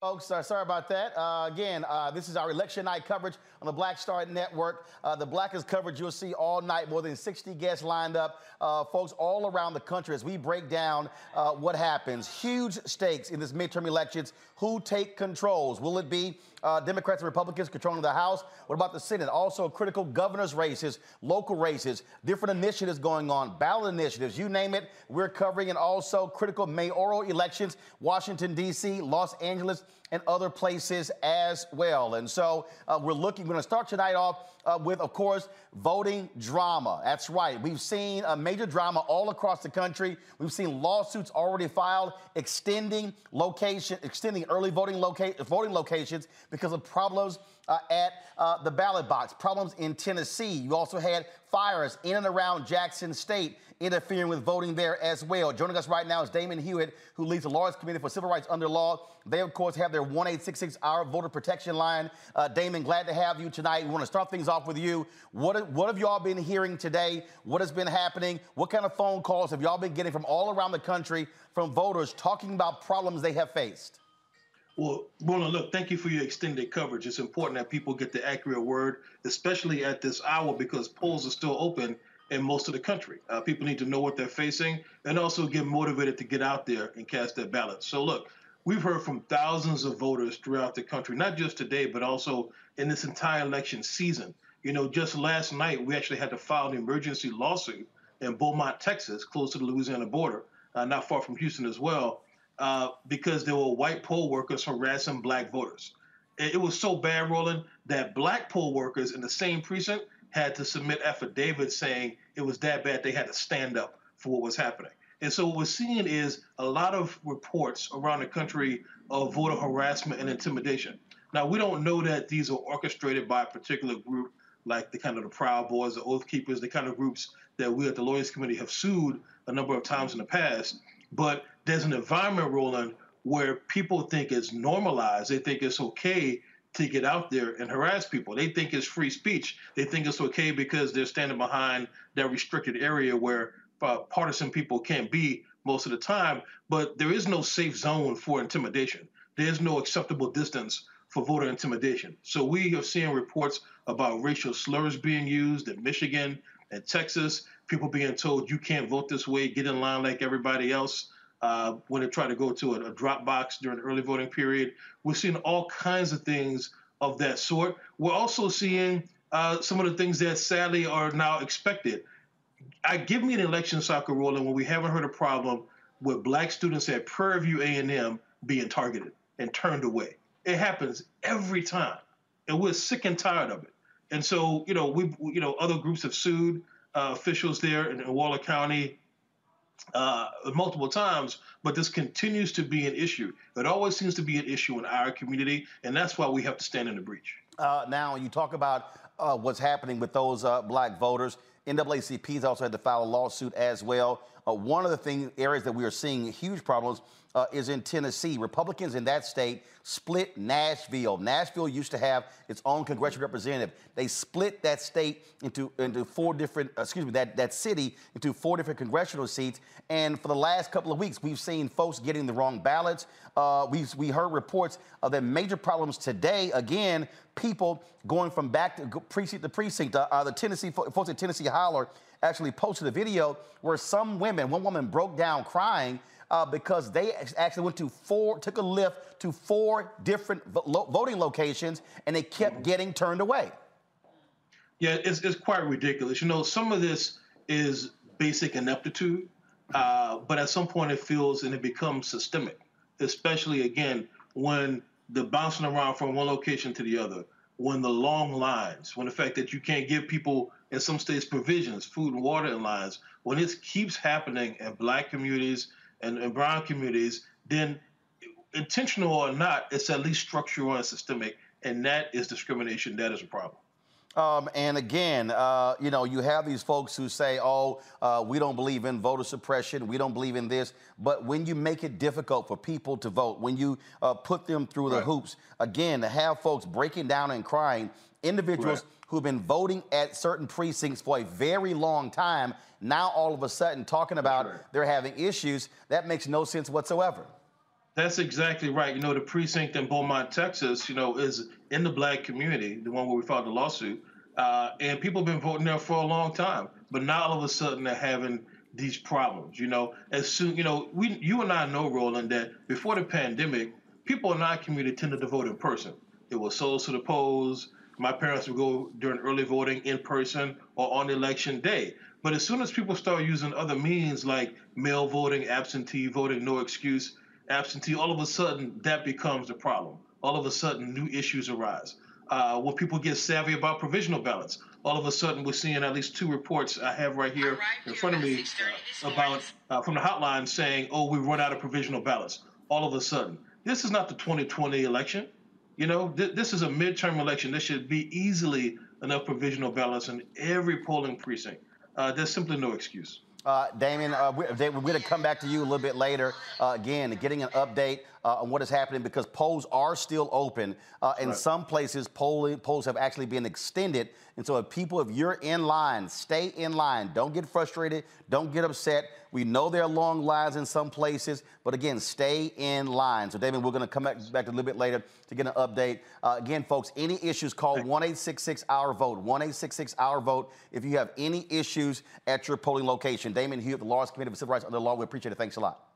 Folks, uh, sorry about that. Uh, again, uh, this is our election night coverage on the Black Star Network. Uh, the blackest coverage you'll see all night, more than 60 guests lined up, uh, folks all around the country as we break down uh, what happens. Huge stakes in this midterm elections. Who take controls? Will it be Democrats and Republicans controlling the House? What about the Senate? Also, critical governor's races, local races, different initiatives going on, ballot initiatives, you name it, we're covering. And also critical mayoral elections, Washington, D.C., Los Angeles and other places as well. And so uh, we're looking, we're going to start tonight off uh, with, of course, voting drama. That's right. We've seen a major drama all across the country. We've seen lawsuits already filed extending location, extending early voting, loca- voting locations because of problems uh, at uh, the ballot box, problems in Tennessee. You also had fires in and around Jackson State interfering with voting there as well. Joining us right now is Damon Hewitt, who leads the Lawyers Committee for Civil Rights Under Law. They, of course, have their 1866 hour voter protection line. Uh, Damon, glad to have you tonight. We want to start things off with you. What, what have y'all been hearing today? What has been happening? What kind of phone calls have y'all been getting from all around the country from voters talking about problems they have faced? Well, Roland, look, thank you for your extended coverage. It's important that people get the accurate word, especially at this hour, because polls are still open in most of the country. Uh, people need to know what they're facing and also get motivated to get out there and cast their ballots. So, look, we've heard from thousands of voters throughout the country, not just today, but also in this entire election season. You know, just last night, we actually had to file an emergency lawsuit in Beaumont, Texas, close to the Louisiana border, uh, not far from Houston as well, uh, because there were white poll workers harassing black voters. It, was so bad, Roland, that black poll workers in the same precinct had to submit affidavits saying it was that bad they had to stand up for what was happening. And so what we're seeing is a lot of reports around the country of voter harassment and intimidation. Now we don't know that these are orchestrated by a particular group like the kind of the Proud Boys, the Oath Keepers, the kind of groups that we at the Lawyers Committee have sued a number of times in the past. But there's an environment, Roland where people think it's normalized. They think it's okay to get out there and harass people. They think it's free speech. They think it's okay because they're standing behind that restricted area where uh, partisan people can't be most of the time. But there is no safe zone for intimidation. There's no acceptable distance for voter intimidation. So we are seeing reports about racial slurs being used in Michigan and Texas, people being told you can't vote this way, get in line like everybody else. Uh, when they try to go to a, a drop box during the early voting period, we're seeing all kinds of things of that sort. We're also seeing uh, some of the things that sadly are now expected. I give me an election cycle Roland when we haven't heard a problem with black students at Prairie View A&M being targeted and turned away. It happens every time, and we're sick and tired of it. And so, you know, we, you know, other groups have sued uh, officials there in, in Waller County uh, multiple times, but this continues to be an issue. It always seems to be an issue in our community, and that's why we have to stand in the breach. Uh, now, you talk about uh, what's happening with those uh, black voters. NAACP's also had to file a lawsuit as well. Uh, one of the thing, areas that we are seeing huge problems uh, is in Tennessee. Republicans in that state split Nashville. Nashville used to have its own congressional representative. They split that state into, into four different, uh, excuse me, that, that city into four different congressional seats. And for the last couple of weeks, we've seen folks getting the wrong ballots. Uh, we we heard reports of the major problems today. Again, people going from back to precinct to precinct. Uh, uh, the Tennessee folks at Tennessee Holler actually posted a video where some women, one woman broke down crying uh, because they actually went to four, took a lift to four different vo- voting locations and they kept getting turned away. Yeah, it's, it's quite ridiculous. You know, some of this is basic ineptitude, uh, but at some point it feels and it becomes systemic, especially again when the bouncing around from one location to the other, when the long lines, when the fact that you can't give people in some states provisions, food and water in lines, when it keeps happening in black communities and, and brown communities, then intentional or not, it's at least structural and systemic, and that is discrimination. That is a problem. Um, and again, uh, you know, you have these folks who say, oh, uh, we don't believe in voter suppression, we don't believe in this. But when you make it difficult for people to vote, when you uh, put them through the hoops, again, to have folks breaking down and crying, individuals right. Who've been voting at certain precincts for a very long time, now all of a sudden talking about sure. they're having issues, that makes no sense whatsoever. That's exactly right. You know, the precinct in Beaumont, Texas, you know, is in the black community, the one where we filed the lawsuit. Uh, and people have been voting there for a long time. But now all of a sudden they're having these problems. You know, as soon, you know, we, you and I know, Roland, that before the pandemic, people in our community tended to vote in person. It was souls to the polls. My parents would go during early voting in person or on election day. But as soon as people start using other means like mail voting, absentee voting, no excuse, absentee, all of a sudden that becomes a problem. All of a sudden, new issues arise. Uh, when people get savvy about provisional ballots, all of a sudden we're seeing at least two reports I have right here in front of me uh, about uh, from the hotline saying, "Oh, we run out of provisional ballots." All of a sudden, this is not the 2020 election. You know, th- this is a midterm election. There should be easily enough provisional ballots in every polling precinct. Uh, there's simply no excuse. Uh, Damien, uh, we, are going to come back to you a little bit later. Uh, again, getting an update uh, on what is happening because polls are still open. Uh, in right. some places, polling, polls have actually been extended. And so, if people, if you're in line, stay in line. Don't get frustrated. Don't get upset. We know there are long lines in some places, but again, stay in line. So, David, we're going to come back, back a little bit later to get an update. Uh, again, folks, any issues, call 1 866 Our Vote. 1 866 Our Vote if you have any issues at your polling location. Damien Hewitt, the Lawyers Committee for Civil Rights Under the Law, we appreciate it. Thanks a lot.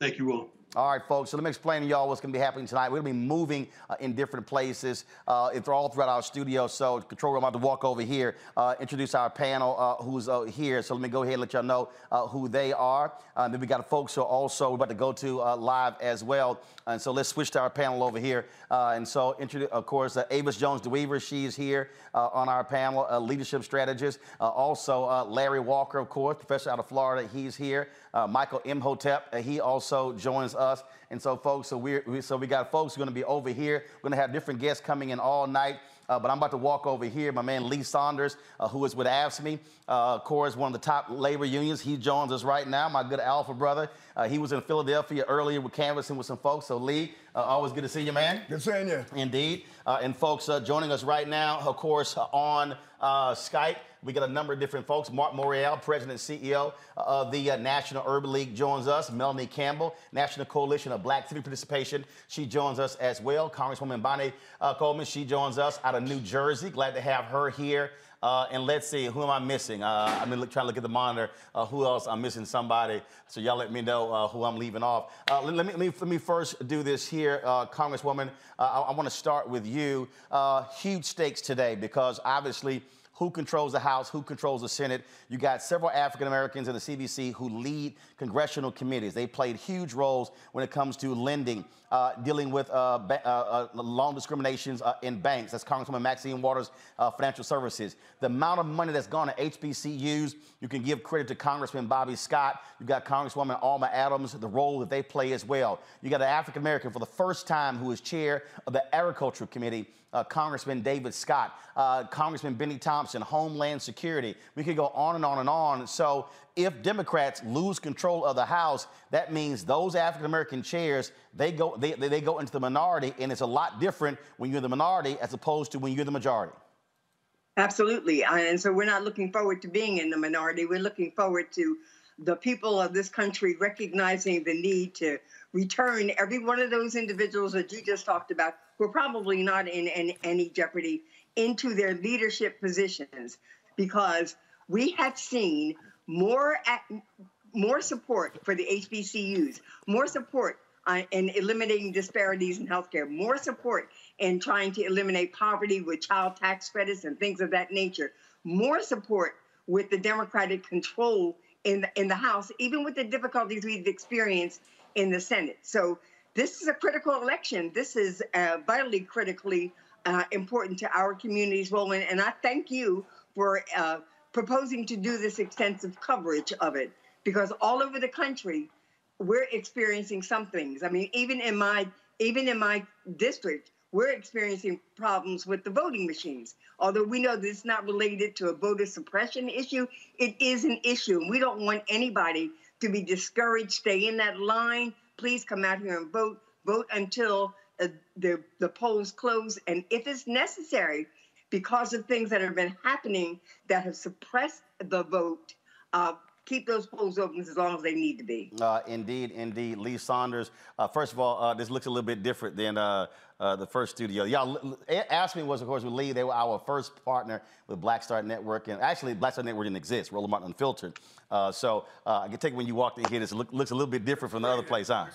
Thank you, Will. All right, folks. So let me explain to y'all what's going to be happening tonight. We're going to be moving uh, in different places. Uh, all throughout our studio. So, control room, I'm about to walk over here, uh, introduce our panel uh, who's uh, here. So let me go ahead and let y'all know uh, who they are. then we got folks who are also we're about to go to live as well. And so let's switch to our panel over here. and so, of course, Avis Jones DeWeaver, she's here on our panel, a leadership strategist. also, Larry Walker, of course, professor out of Florida, he's here. Michael Imhotep, he also joins us. And so, folks, so we so we got folks going to be over here. We're going to have different guests coming in all night. Uh, but I'm about to walk over here. My man Lee Saunders, uh, who is with AFSCME, uh, of course, one of the top labor unions. He joins us right now, my good Alpha brother. Uh, he was in Philadelphia earlier with canvassing with some folks. So, Lee, uh, always good to see you, man. Good seeing you. Indeed. Uh, and, folks, uh, joining us right now, of course, on Skype. We got a number of different folks. Mark Morial, President and CEO of the uh, National Urban League, joins us. Melanie Campbell, National Coalition of Black Civic Participation, she joins us as well. Congresswoman Bonnie uh, Coleman, she joins us out of New Jersey. Glad to have her here. Uh, and let's see, who am I missing? Uh, I'm look, trying to look at the monitor. Uh, who else? I'm missing somebody. So y'all let me know uh, who I'm leaving off. Uh, let, let, me, let, me, let me first do this here, uh, Congresswoman. I, I want to start with you. huge stakes today because obviously who controls the House, who controls the Senate. You got several African Americans in the CBC who lead congressional committees. They played huge roles when it comes to lending, uh, dealing with uh, uh, uh loan discriminations in banks. That's Congresswoman Maxine Waters, Financial Services. The amount of money that's gone to HBCUs, you can give credit to Congressman Bobby Scott. You've got Congresswoman Alma Adams, the role that they play as well. You got an African American for the first time who is chair of the Agriculture Committee uh, Congressman David Scott, uh, Congressman Benny Thompson, Homeland Security. We could go on and on and on. So if Democrats lose control of the House, that means those African American chairs they go they, they go into the minority, and it's a lot different when you're the minority as opposed to when you're the majority. Absolutely, and so we're not looking forward to being in the minority. We're looking forward to the people of this country recognizing the need to return every one of those individuals that you just talked about who are probably not in any, any jeopardy into their leadership positions because we have seen more at, more support for the HBCUs, more support in eliminating disparities in healthcare, more support in trying to eliminate poverty with child tax credits and things of that nature, more support with the Democratic control in the, in the House, even with the difficulties we've experienced in the Senate. So this is a critical election. This is uh, vitally critically uh, important to our communities, Roland. And I thank you for uh, proposing to do this extensive coverage of it because all over the country, we're experiencing some things. I mean, even in my even in my district, we're experiencing problems with the voting machines. Although we know this is not related to a voter suppression issue, it is an issue. We don't want anybody to be discouraged. Stay in that line. Please come out here and vote. Vote until uh, the, the polls close. And if it's necessary, because of things that have been happening that have suppressed the vote, uh, keep those polls open as long as they need to be. Uh, indeed, indeed. Lee Saunders. Uh, first of all, uh, this looks a little bit different than uh, uh, the first studio. Y'all, AFSCME was, of course, with Lee. They were our first partner with Black Star Network. And actually, Black Star Network didn't exist, Roland Martin Unfiltered. Uh, so I can take when you walked in here, this look, looks a little bit different from the other place, huh?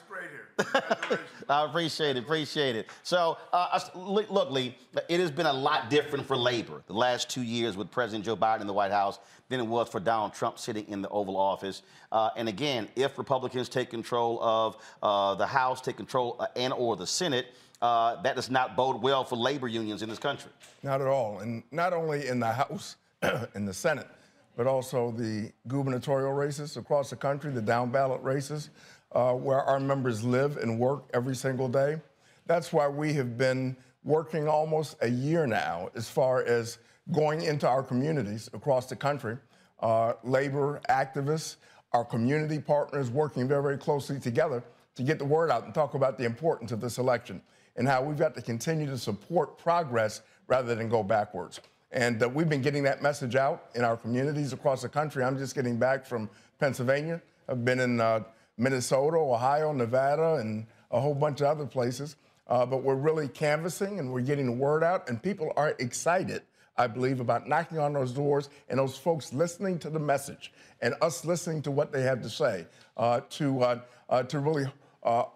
I appreciate it, appreciate it. So, uh, look, Lee, it has been a lot different for labor the last two years with President Joe Biden in the White House than it was for Donald Trump sitting in the Oval Office. Uh, and again, if Republicans take control of uh, the House, take control uh, and or the Senate, uh, that does not bode well for labor unions in this country. Not at all, and not only in the House, in the Senate, but also the gubernatorial races across the country, the down ballot races uh, where our members live and work every single day. That's why we have been working almost a year now as far as going into our communities across the country. Uh, labor activists, our community partners working very, very closely together to get the word out and talk about the importance of this election and how we've got to continue to support progress rather than go backwards. And uh, we've been getting that message out in our communities across the country. I'm just getting back from Pennsylvania. I've been in uh, Minnesota, Ohio, Nevada, and a whole bunch of other places. Uh, but we're really canvassing and we're getting the word out, and people are excited, I believe, about knocking on those doors and those folks listening to the message and us listening to what they have to say uh, to, uh, uh to really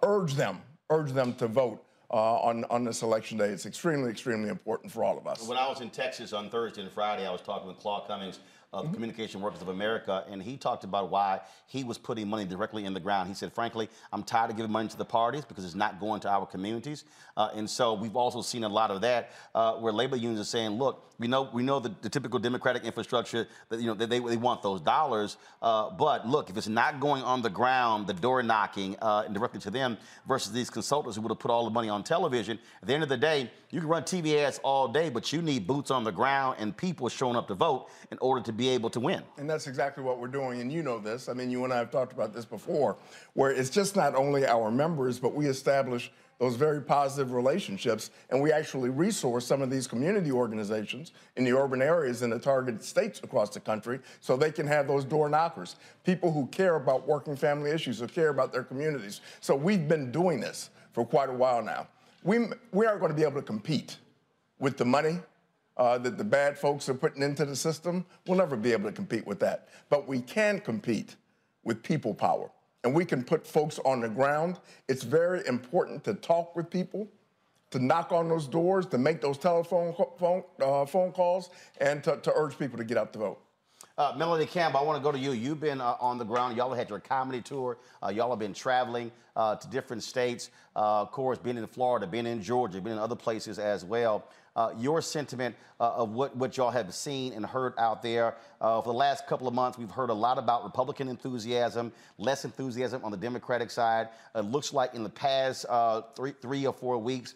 urge them, urge them to vote. Uh, on, on this election day. It's extremely, extremely important for all of us. When I was in Texas on Thursday and Friday, I was talking with Claude Cummings, of mm-hmm. Communication Workers of America, and he talked about why he was putting money directly in the ground. He said, frankly, I'm tired of giving money to the parties because it's not going to our communities. Uh, and so we've also seen a lot of that uh, where labor unions are saying, look, we know we know the, the typical Democratic infrastructure that you know they, they want those dollars, uh, but look, if it's not going on the ground, the door knocking uh, and directly to them versus these consultants who would have put all the money on television, at the end of the day, you can run TV ads all day, but you need boots on the ground and people showing up to vote in order to be able to win. And that's exactly what we're doing. And you know this. I mean, you and I have talked about this before, where it's just not only our members, but we establish those very positive relationships. And we actually resource some of these community organizations in the urban areas in the targeted states across the country so they can have those door knockers, people who care about working family issues, who care about their communities. So we've been doing this for quite a while now. We, we aren't going to be able to compete with the money uh, that the bad folks are putting into the system, we'll never be able to compete with that. But we can compete with people power. And we can put folks on the ground. It's very important to talk with people, to knock on those doors, to make those telephone phone, uh, phone calls, and to, to urge people to get out to vote. Uh, Melanie Campbell, I want to go to you. You've been uh, on the ground. Y'all had your comedy tour. Uh, y'all have been traveling uh, to different states. Uh, of course, being in Florida, being in Georgia, being in other places as well. Uh, your sentiment uh, of what, what y'all have seen and heard out there. Uh, for the last couple of months, we've heard a lot about Republican enthusiasm, less enthusiasm on the Democratic side. It looks like in the past uh, three, three or four weeks,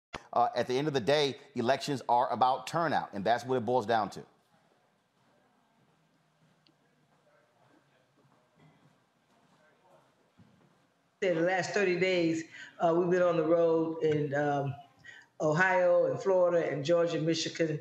Uh, at the end of the day, elections are about turnout, and that's what it boils down to. The last 30 days, uh, we've been on the road in um, Ohio and Florida and Georgia, Michigan,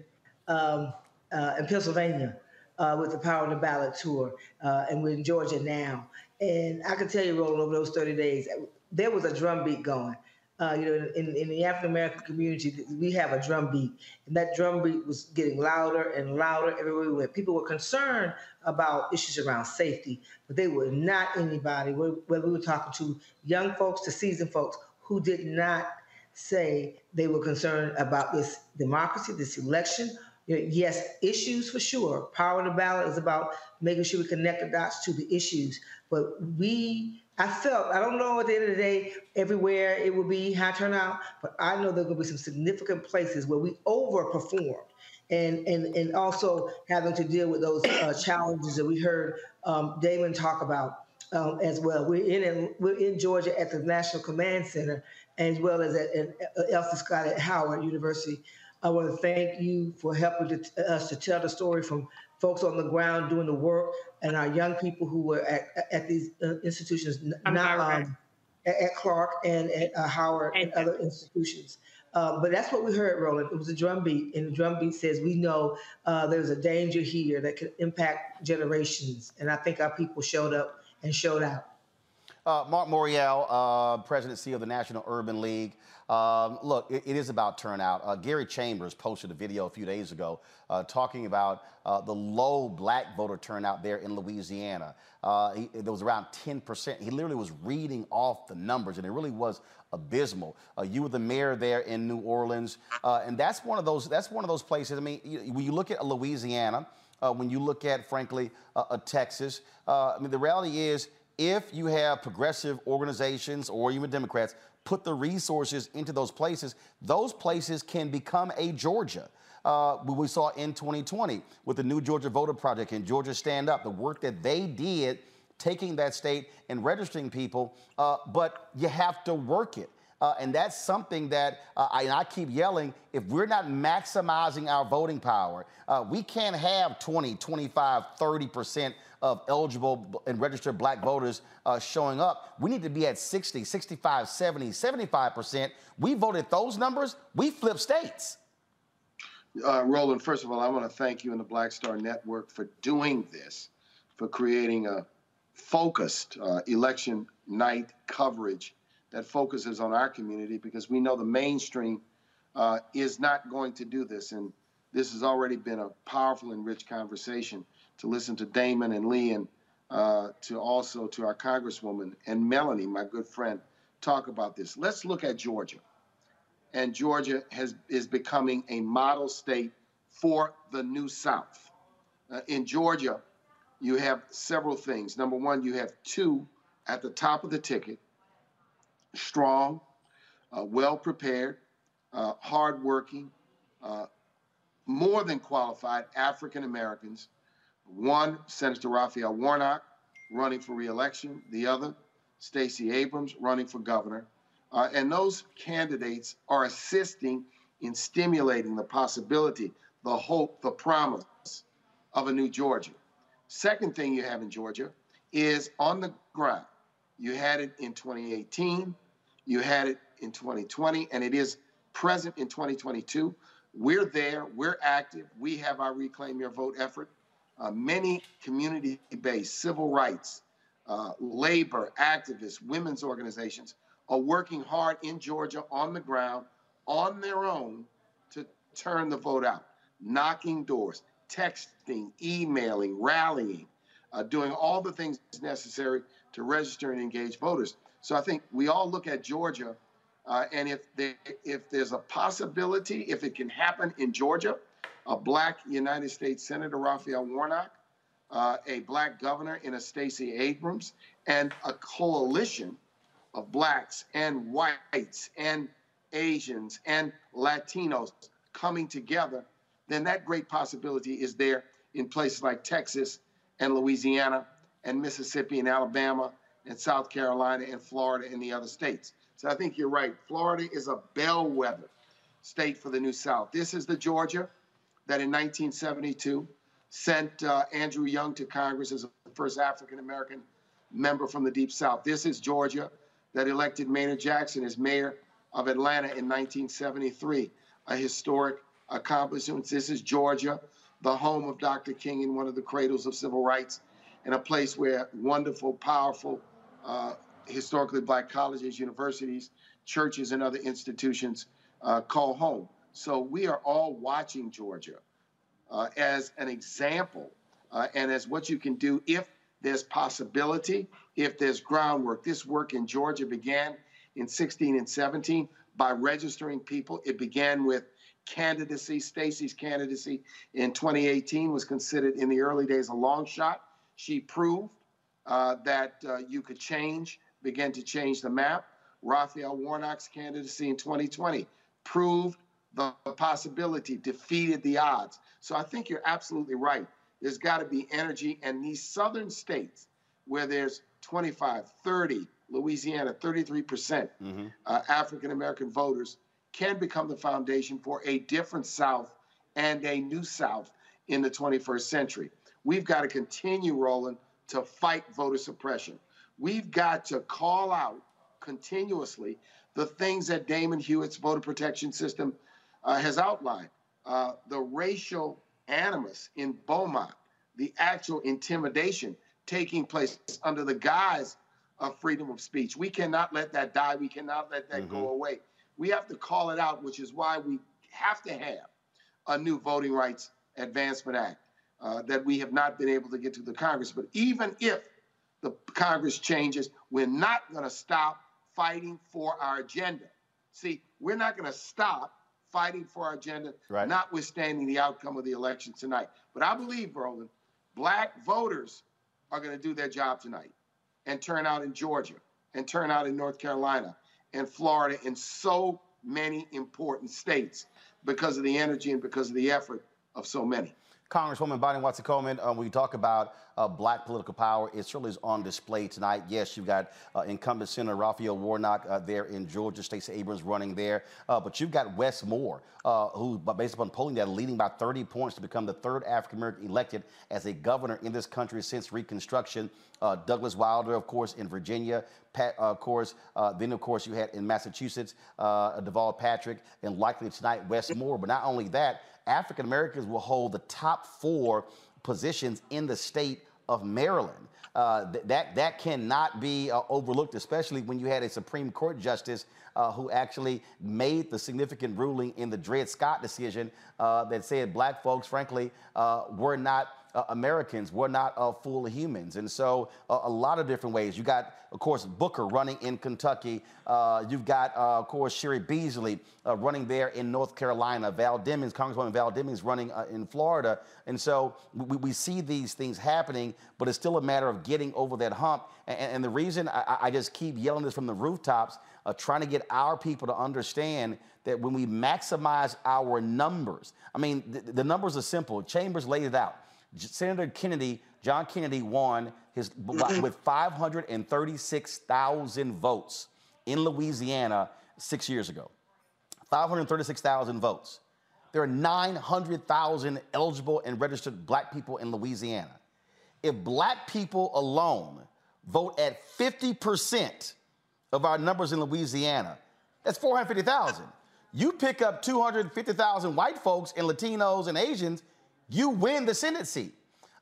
um, uh, and Pennsylvania uh, with the Power of the Ballot tour, uh, and we're in Georgia now. And I can tell you, Roland, over those 30 days, there was a drumbeat going uh, you know, in, in the African American community, we have a drum beat, and that drum beat was getting louder and louder everywhere we went. People were concerned about issues around safety, but they were not anybody, whether we were talking to young folks to seasoned folks, who did not say they were concerned about this democracy, this election. You know, yes, issues for sure. Power of the ballot is about making sure we connect the dots to the issues, but we I felt, I don't know at the end of the day, everywhere it will be high turnout, but I know there will be some significant places where we overperformed. And, and, and also having to deal with those uh, challenges that we heard um, Damon talk about um, as well. We're in, we're in Georgia at the National Command Center, as well as at, at Elsie Scott at Howard University. I want to thank you for helping to, us to tell the story from folks on the ground doing the work, and our young people who were at, at these uh, institutions, not um, at, at, Clark and at uh, Howard and, and other institutions. Uh, but that's what we heard, Roland. It was a drum beat, and the drum beat says we know uh, there's a danger here that could impact generations. And I think our people showed up and showed out. Uh, Mark Morial, uh, President CEO of the National Urban League. Um, look, it, it is about turnout. Uh, Gary Chambers posted a video a few days ago uh, talking about uh, the low black voter turnout there in Louisiana. Uh, he, there was around 10%. He literally was reading off the numbers, and it really was abysmal. Uh, you were the mayor there in New Orleans, uh, and that's one of those. That's one of those places. I mean, you, when you look at Louisiana, when you look at, frankly, Texas, I mean, the reality is if you have progressive organizations or even Democrats put the resources into those places, those places can become a Georgia. Uh, we saw in 2020 with the New Georgia Voter Project and Georgia Stand Up, the work that they did taking that state and registering people, uh, but you have to work it. Uh, and that's something that uh, I, I, keep yelling if we're not maximizing our voting power, uh, we can't have 20, 25, 30% of eligible and registered black voters uh, showing up. We need to be at 60, 65, 70, 75%. We voted those numbers, we flip states. Uh, Roland, first of all, I want to thank you and the Black Star Network for doing this, for creating a focused uh, election night coverage that focuses on our community because we know the mainstream uh, is not going to do this. And this has already been a powerful and rich conversation to listen to Damon and Lee and uh, to also to our Congresswoman and Melanie, my good friend, talk about this. Let's look at Georgia. And Georgia has is becoming a model state for the New South. Uh, in Georgia, you have several things. Number one, you have two at the top of the ticket strong, uh, well prepared, uh, hardworking, uh, more than qualified African Americans. One, Senator Raphael Warnock, running for reelection. The other, Stacey Abrams, running for governor. Uh, and those candidates are assisting in stimulating the possibility, the hope, the promise of a new Georgia. Second thing you have in Georgia is on the ground. You had it in 2018, you had it in 2020, and it is present in 2022. We're there, we're active, we have our Reclaim Your Vote effort. Uh, many community based civil rights, uh, labor, activists, women's organizations are working hard in Georgia on the ground on their own to turn the vote out, knocking doors, texting, emailing, rallying, uh, doing all the things necessary to register and engage voters. So I think we all look at Georgia, uh, and if if there's a possibility, if it can happen in Georgia, a black United States Senator Raphael Warnock, uh, a black governor in a Stacey Abrams, and a coalition of blacks and whites and Asians and Latinos coming together, then that great possibility is there in places like Texas and Louisiana and Mississippi and Alabama and South Carolina and Florida and the other states. So I think you're right. Florida is a bellwether state for the New South. This is the Georgia that in 1972 sent uh, Andrew Young to Congress as the first African American member from the Deep South. This is Georgia that elected Maynard Jackson as mayor of Atlanta in 1973, a historic accomplishment. This is Georgia, the home of Dr. King and one of the cradles of civil rights, and a place where wonderful, powerful, uh, historically black colleges, universities, churches, and other institutions uh, call home. So we are all watching Georgia uh, as an example uh, and as what you can do if there's possibility, if there's groundwork. This work in Georgia began in 16 and 17 by registering people. It began with candidacy. Stacey's candidacy in 2018 was considered in the early days a long shot. She proved uh, that uh, you could change, begin to change the map. Raphael Warnock's candidacy in 2020 proved the possibility, defeated the odds. So I think you're absolutely right. There's got to be energy, and these southern states where there's 25, 30, Louisiana, 33% mm-hmm. uh, African American voters can become the foundation for a different South and a new South in the 21st century. We've got to continue, Roland, to fight voter suppression. We've got to call out continuously the things that Damon Hewitt's voter protection system has outlined. Uh, the racial animus in Beaumont, the actual intimidation taking place under the guise of freedom of speech. We cannot let that die. We cannot let that mm-hmm. go away. We have to call it out, which is why we have to have a new Voting Rights Advancement Act uh, that we have not been able to get to the Congress. But even if the Congress changes, we're not going to stop fighting for our agenda. See, we're not going to stop fighting for our agenda, right. notwithstanding the outcome of the election tonight. But I believe, Roland, black voters are going to do their job tonight and turn out in Georgia and turn out in North Carolina and Florida and so many important states because of the energy and because of the effort of so many. Congresswoman Bonnie Watson Coleman, uh, when you talk about uh, black political power, it certainly is on display tonight. Yes, you've got uh, incumbent Senator Raphael Warnock uh, there in Georgia, Stacey Abrams running there, uh, but you've got Wes Moore, uh, who, based upon polling data, leading by 30 points to become the third African American elected as a governor in this country since Reconstruction. Douglas Wilder, of course, in Virginia. Pat, of course, then of course you had in Massachusetts Deval Patrick, and likely tonight Wes Moore. But not only that. African Americans will hold the top four positions in the state of Maryland. Uh, th- that that cannot be uh, overlooked, especially when you had a Supreme Court justice uh, who actually made the significant ruling in the Dred Scott decision uh, that said black folks, frankly, uh, were not uh, Americans. We're not uh, full of humans. And so, uh, a lot of different ways. You got, of course, Booker running in Kentucky. Uh, you've got, uh, of course, Cheri Beasley uh, running there in North Carolina. Val Demings, Congresswoman Val Demings running in Florida. And so, we, we, see these things happening, but it's still a matter of getting over that hump. And, and the reason I, I, just keep yelling this from the rooftops, trying to get our people to understand that when we maximize our numbers, I mean, the numbers are simple. Chambers laid it out. Senator Kennedy, John Kennedy won his mm-hmm. with 536,000 votes in Louisiana six years ago. 536,000 votes. There are 900,000 eligible and registered black people in Louisiana. If black people alone vote at 50% of our numbers in Louisiana, that's 450,000. You pick up 250,000 white folks and Latinos and Asians, you win the Senate seat.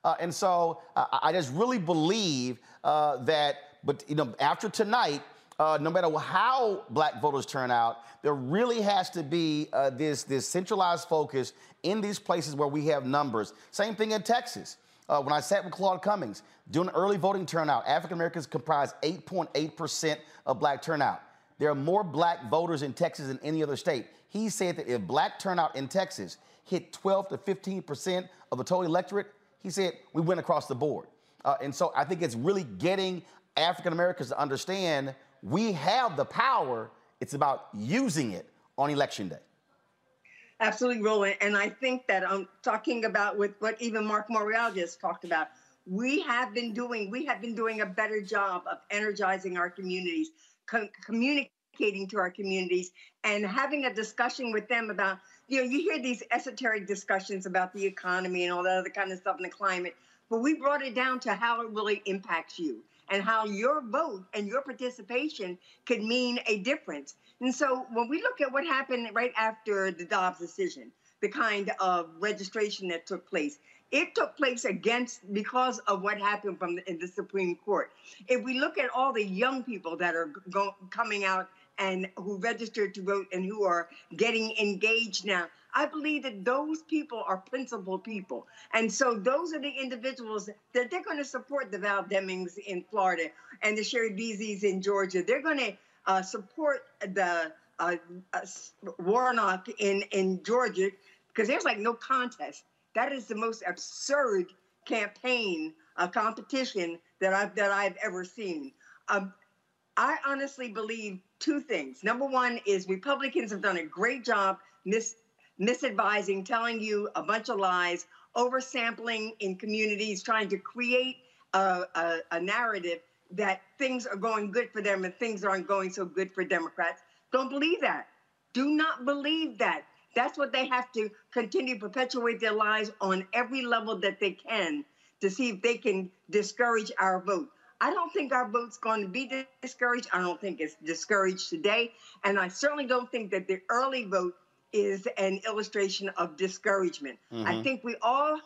Uh, and so uh, I just really believe uh, that, but you know, after tonight, uh, no matter how black voters turn out, there really has to be uh, this, this centralized focus in these places where we have numbers. Same thing in Texas. Uh, when I sat with Claude Cummings, doing early voting turnout, African Americans comprise 8.8% of black turnout. There are more black voters in Texas than any other state. He said that if black turnout in Texas hit 12 to 15 percent of the total electorate, he said we went across the board. Uh, and so I think it's really getting African Americans to understand we have the power. It's about using it on election day. Absolutely, Roland. And I think that I'm talking about with what even Mark Morial just talked about. We have been doing, we have been doing a better job of energizing our communities, com- communicating to our communities, and having a discussion with them about you know, you hear these esoteric discussions about the economy and all that other kind of stuff and the climate, but we brought it down to how it really impacts you and how your vote and your participation could mean a difference. And so when we look at what happened right after the Dobbs decision, the kind of registration that took place, it took place against because of what happened from the, in the Supreme Court. If we look at all the young people that are go, coming out and who registered to vote and who are getting engaged now. I believe that those people are principled people. And so those are the individuals that they're going to support the Val Demings in Florida and the Cheri Beasleys in Georgia. They're going to uh, support the uh, uh, Warnock in, in Georgia because there's like no contest. That is the most absurd campaign uh, competition that I've that I've ever seen. Um, I honestly believe two things. Number one is Republicans have done a great job mis- misadvising, telling you a bunch of lies, oversampling in communities, trying to create a, a, a narrative that things are going good for them and things aren't going so good for Democrats. Don't believe that. Do not believe that. That's what they have to continue to perpetuate their lies on every level that they can to see if they can discourage our vote. I don't think our vote's going to be discouraged. I don't think it's discouraged today. And I certainly don't think that the early vote is an illustration of discouragement. Mm-hmm. I think we all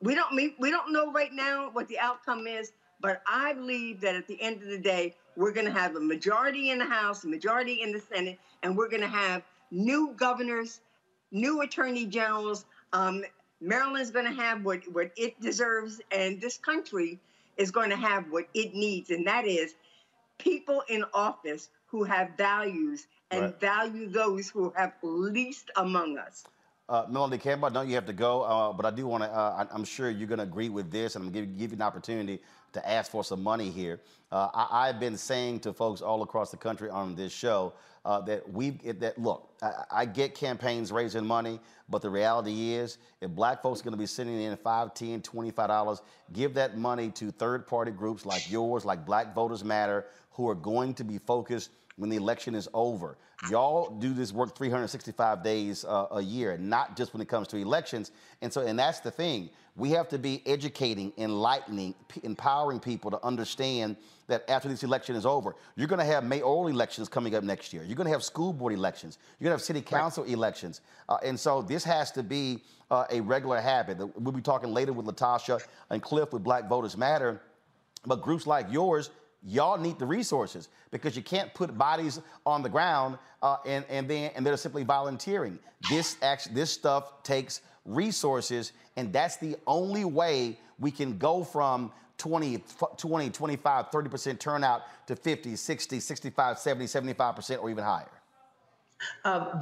we don't we don't know right now what the outcome is, but I believe that at the end of the day, we're going to have a majority in the House, a majority in the Senate, and we're going to have new governors, new attorney generals. Um, Maryland's going to have what what it deserves, and this country is going to have what it needs, and that is people in office who have values and right. value those who have least among us. Uh, Melanie Campbell, I know you have to go, uh, but I do want to, uh, I'm sure you're going to agree with this, and I'm going to give, you an opportunity to ask for some money here. Uh, I, have been saying to folks all across the country on this show uh, that we that look, I, I, get campaigns raising money, but the reality is, if black folks are going to be sending in five, ten, twenty-five dollars, give that money to third-party groups like yours, like Black Voters Matter, who are going to be focused when the election is over. Y'all do this work 365 days uh, a year, not just when it comes to elections. And so, and that's the thing. We have to be educating, enlightening, p- empowering people to understand that after this election is over, you're going to have mayoral elections coming up next year. You're going to have school board elections. You're going to have city council right. elections. Uh, and so this has to be uh, a regular habit. We'll be talking later with Latasha and Cliff with Black Voters Matter. But groups like yours, y'all need the resources because you can't put bodies on the ground uh, and and then and they're simply volunteering. This actually this stuff takes resources, and that's the only way we can go from 20, 20 25, 30% turnout to 50, 60, 65, 70, 75%, or even higher. Uh,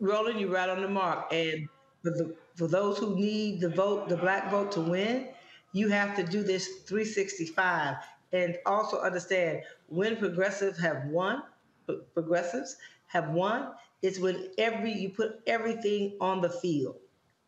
Roland, you're right on the mark. And for, the, for those who need the vote, the black vote to win, you have to do this 365 and also understand when progressives have won, progressives have won, it's when every you put everything on the field,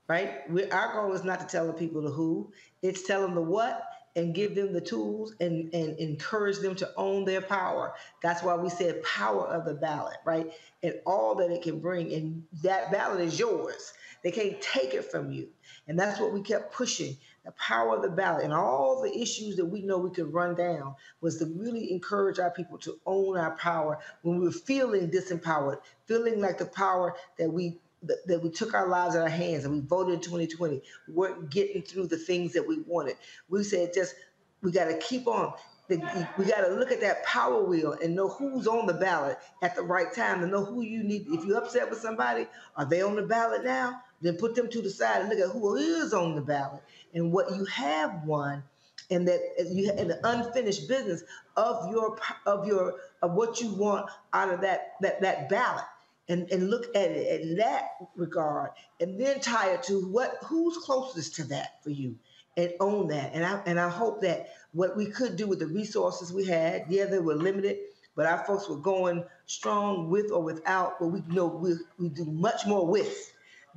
right? We, our goal is not to tell the people the who, it's tell them the what and give them the tools and, and encourage them to own their power. That's why we said power of the ballot, right? And all that it can bring. And that ballot is yours. They can't take it from you. And that's what we kept pushing the power of the ballot and all the issues that we know we could run down was to really encourage our people to own our power when we were feeling disempowered, feeling like the power that we that we took our lives in our hands and we voted in 2020 weren't getting through the things that we wanted. We said just we got to keep on. We got to look at that power wheel and know who's on the ballot at the right time to know who you need. If you're upset with somebody, are they on the ballot now? Then put them to the side and look at who is on the ballot and what you have won and that you in the unfinished business of your of your of what you want out of that that that ballot. And and look at it in that regard and then tie it to what who's closest to that for you and own that. And I and I hope that what we could do with the resources we had yeah they were limited but our folks were going strong with or without but we know we, we do much more with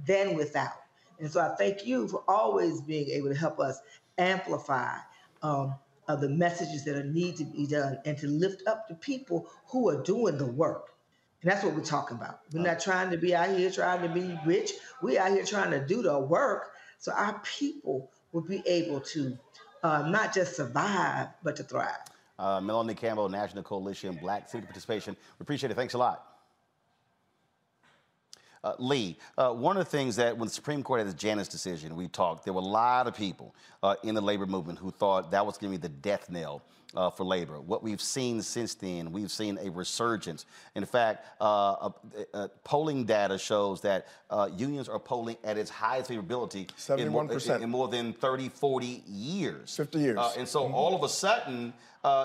than without and so I thank you for always being able to help us amplify um, uh, the messages that are need to be done and to lift up the people who are doing the work. And that's what we're talking about. We're not trying to be out here trying to be rich. We're out here trying to do the work so our people will be able to uh, not just survive, but to thrive. Uh, Melanie Campbell, National Coalition Black Civic Participation. We appreciate it. Thanks a lot. Uh, Lee, uh, one of the things that when the Supreme Court had the Janus decision, we talked, there were a lot of people uh, in the labor movement who thought that was going to be the death knell uh, for labor. What we've seen since then, we've seen a resurgence. In fact, uh, uh, polling data shows that unions are polling at its highest favorability 71%. In, more, in more than 30, 40 years. 50 years. and so mm-hmm. all of a sudden,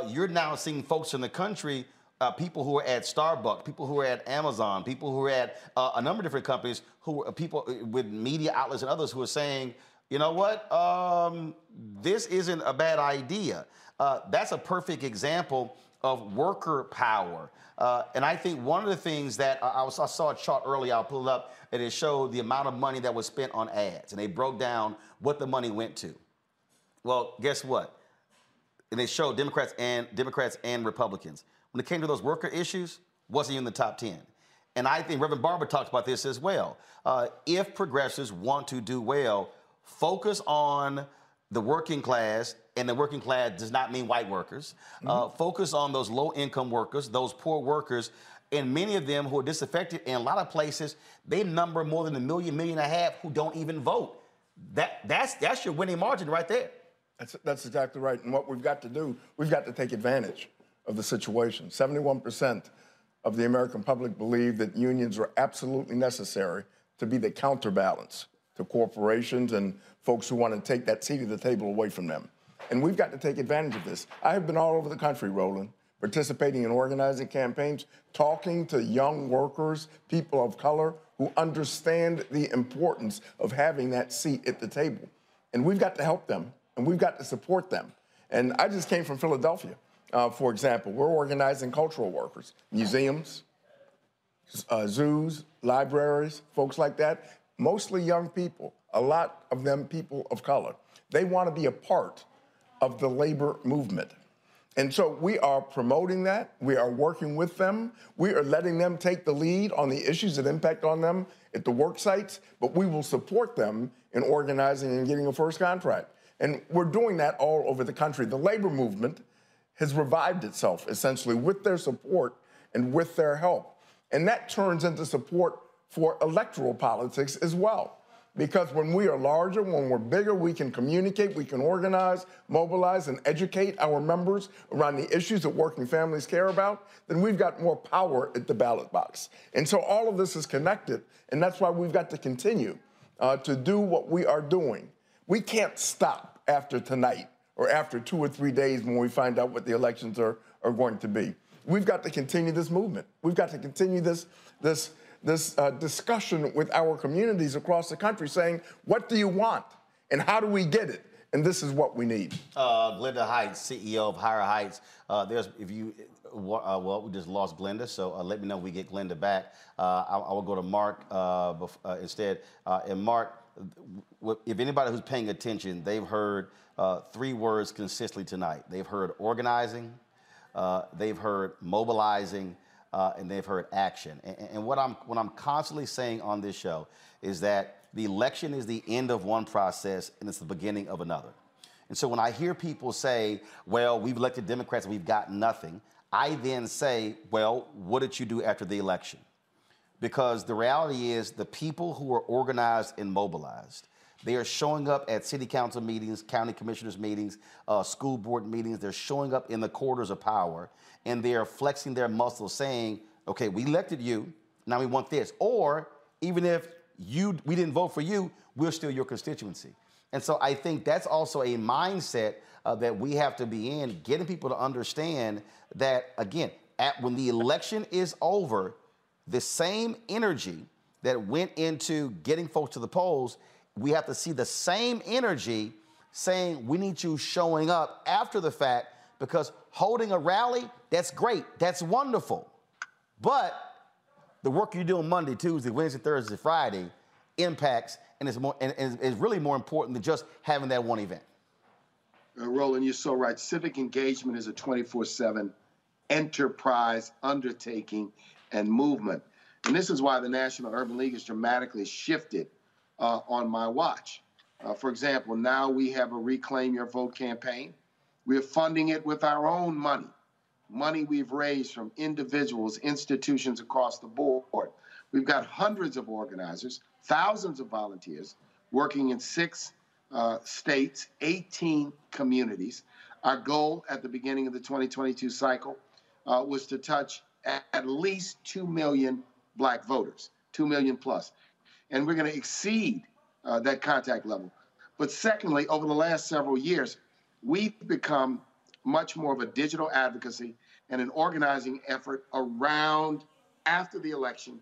you're now seeing folks in the country uh, people who are at Starbucks, people who are at Amazon, people who are at uh, a number of different companies, who are people uh, with media outlets and others who are saying, you know what, um, this isn't a bad idea. Uh, that's a perfect example of worker power. Uh, and I think one of the things that I, was, I saw a chart earlier, I'll pull it up, and it showed the amount of money that was spent on ads, and they broke down what the money went to. Well, guess what? And they showed Democrats and Democrats and Republicans when it came to those worker issues, wasn't in the top 10. And I think Reverend Barber talked about this as well. Uh, if progressives want to do well, focus on the working class, and the working class does not mean white workers. Mm-hmm. Uh, focus on those low income workers, those poor workers, and many of them who are disaffected in a lot of places, they number more than a million, million and a half who don't even vote. That, that's, that's your winning margin right there. That's, that's exactly right. And what we've got to do, we've got to take advantage of the situation. 71% of the American public believe that unions are absolutely necessary to be the counterbalance to corporations and folks who want to take that seat at the table away from them. And we've got to take advantage of this. I have been all over the country, Roland, participating in organizing campaigns, talking to young workers, people of color who understand the importance of having that seat at the table. And we've got to help them and we've got to support them. And I just came from Philadelphia. Uh, for example, we're organizing cultural workers, museums, uh, zoos, libraries, folks like that, mostly young people, a lot of them people of color. They want to be a part of the labor movement. And so we are promoting that. We are working with them. We are letting them take the lead on the issues that impact on them at the work sites, but we will support them in organizing and getting a first contract. And we're doing that all over the country. The labor movement has revived itself essentially with their support and with their help. And that turns into support for electoral politics as well. Because when we are larger, when we're bigger, we can communicate, we can organize, mobilize, and educate our members around the issues that working families care about, then we've got more power at the ballot box. And so all of this is connected, and that's why we've got to continue uh, to do what we are doing. We can't stop after tonight or after two or three days when we find out what the elections are, are going to be. We've got to continue this movement. We've got to continue this, this this uh, discussion with our communities across the country saying, what do you want and how do we get it? And this is what we need. Uh, Glenda Heights, CEO of Higher Heights. Uh, there's, if you, uh, well, we just lost Glenda, so uh, let me know we get Glenda back. Uh, I, I, will go to Mark instead. and Mark, if anybody who's paying attention, they've heard three words consistently tonight. They've heard organizing, they've heard mobilizing, uh, and they've heard action. And, and, what I'm what I'm constantly saying on this show is that the election is the end of one process and it's the beginning of another. And so when I hear people say, "Well, we've elected Democrats and we've got nothing," I then say, "Well, what did you do after the election?" Because the reality is, the people who are organized and mobilized, they are showing up at city council meetings, county commissioners meetings, uh, school board meetings. They're showing up in the corridors of power and they're flexing their muscles saying, okay, we elected you, now we want this. Or even if you we didn't vote for you, we're still your constituency. And so I think that's also a mindset uh, that we have to be in, getting people to understand that, again, at, when the election is over, the same energy that went into getting folks to the polls, we have to see the same energy saying we need you showing up after the fact because holding a rally, that's great, that's wonderful. But the work you do on Monday, Tuesday, Wednesday, Thursday, Friday impacts and is more and is really more important than just having that one event. Uh, Roland, you're so right. Civic engagement is a 24/7 enterprise, undertaking, and movement. And this is why the National Urban League has dramatically shifted uh, on my watch. Uh, for example, now we have a Reclaim Your Vote campaign. We're funding it with our own money, money we've raised from individuals, institutions across the board. We've got hundreds of organizers, thousands of volunteers working in six uh, states, 18 communities. Our goal at the beginning of the 2022 cycle uh, was to touch at, least 2 million black voters, 2 million plus. And we're going to exceed uh, that contact level. But secondly, over the last several years, we've become much more of a digital advocacy and an organizing effort around after the election.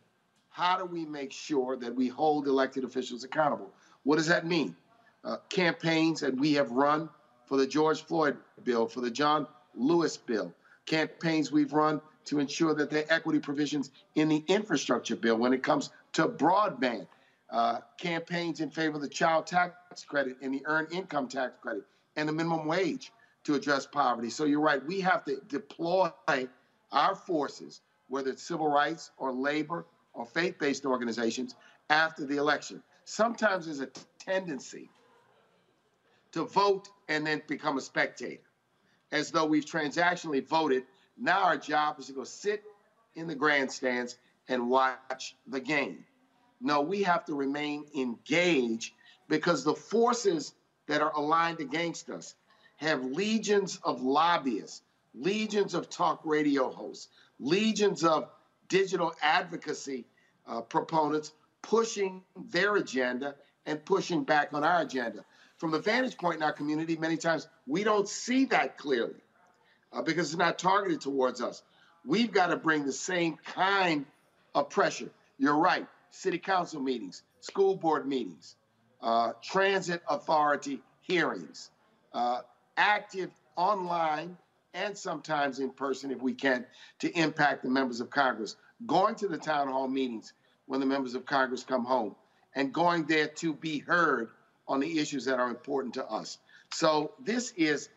How do we make sure that we hold elected officials accountable? What does that mean? Uh, campaigns that we have run for the George Floyd bill, for the John Lewis bill, campaigns we've run to ensure that there are equity provisions in the infrastructure bill when it comes to broadband, uh, campaigns in favor of the child tax credit and the earned income tax credit, and the minimum wage to address poverty. So you're right. We have to deploy our forces, whether it's civil rights or labor or faith based organizations, after the election. Sometimes there's a tendency to vote and then become a spectator, as though we've transactionally voted. Now our job is to go sit in the grandstands and watch the game. No, we have to remain engaged because the forces that are aligned against us have legions of lobbyists, legions of talk radio hosts, legions of digital advocacy uh, proponents pushing their agenda and pushing back on our agenda. From the vantage point in our community, many times we don't see that clearly uh, because it's not targeted towards us. We've got to bring the same kind of pressure. You're right. City council meetings, school board meetings, uh, transit authority hearings, uh, active online and sometimes in person if we can to impact the members of Congress, going to the town hall meetings when the members of Congress come home, and going there to be heard on the issues that are important to us. So this is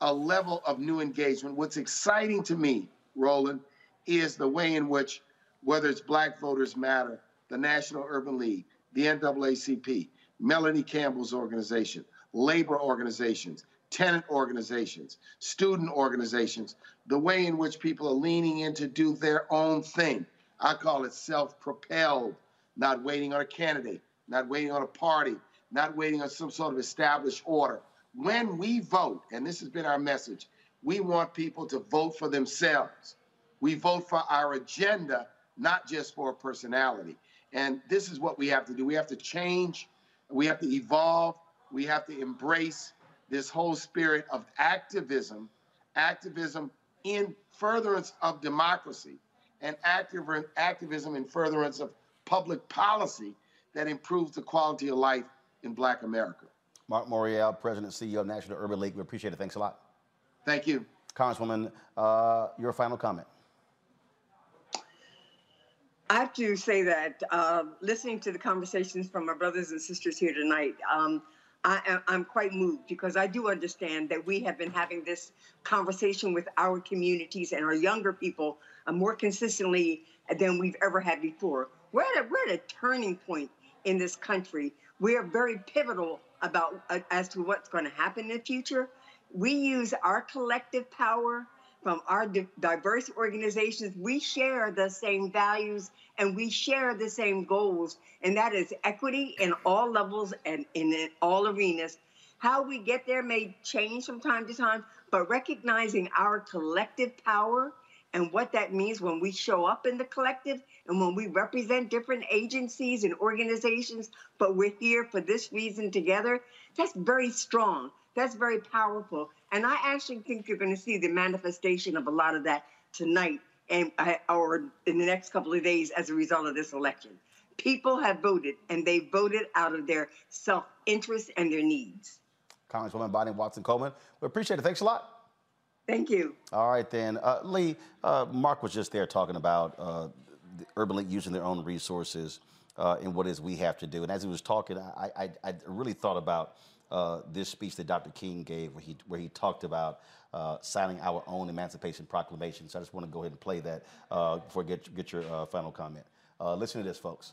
a level of new engagement. What's exciting to me, Roland, is the way in which, whether it's Black Voters Matter, the National Urban League, the NAACP, Melanie Campbell's organization, labor organizations, tenant organizations, student organizations, the way in which people are leaning in to do their own thing. I call it self propelled, not waiting on a candidate, not waiting on a party, not waiting on some sort of established order. When we vote, and this has been our message, we want people to vote for themselves. We vote for our agenda, not just for a personality. And this is what we have to do. We have to change, we have to evolve, we have to embrace this whole spirit of activism, activism in furtherance of democracy, and activ- activism in furtherance of public policy that improves the quality of life in Black America. Mark Morial, President and CEO of National Urban League. We appreciate it. Thanks a lot. Thank you. Congresswoman, uh, your final comment. I have to say that uh, listening to the conversations from my brothers and sisters here tonight, um, I, am quite moved because I do understand that we have been having this conversation with our communities and our younger people uh, more consistently than we've ever had before. We're at, a, we're at a turning point in this country. We are very pivotal about uh, as to what's going to happen in the future. We use our collective power from our di- diverse organizations, we share the same values and we share the same goals, and that is equity in all levels and in all arenas. How we get there may change from time to time, but recognizing our collective power and what that means when we show up in the collective and when we represent different agencies and organizations, but we're here for this reason together, that's very strong. That's very powerful. And I actually think you're going to see the manifestation of a lot of that tonight and uh, or in the next couple of days as a result of this election. People have voted, and they voted out of their self-interest and their needs. Congresswoman Bonnie Watson Coleman, we appreciate it. Thanks a lot. Thank you. All right, then. Uh, Lee, uh, Mark was just there talking about uh, the Urban League using their own resources uh, and what it is we have to do. And as he was talking, I, I, I really thought about uh, this speech that Dr. King gave, where he where he talked about uh, signing our own Emancipation Proclamation. So I just want to go ahead and play that uh, before I get get your uh, final comment. Uh, listen to this, folks.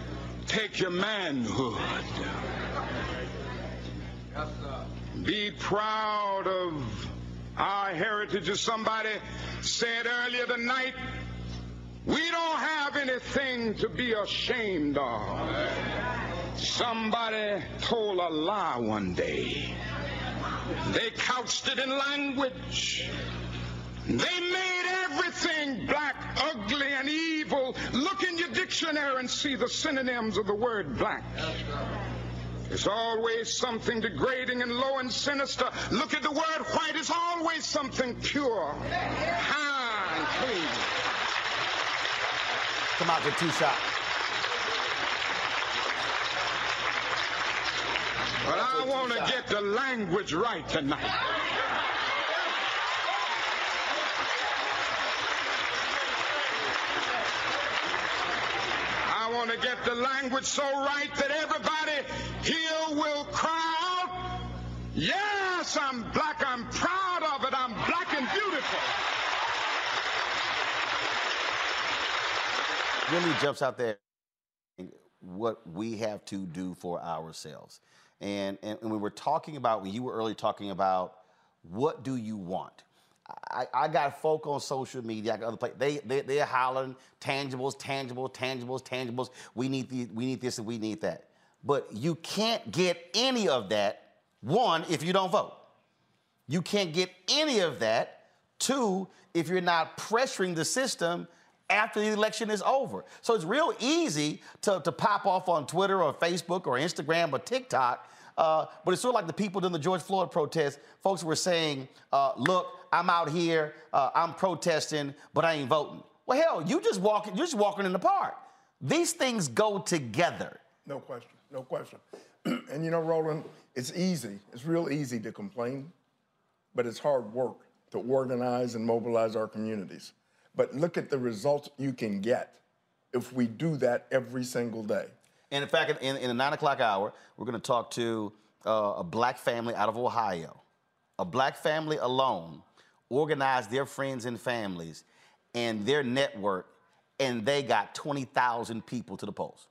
take your manhood. Be proud of our heritage. As somebody said earlier tonight, we don't have anything to be ashamed of. Somebody told a lie one day. They couched it in language. They made everything black, ugly, and evil. Look dictionary and see the synonyms of the word black. There's always something degrading and low and sinister. Look at the word white. It's always something pure, high, and clean. Come out with two shots. But I want to get the language right tonight. I want to get the language so right that everybody here will cry out, Yes, I'm black. I'm proud of it. I'm black and beautiful. really jumps out there what we have to do for ourselves. And, and, and we were talking about, when you were earlier talking about what do you want? I, I got folk on social media, got other places, they, they, they're hollering tangibles, tangibles, tangibles, tangibles. We need, the, we need this and we need that. But you can't get any of that, one, if you don't vote. You can't get any of that, two, if you're not pressuring the system after the election is over. So it's real easy to, to pop off on Twitter or Facebook or Instagram or TikTok. Uh, but it's sort of like the people in the George Floyd protest. Folks were saying, uh, look, I'm out here, uh, I'm protesting, but I ain't voting. Well, hell, you just walking, you're just walking in the park. These things go together. No question, no question. and you know, Roland, it's easy. It's real easy to complain, but it's hard work to organize and mobilize our communities. But look at the results you can get if we do that every single day. And in fact, in, in the nine o'clock hour, we're going to talk to uh, a black family out of Ohio. A black family alone organized their friends and families and their network, and they got 20,000 people to the polls.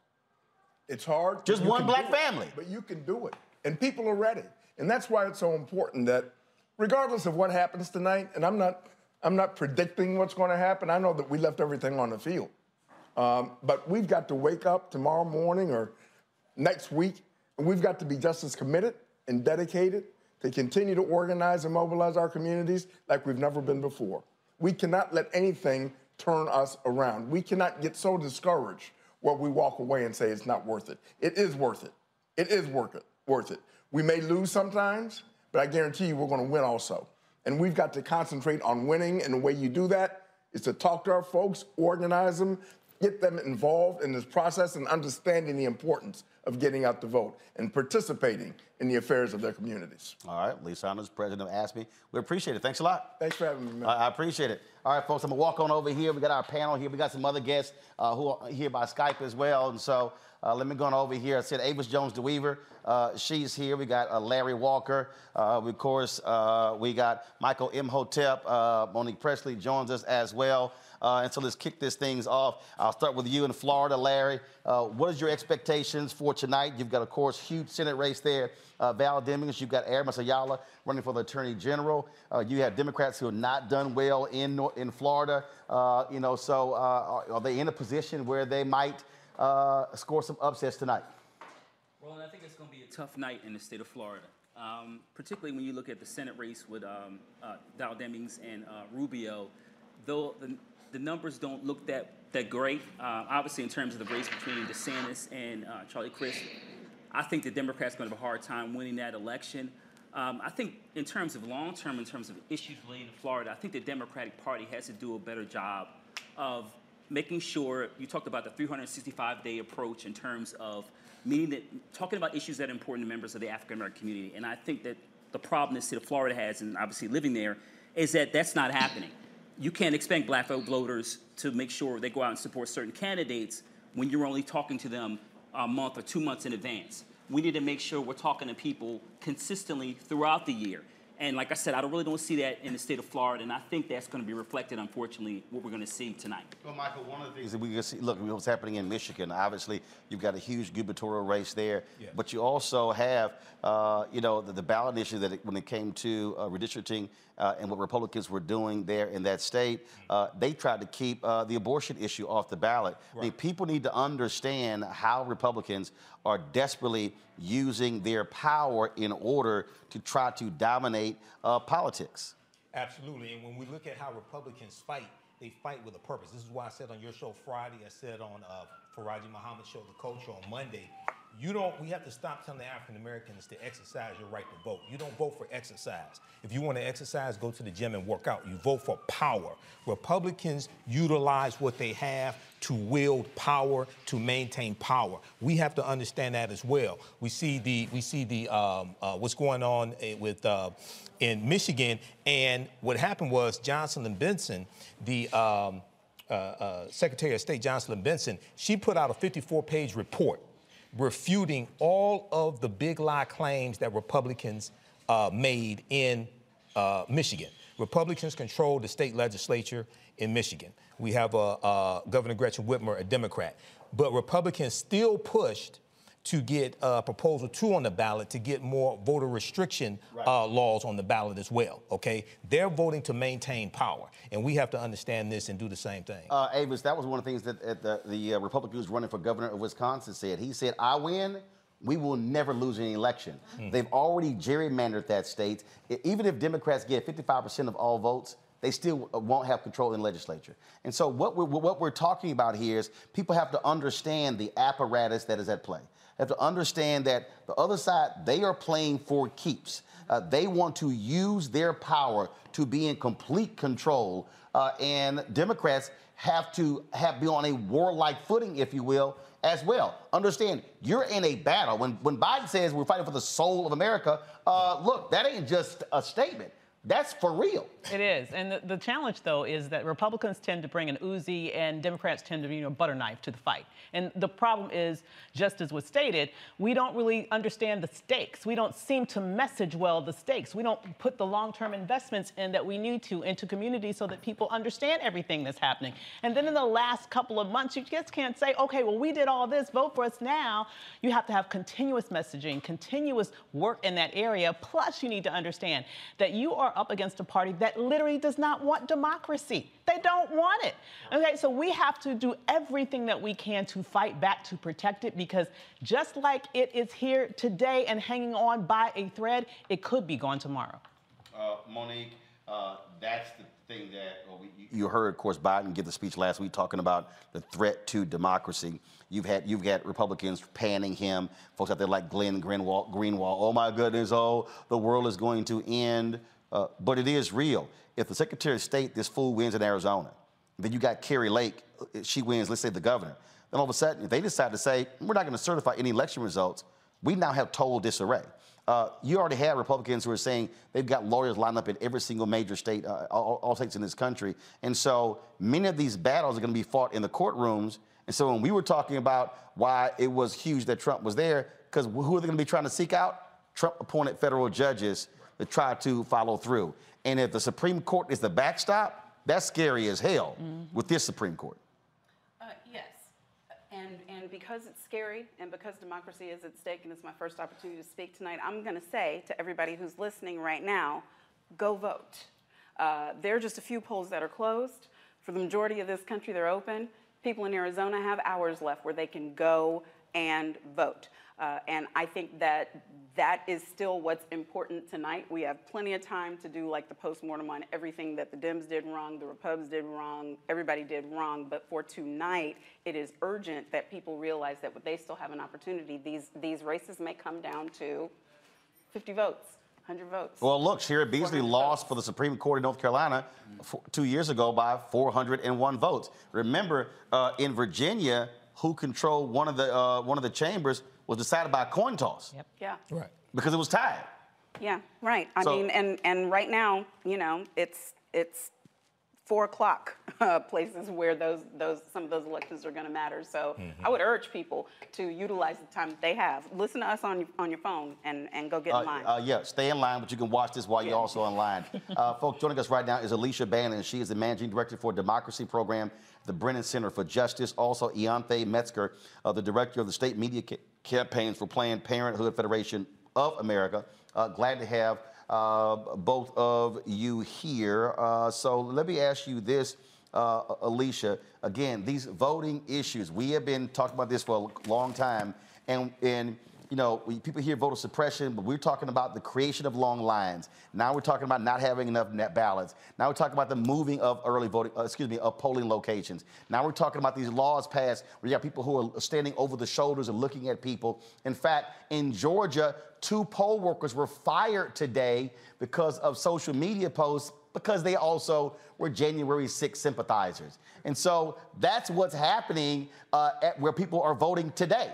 It's hard. Just one black family. But you can do it. And people are ready. And that's why it's so important that regardless of what happens tonight, and I'm not I'm not predicting what's going to happen. I know that we left everything on the field. Um, but we've got to wake up tomorrow morning or next week, and we've got to be just as committed and dedicated to continue to organize and mobilize our communities like we've never been before. We cannot let anything turn us around. We cannot get so discouraged where we walk away and say it's not worth it. It is worth it. It is worth it. Worth it. We may lose sometimes, but I guarantee you we're going to win also. And we've got to concentrate on winning. And the way you do that is to talk to our folks, organize them, get them involved in this process and understanding the importance of getting out the vote and participating in the affairs of their communities. All right, Lee Saunders, president of AFSCME. We appreciate it. Thanks a lot. Thanks for having me, man. I, I appreciate it. All right, folks, I'm gonna walk on over here. We got our panel here. We got some other guests uh, who are here by Skype as well. And so uh, let me go on over here. I said Avis Jones DeWeever. Uh, she's here. We got uh, Larry Walker. Uh, of course, uh, we got Michael Imhotep. Uh, Monique Presley joins us as well. Uh, and so let's kick this things off. I'll start with you in Florida, Larry. Uh, what is your expectations for tonight? You've got, of course, huge Senate race there. Uh, Val Demings, you've got Aramis Ayala running for the Attorney General. Uh, you have Democrats who have not done well in in Florida. Uh, you know, so are, are, they in a position where they might score some upsets tonight? Well, I think it's going to be a tough night in the state of Florida. Um, particularly when you look at the Senate race with um, uh, Val Demings and uh, Rubio, though the, the, numbers don't look that, that great, uh, obviously in terms of the race between DeSantis and uh, Charlie Crist, I think the Democrats are going to have a hard time winning that election. Um, I think in terms of long term, in terms of issues related to Florida, I think the Democratic Party has to do a better job of making sure you talked about the 365 day approach in terms of meaning that talking about issues that are important to members of the African American community. And I think that the problem the state of Florida has, and obviously living there, is that that's not happening. You can't expect black vote voters to make sure they go out and support certain candidates when you're only talking to them a month or two months in advance. We need to make sure we're talking to people consistently throughout the year. And like I said, I really don't see that in the state of Florida, and I think that's going to be reflected, unfortunately, what we're going to see tonight. Well, Michael, one of the things that we can see, look, what's happening in Michigan. Obviously, you've got a huge gubernatorial race there, yeah. but you also have, uh, you know, the, the, ballot issue that it, when it came to uh, redistricting uh, and what Republicans were doing there in that state, uh, they tried to keep uh, the abortion issue off the ballot. Right. I mean, people need to understand how Republicans are desperately using their power in order to try to dominate uh, politics. Absolutely. And when we look at how Republicans fight, they fight with a purpose. This is why I said on your show Friday, I said on uh, Faraji Muhammad show, the culture on Monday, you don't we have to stop telling African Americans to exercise your right to vote. You don't vote for exercise. If you want to exercise, go to the gym and work out. You vote for power. Republicans utilize what they have to wield power, to maintain power. We have to understand that as well. We see the we see the um, uh, what's going on eh, with uh, in Michigan, and what happened was Jocelyn Benson, the um, uh, uh Secretary of State Jocelyn Benson, she put out a 54-page report refuting all of the big lie claims that Republicans uh, made in uh, Michigan. Republicans control the state legislature in Michigan. We have Governor Gretchen Whitmer, a Democrat. But Republicans still pushed to get uh, proposal two on the ballot to get more voter restriction right. uh, laws on the ballot as well. Okay, they're voting to maintain power, and we have to understand this and do the same thing. Uh, Avis, that was one of the things that the, the uh, Republican who's running for governor of Wisconsin said. He said, "I win." We will never lose an election. Hmm. They've already gerrymandered that state. Even if Democrats get 55% of all votes, they still won't have control in the legislature. And so, what we're, what we're talking about here is people have to understand the apparatus that is at play have to understand that the other side, they are playing for keeps. Uh, they want to use their power to be in complete control. Uh, and Democrats have to have be on a warlike footing, if you will, as well. Understand, you're in a battle. When, when Biden says we're fighting for the soul of America, uh, look, that ain't just a statement. That's for real. It is. And the, the, challenge, though, is that Republicans tend to bring an Uzi and Democrats tend to, you know, butter knife to the fight. And the problem is, just as was stated, we don't really understand the stakes. We don't seem to message well the stakes. We don't put the long-term investments in that we need to into communities so that people understand everything that's happening. And then in the last couple of months, you just can't say, okay, well, we did all this, vote for us now. You have to have continuous messaging, continuous work in that area. Plus, you need to understand that you are are up against a party that literally does not want democracy. They don't want it. Okay, so we have to do everything that we can to fight back to protect it because just like it is here today and hanging on by a thread, it could be gone tomorrow. Uh, Monique, uh, that's the thing that well, we, you heard, of course, Biden give the speech last week talking about the threat to democracy. You've had you've got Republicans panning him, folks out there like Glenn Greenwald. Greenwald. Oh my goodness! Oh, the world is going to end. Uh, but it is real. If the Secretary of State, this fool wins in Arizona, then you got Kari Lake, uh, she wins, let's say the governor. Then all of a sudden, if they decide to say, we're not going to certify any election results, we now have total disarray. Uh, you already had Republicans who are saying they've got lawyers lined up in every single major state, uh, all, all, states in this country. And so many of these battles are going to be fought in the courtrooms. And so when we were talking about why it was huge that Trump was there, because who are they going to be trying to seek out? Trump appointed federal judges try to follow through. And if the Supreme Court is the backstop, that's scary as hell mm-hmm. with this Supreme Court. Uh, yes. And, and because it's scary and because democracy is at stake, and it's my first opportunity to speak tonight, I'm going to say to everybody who's listening right now go vote. Uh, there are just a few polls that are closed. For the majority of this country, they're open. People in Arizona have hours left where they can go and vote. Uh, and I think that that is still what's important tonight. We have plenty of time to do like the postmortem on everything that the Dems did wrong, the Repubs did wrong, everybody did wrong. But for tonight, it is urgent that people realize that they still have an opportunity. These these races may come down to 50 votes. 100 votes. Well, look, Cheri Beasley lost votes. for the Supreme Court in North Carolina four, two years ago by 401 votes. Remember, uh, in Virginia, who controlled one of the uh, one of the chambers was decided by a coin toss. Yep. Yeah. Right. Because it was tied. Yeah, right. I So- mean, and and right now, you know, it's it's four o'clock uh, places where those those some of those elections are going to matter. So I would urge people to utilize the time that they have. Listen to us on on your phone and and go get in line. Uh, yeah, stay in line, but you can watch this while you're also online. Uh, folks, joining us right now is Alicia Bannon. She is the managing director for Democracy Program, the Brennan Center for Justice. Also, Ianthe Metzger, uh, the director of the state media ca- campaigns for Planned Parenthood Federation of America. Uh, glad to have uh, both of you here. Uh, so let me ask you this, uh, Alicia. Again, these voting issues, we have been talking about this for a long time, and, and you know, people hear voter suppression, but we're talking about the creation of long lines. Now we're talking about not having enough net ballots. Now we're talking about the moving of early voting, uh, excuse me, of polling locations. Now we're talking about these laws passed where you have people who are standing over the shoulders and looking at people. In fact, in Georgia, two poll workers were fired today because of social media posts because they also were January 6 sympathizers. And so that's what's happening uh, at where people are voting today.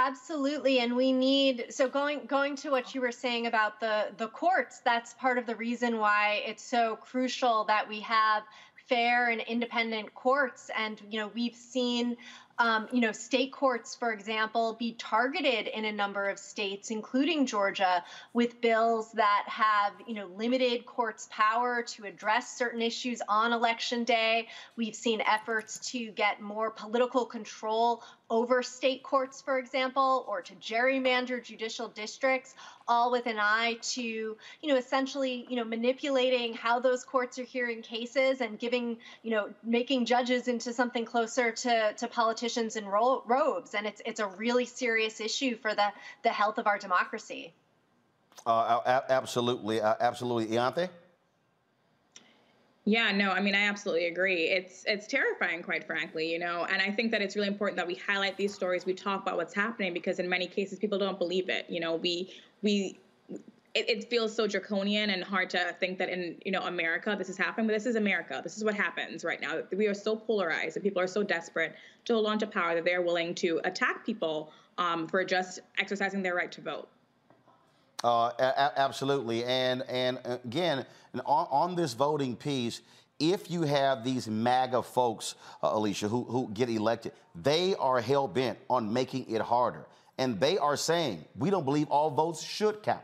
Absolutely, and we need so going going to what you were saying about the the courts. That's part of the reason why it's so crucial that we have fair and independent courts. And you know, we've seen um, you know, state courts, for example, be targeted in a number of states, including Georgia, with bills that have, you know, limited courts' power to address certain issues on election day. We've seen efforts to get more political control over state courts, for example, or to gerrymander judicial districts, all with an eye to, you know, essentially, you know, manipulating how those courts are hearing cases and giving, you know, making judges into something closer to, to politicians in ro- robes. And it's it's a really serious issue for the the health of our democracy. Uh, absolutely, uh, absolutely, Ianthe. Yeah, no, I mean, I absolutely agree. It's it's terrifying, quite frankly, you know. And I think that it's really important that we highlight these stories, we talk about what's happening, because in many cases, people don't believe it. You know, we we it, it, feels so draconian and hard to think that in you know America this is happening, but this is America. This is what happens right now. We are so polarized, and people are so desperate to hold on to power that they're willing to attack people um, for just exercising their right to vote. Uh, a- absolutely, and and again, on, on this voting piece, if you have these MAGA folks, uh, Alicia, who, who get elected, they are hell bent on making it harder. And they are saying, we don't believe all votes should count.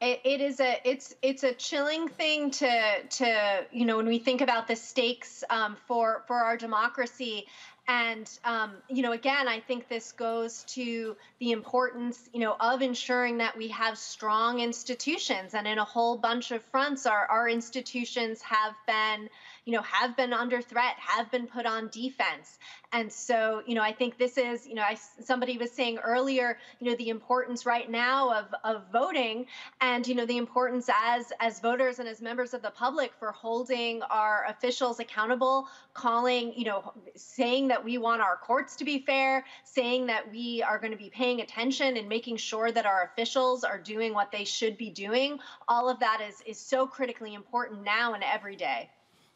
it is a it's it's a chilling thing to to you know when we think about the stakes um, for for our democracy and um, you know, again, I think this goes to the importance, you know, of ensuring that we have strong institutions. And in a whole bunch of fronts, our our institutions have been, you know, have been under threat, have been put on defense. And so, you know, I think this is, you know, I, somebody was saying earlier, you know, the importance right now of of voting, and you know, the importance as as voters and as members of the public for holding our officials accountable, calling, you know, saying that we want our courts to be fair, saying that we are going to be paying attention and making sure that our officials are doing what they should be doing. All of that is is so critically important now and every day.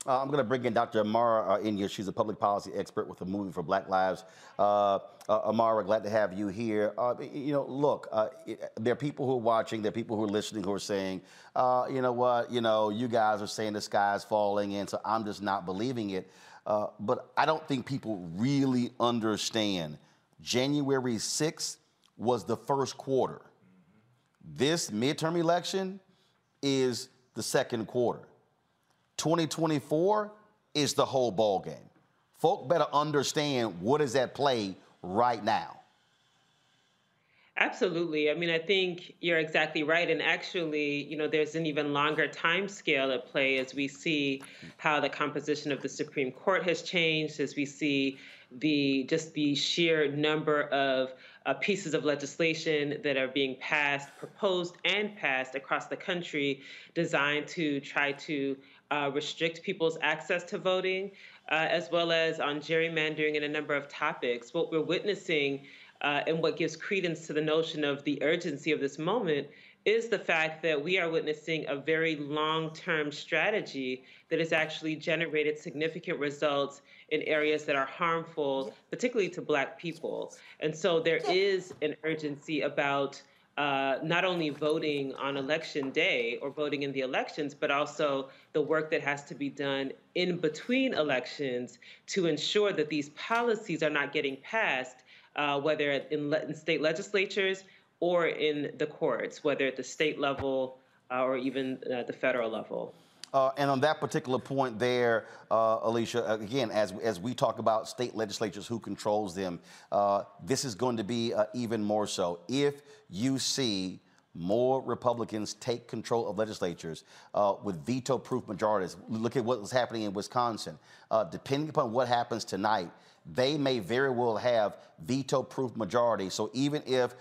Uh, I'm going to bring in Dr. Amara uh. She's a public policy expert with the Movement for Black Lives. Uh, uh Amara, glad to have you here. Uh, you know, look, uh, it, there are people who are watching, there are people who are listening who are saying, you know what, you know, you guys are saying the sky is falling, and so I'm just not believing it. but I don't think people really understand. January 6th was the first quarter. This midterm election is the second quarter. 2024 is the whole ball game. Folk better understand what is at play right now. Absolutely. I mean, I think you're exactly right. And actually, you know, there's an even longer time scale at play as we see how the composition of the Supreme Court has changed, as we see the just the sheer number of uh, pieces of legislation that are being passed, proposed, and passed across the country designed to try to uh, restrict people's access to voting, uh, as well as on gerrymandering and a number of topics. What we're witnessing uh, and what gives credence to the notion of the urgency of this moment is the fact that we are witnessing a very long term strategy that has actually generated significant results in areas that are harmful, particularly to Black people. And so there is an urgency about. Uh, not only voting on election day or voting in the elections, but also the work that has to be done in between elections to ensure that these policies are not getting passed, uh, whether in, le- in, state legislatures or in the courts, whether at the state level uh, or even uh, the federal level. Uh, and on that particular point there, uh, Alicia, again, as, as we talk about state legislatures, who controls them, uh, this is going to be uh, even more so. If you see more Republicans take control of legislatures uh, with veto proof majorities, look at what was happening in Wisconsin. Uh, depending upon what happens tonight, they may very well have veto proof majority. So even if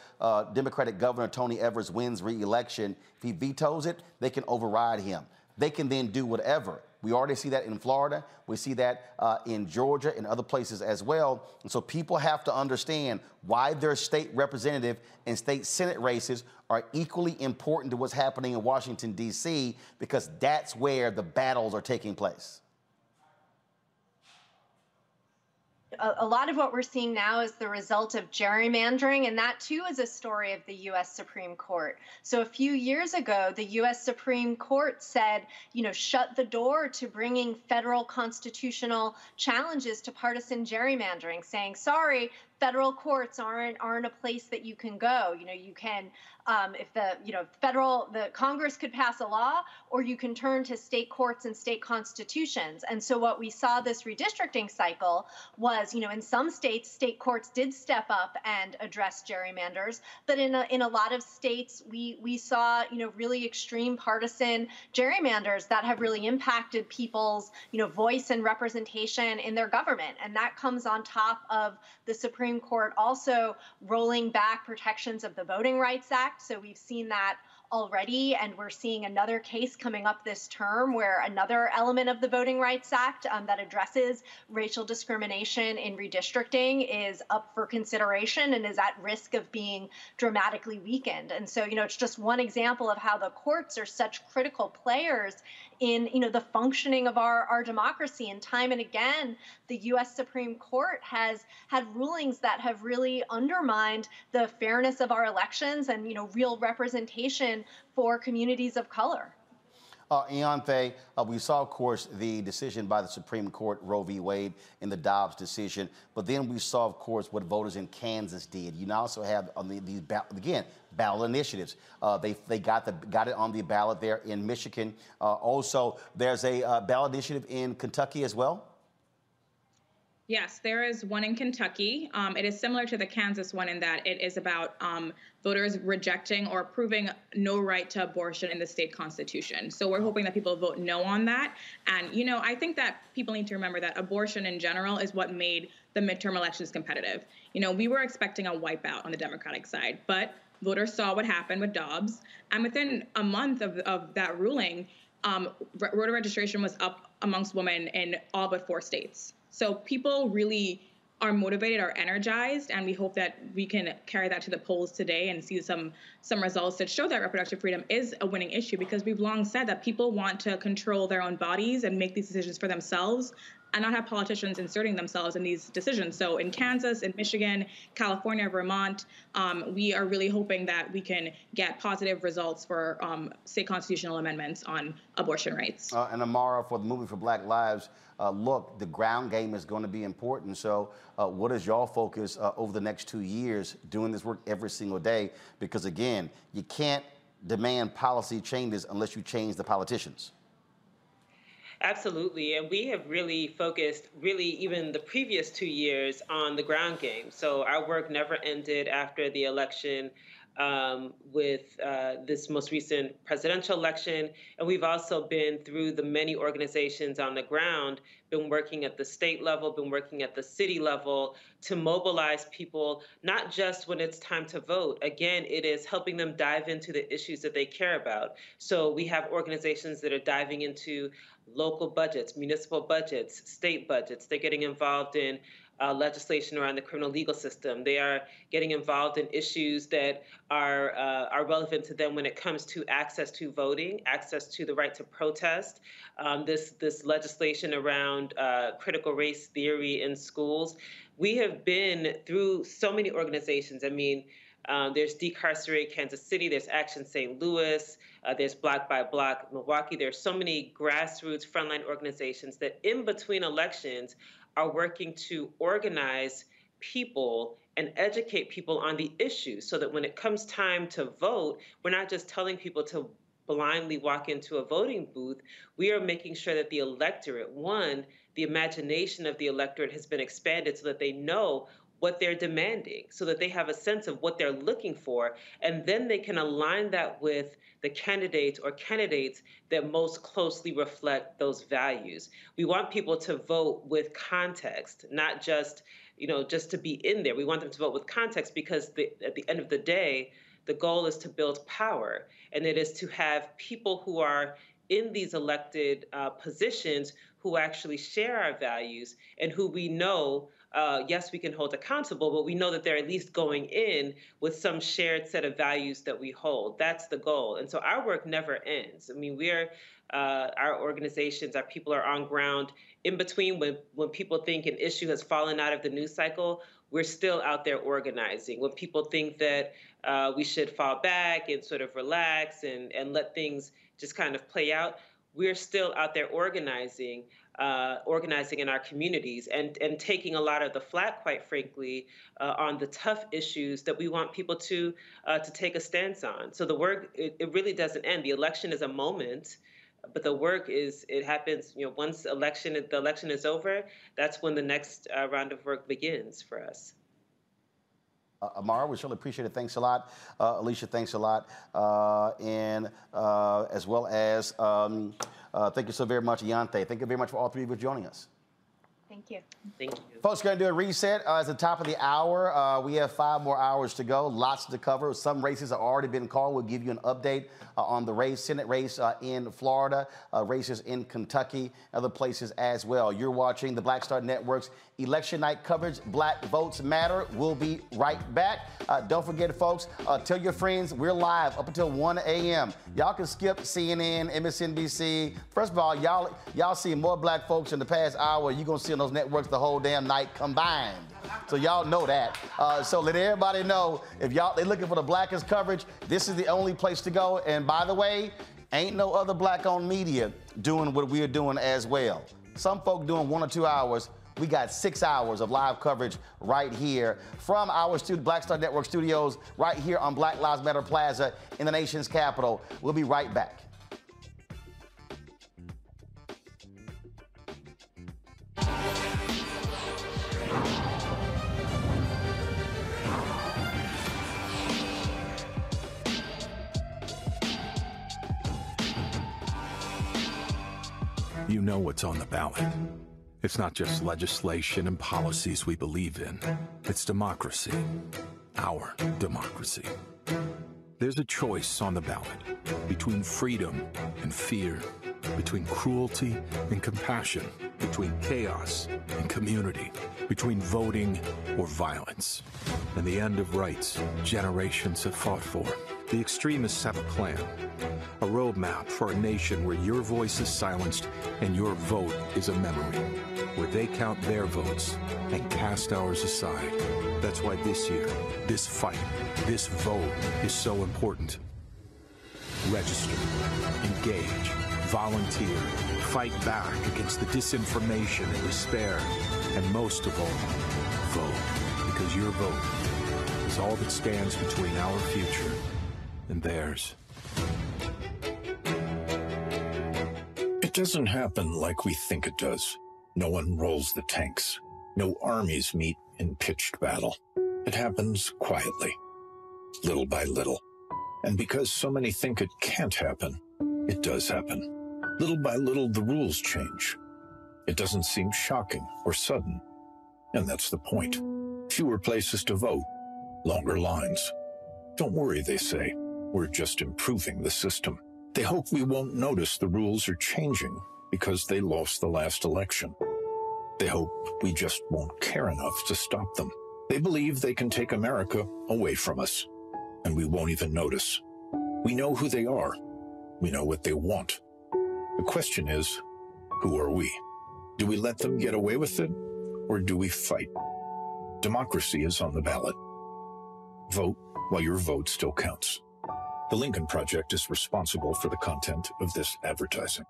Democratic Governor Tony Evers wins re election, if he vetoes it, they can override him they can then do whatever. We already see that in Florida. We see that uh, in Georgia and other places as well. And so people have to understand why their state representative and state Senate races are equally important to what's happening in Washington, D.C., because that's where the battles are taking place. A, lot of what we're seeing now is the result of gerrymandering, and that too is a story of the U.S. Supreme Court. So a few years ago, the U.S. Supreme Court said, you know, shut the door to bringing federal constitutional challenges to partisan gerrymandering, saying, sorry, federal courts aren't aren't a place that you can go. You know, you can um, if the you know federal the Congress could pass a law, or you can turn to state courts and state constitutions. And so what we saw this redistricting cycle was, you know, in some states, state courts did step up and address gerrymanders, but in a, in a lot of states, we we saw you know really extreme partisan gerrymanders that have really impacted people's you know voice and representation in their government, and that comes on top of the Supreme Court also rolling back protections of the Voting Rights Act so we've seen that already, and we're seeing another case coming up this term where another element of the Voting Rights Act um, that addresses racial discrimination in redistricting is up for consideration and is at risk of being dramatically weakened. And so, you know, it's just one example of how the courts are such critical players in you know the functioning of our, our democracy and time and again the US Supreme Court has had rulings that have really undermined the fairness of our elections and you know real representation for communities of color. Uh, uh, we saw, of course, the decision by the Supreme Court, Roe v. Wade, in the Dobbs decision. But then we saw, of course, what voters in Kansas did. You now also have on the, these again ballot initiatives. Uh, they they got the got it on the ballot there in Michigan. Uh, also, there's a uh, ballot initiative in Kentucky as well. Yes, there is one in Kentucky. Um, it is similar to the Kansas one in that it is about um, voters rejecting or approving no right to abortion in the state constitution. So we're hoping that people vote no on that. And, you know, I think that people need to remember that abortion in general is what made the midterm elections competitive. You know, we were expecting a wipeout on the Democratic side, but voters saw what happened with Dobbs. And within a month of, of that ruling, um, voter registration was up amongst women in all but four states. So people really are motivated, are energized, and we hope that we can carry that to the polls today and see some some results that show that reproductive freedom is a winning issue because we've long said that people want to control their own bodies and make these decisions for themselves and not have politicians inserting themselves in these decisions. So in Kansas, in Michigan, California, Vermont, um, we are really hoping that we can get positive results for um, state constitutional amendments on abortion rights. Uh, and Amara, for the Movement for Black Lives, uh, look, the ground game is going to be important. So, uh, what is your focus uh, over the next two years doing this work every single day? Because again, you can't demand policy changes unless you change the politicians. Absolutely. And we have really focused, really, even the previous two years on the ground game. So our work never ended after the election um, with uh, this most recent presidential election. And we've also been through the many organizations on the ground, been working at the state level, been working at the city level to mobilize people, not just when it's time to vote. Again, it is helping them dive into the issues that they care about. So we have organizations that are diving into local budgets, municipal budgets, state budgets. They're getting involved in uh, legislation around the criminal legal system. They are getting involved in issues that are uh, are relevant to them when it comes to access to voting, access to the right to protest. Um, this this legislation around uh, critical race theory in schools. We have been through so many organizations. I mean. Um, there's Decarcerate Kansas City, there's Action St. Louis, uh, there's Block by Block Milwaukee. There's so many grassroots frontline organizations that in between elections are working to organize people and educate people on the issues so that when it comes time to vote, we're not just telling people to blindly walk into a voting booth. We are making sure that the electorate, one, the imagination of the electorate has been expanded so that they know what they're demanding, so that they have a sense of what they're looking for, and then they can align that with the candidates or candidates that most closely reflect those values. We want people to vote with context, not just, you know, just to be in there. We want them to vote with context because the, at the end of the day, the goal is to build power, and it is to have people who are in these elected uh, positions who actually share our values and who we know uh, yes, we can hold accountable, but we know that they're at least going in with some shared set of values that we hold. That's the goal. And so our work never ends. I mean, we're, uh, our organizations, our people are on ground in between when, when people think an issue has fallen out of the news cycle. We're still out there organizing. When people think that uh, we should fall back and sort of relax and, and let things just kind of play out, we're still out there organizing uh, organizing in our communities and, and taking a lot of the flack, quite frankly, uh, on the tough issues that we want people to uh, to take a stance on. So the work it, it, really doesn't end. The election is a moment, but the work is it happens. You know, once election the election is over, that's when the next uh, round of work begins for us. Uh, Amara, we certainly appreciate it. Thanks a lot. Uh, Alicia, thanks a lot. Uh, and uh, as well as, um, uh, thank you so very much, Ianthe. Thank you very much for all three of you joining us. Thank you. Thank you. Folks, going to do a reset uh, at the top of the hour. Uh, we have five more hours to go. Lots to cover. Some races have already been called. We'll give you an update uh, on the race, Senate race uh, in Florida, uh, races in Kentucky, other places as well. You're watching the Black Star Network's election night coverage. Black Votes Matter. We'll be right back. Uh, don't forget, folks, tell your friends we're live up until 1 a.m. Y'all can skip CNN, MSNBC. First of all, y'all y'all see more black folks in the past hour. You're to see on those networks the whole damn night combined. So y'all know that. Uh, so let everybody know if y'all they looking for the blackest coverage, this is the only place to go. And by the way, ain't no other black-owned media doing what we're doing as well. Some folk doing one or two hours. We got six hours of live coverage right here from our studio, Black Star Network studios, right here on Black Lives Matter Plaza in the nation's capital. We'll be right back. You know what's on the ballot. It's not just legislation and policies we believe in, it's democracy. Our democracy. There's a choice on the ballot between freedom and fear, between cruelty and compassion between chaos and community, between voting or violence. And the end of rights generations have fought for. The extremists have a plan, a roadmap for a nation where your voice is silenced and your vote is a memory, where they count their votes and cast ours aside. That's why this year, this fight, this vote is so important. Register, engage, volunteer, fight back against the disinformation and despair, and most of all, vote. Because your vote is all that stands between our future and theirs. It doesn't happen like we think it does. No one rolls the tanks. No armies meet in pitched battle. It happens quietly, little by little. And because so many think it can't happen, it does happen. Little by little, the rules change. It doesn't seem shocking or sudden. And that's the point. Fewer places to vote, longer lines. Don't worry, they say. We're just improving the system. They hope we won't notice the rules are changing because they lost the last election. They hope we just won't care enough to stop them. They believe they can take America away from us, and we won't even notice. We know who they are. We know what they want. The question is, who are we? Do we let them get away with it, or do we fight? Democracy is on the ballot. Vote while your vote still counts. The Lincoln Project is responsible for the content of this advertising.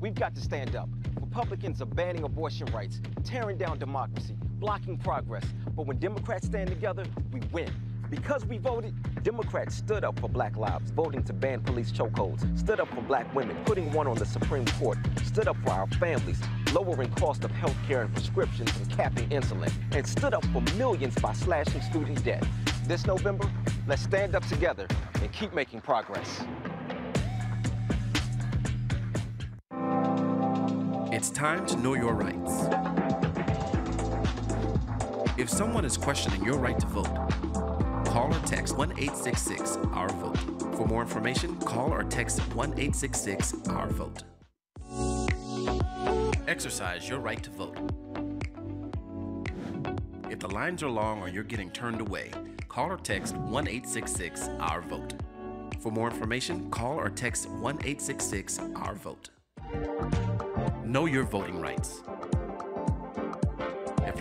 We've got to stand up. Republicans are banning abortion rights, tearing down democracy, blocking progress. But when Democrats stand together, we win. Because we voted, Democrats stood up for black lives, voting to ban police chokeholds, stood up for black women, putting one on the Supreme Court, stood up for our families, lowering cost of health care and prescriptions and capping insulin, and stood up for millions by slashing student debt. This November, let's stand up together and keep making progress. It's time to know your rights. If someone is questioning your right to vote, call or text 1 866 Our Vote. For more information, call or text 1 866 Our Vote. Exercise your right to vote. If the lines are long or you're getting turned away, call or text 1 866 Our Vote. For more information, call or text 1 866 Our Vote. Know your voting rights.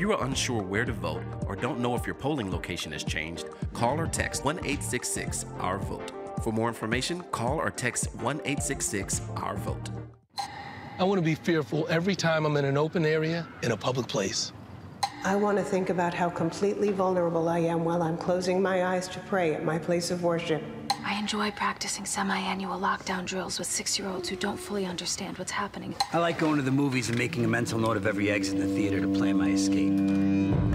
If you are unsure where to vote or don't know if your polling location has changed, call or text 1 866 Our Vote. For more information, call or text 1 866 Our Vote. I want to be fearful every time I'm in an open area in a public place. I want to think about how completely vulnerable I am while I'm closing my eyes to pray at my place of worship. I enjoy practicing semi-annual lockdown drills with six-year-olds who don't fully understand what's happening. I like going to the movies and making a mental note of every exit in the theater to plan my escape.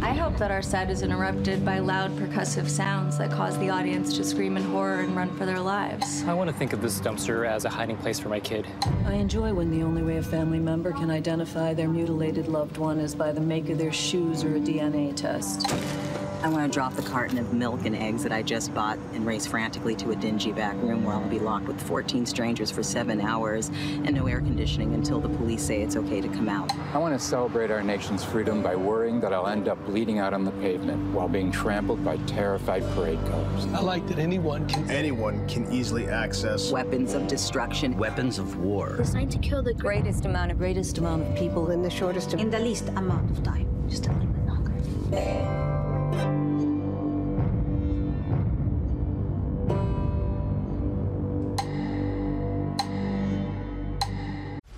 I hope that our set is interrupted by loud percussive sounds that cause the audience to scream in horror and run for their lives. I want to think of this dumpster as a hiding place for my kid. I enjoy when the only way a family member can identify their mutilated loved one is by the make of their shoes or a DNA test. I want to drop the carton of milk and eggs that I just bought and race frantically to a dingy back room where I'll be locked with 14 strangers for seven hours and no air conditioning until the police say it's okay to come out. I want to celebrate our nation's freedom by worrying that I'll end up bleeding out on the pavement while being trampled by terrified parade goers. I like that anyone can. Anyone can easily access weapons of destruction, weapons of war. Designed to kill the greatest amount of greatest amount of people in the shortest in the least amount of time. Just a little bit longer thank you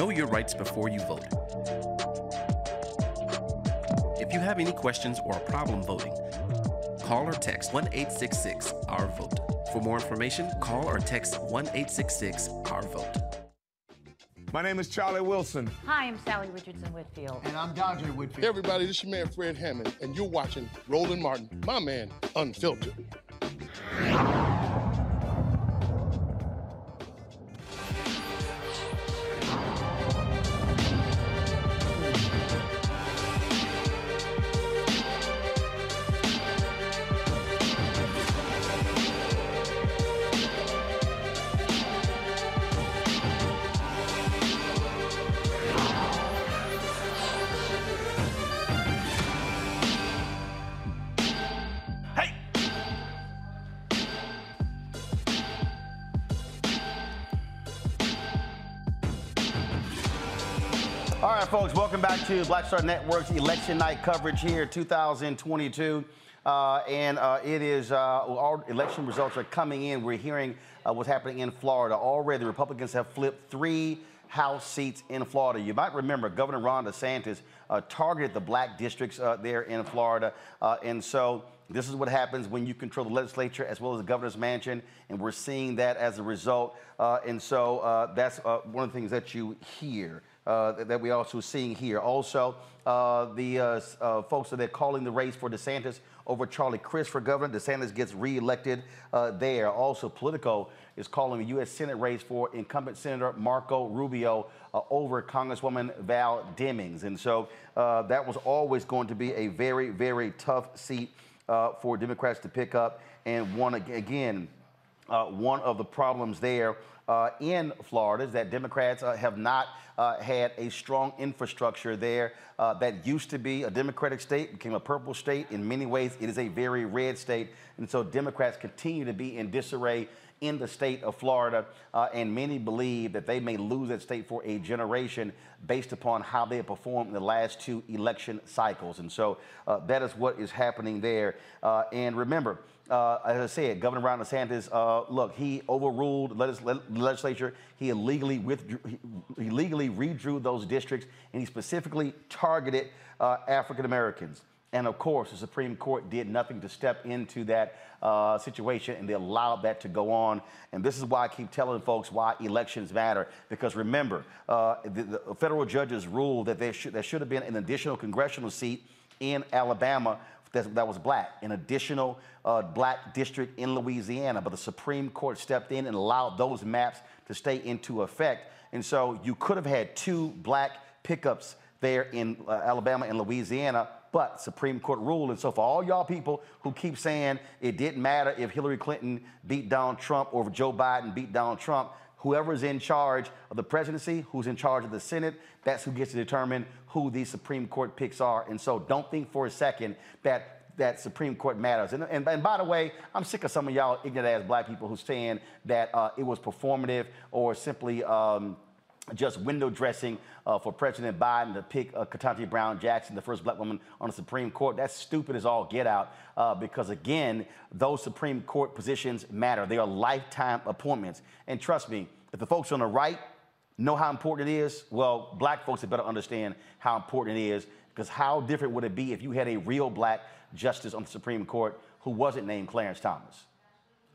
Know your rights before you vote. If you have any questions or a problem voting, call or text 1 866 Our Vote. For more information, call or text 1 866 Our Vote. My name is Charlie Wilson. Hi, I'm Sally Richardson Whitfield. And I'm Dondré Whitfield. Hey, everybody, this is your man Fred Hammond, and you're watching Roland Martin, my man, Unfiltered. To Black Star Network's election night coverage here, 2022. Uh, and uh, it is, uh, all election results are coming in. We're hearing uh, what's happening in Florida. Already, the Republicans have flipped three House seats in Florida. You might remember Governor Ron DeSantis uh, targeted the black districts uh, there in Florida. and so this is what happens when you control the legislature as well as the governor's mansion. And we're seeing that as a result. and so that's one of the things that you hear uh, that, we're also seeing here. Also, uh, the uh, uh, folks that are calling the race for DeSantis over Charlie Crist for governor. DeSantis gets reelected uh, there. Also, Politico is calling the U.S. Senate race for incumbent Senator Marco Rubio uh, over Congresswoman Val Demings. And so that was always going to be a very, very tough seat for Democrats to pick up. And one again, uh, one of the problems there uh, in Florida is that Democrats uh, have not uh, had a strong infrastructure there uh, that used to be a Democratic state, became a purple state. In many ways, it is a very red state. And so Democrats continue to be in disarray in the state of Florida, uh, and many believe that they may lose that state for a generation based upon how they have performed in the last two election cycles. And so uh, that is what is happening there. Uh, and remember, uh, as I said, Governor Ron DeSantis, uh, look, he overruled the legislature. He illegally withdrew, he illegally redrew those districts, and he specifically targeted uh, African Americans. And of course, the Supreme Court did nothing to step into that uh, situation and they allowed that to go on. And this is why I keep telling folks why elections matter. Because remember, uh, the, the, federal judges ruled that there should, there should have been an additional congressional seat in Alabama that, that was black, an additional uh, black district in Louisiana. But the Supreme Court stepped in and allowed those maps to stay into effect. And so you could have had two black pickups there in uh, Alabama and Louisiana, but Supreme Court ruled. And so for all y'all people who keep saying it didn't matter if Hillary Clinton beat Donald Trump or if Joe Biden beat Donald Trump, whoever's in charge of the presidency, who's in charge of the Senate, that's who gets to determine who these Supreme Court picks are. And so don't think for a second that that Supreme Court matters. And, and, and, by the way, I'm sick of some of y'all ignorant ass black people who saying that uh, it was performative or simply um, just window dressing uh, for President Biden to pick uh, Ketanji Brown Jackson, the first black woman on the Supreme Court. That's stupid as all get out uh, because, again, those Supreme Court positions matter. They are lifetime appointments. And trust me, if the folks on the right know how important it is, well, black folks had better understand how important it is because how different would it be if you had a real black justice on the Supreme Court who wasn't named Clarence Thomas?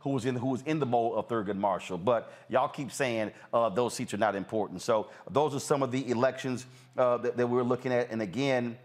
Who was in who was in the mold of Thurgood Marshall. But y'all keep saying uh, those seats are not important. So those are some of the elections uh, that, that, we're looking at. And again.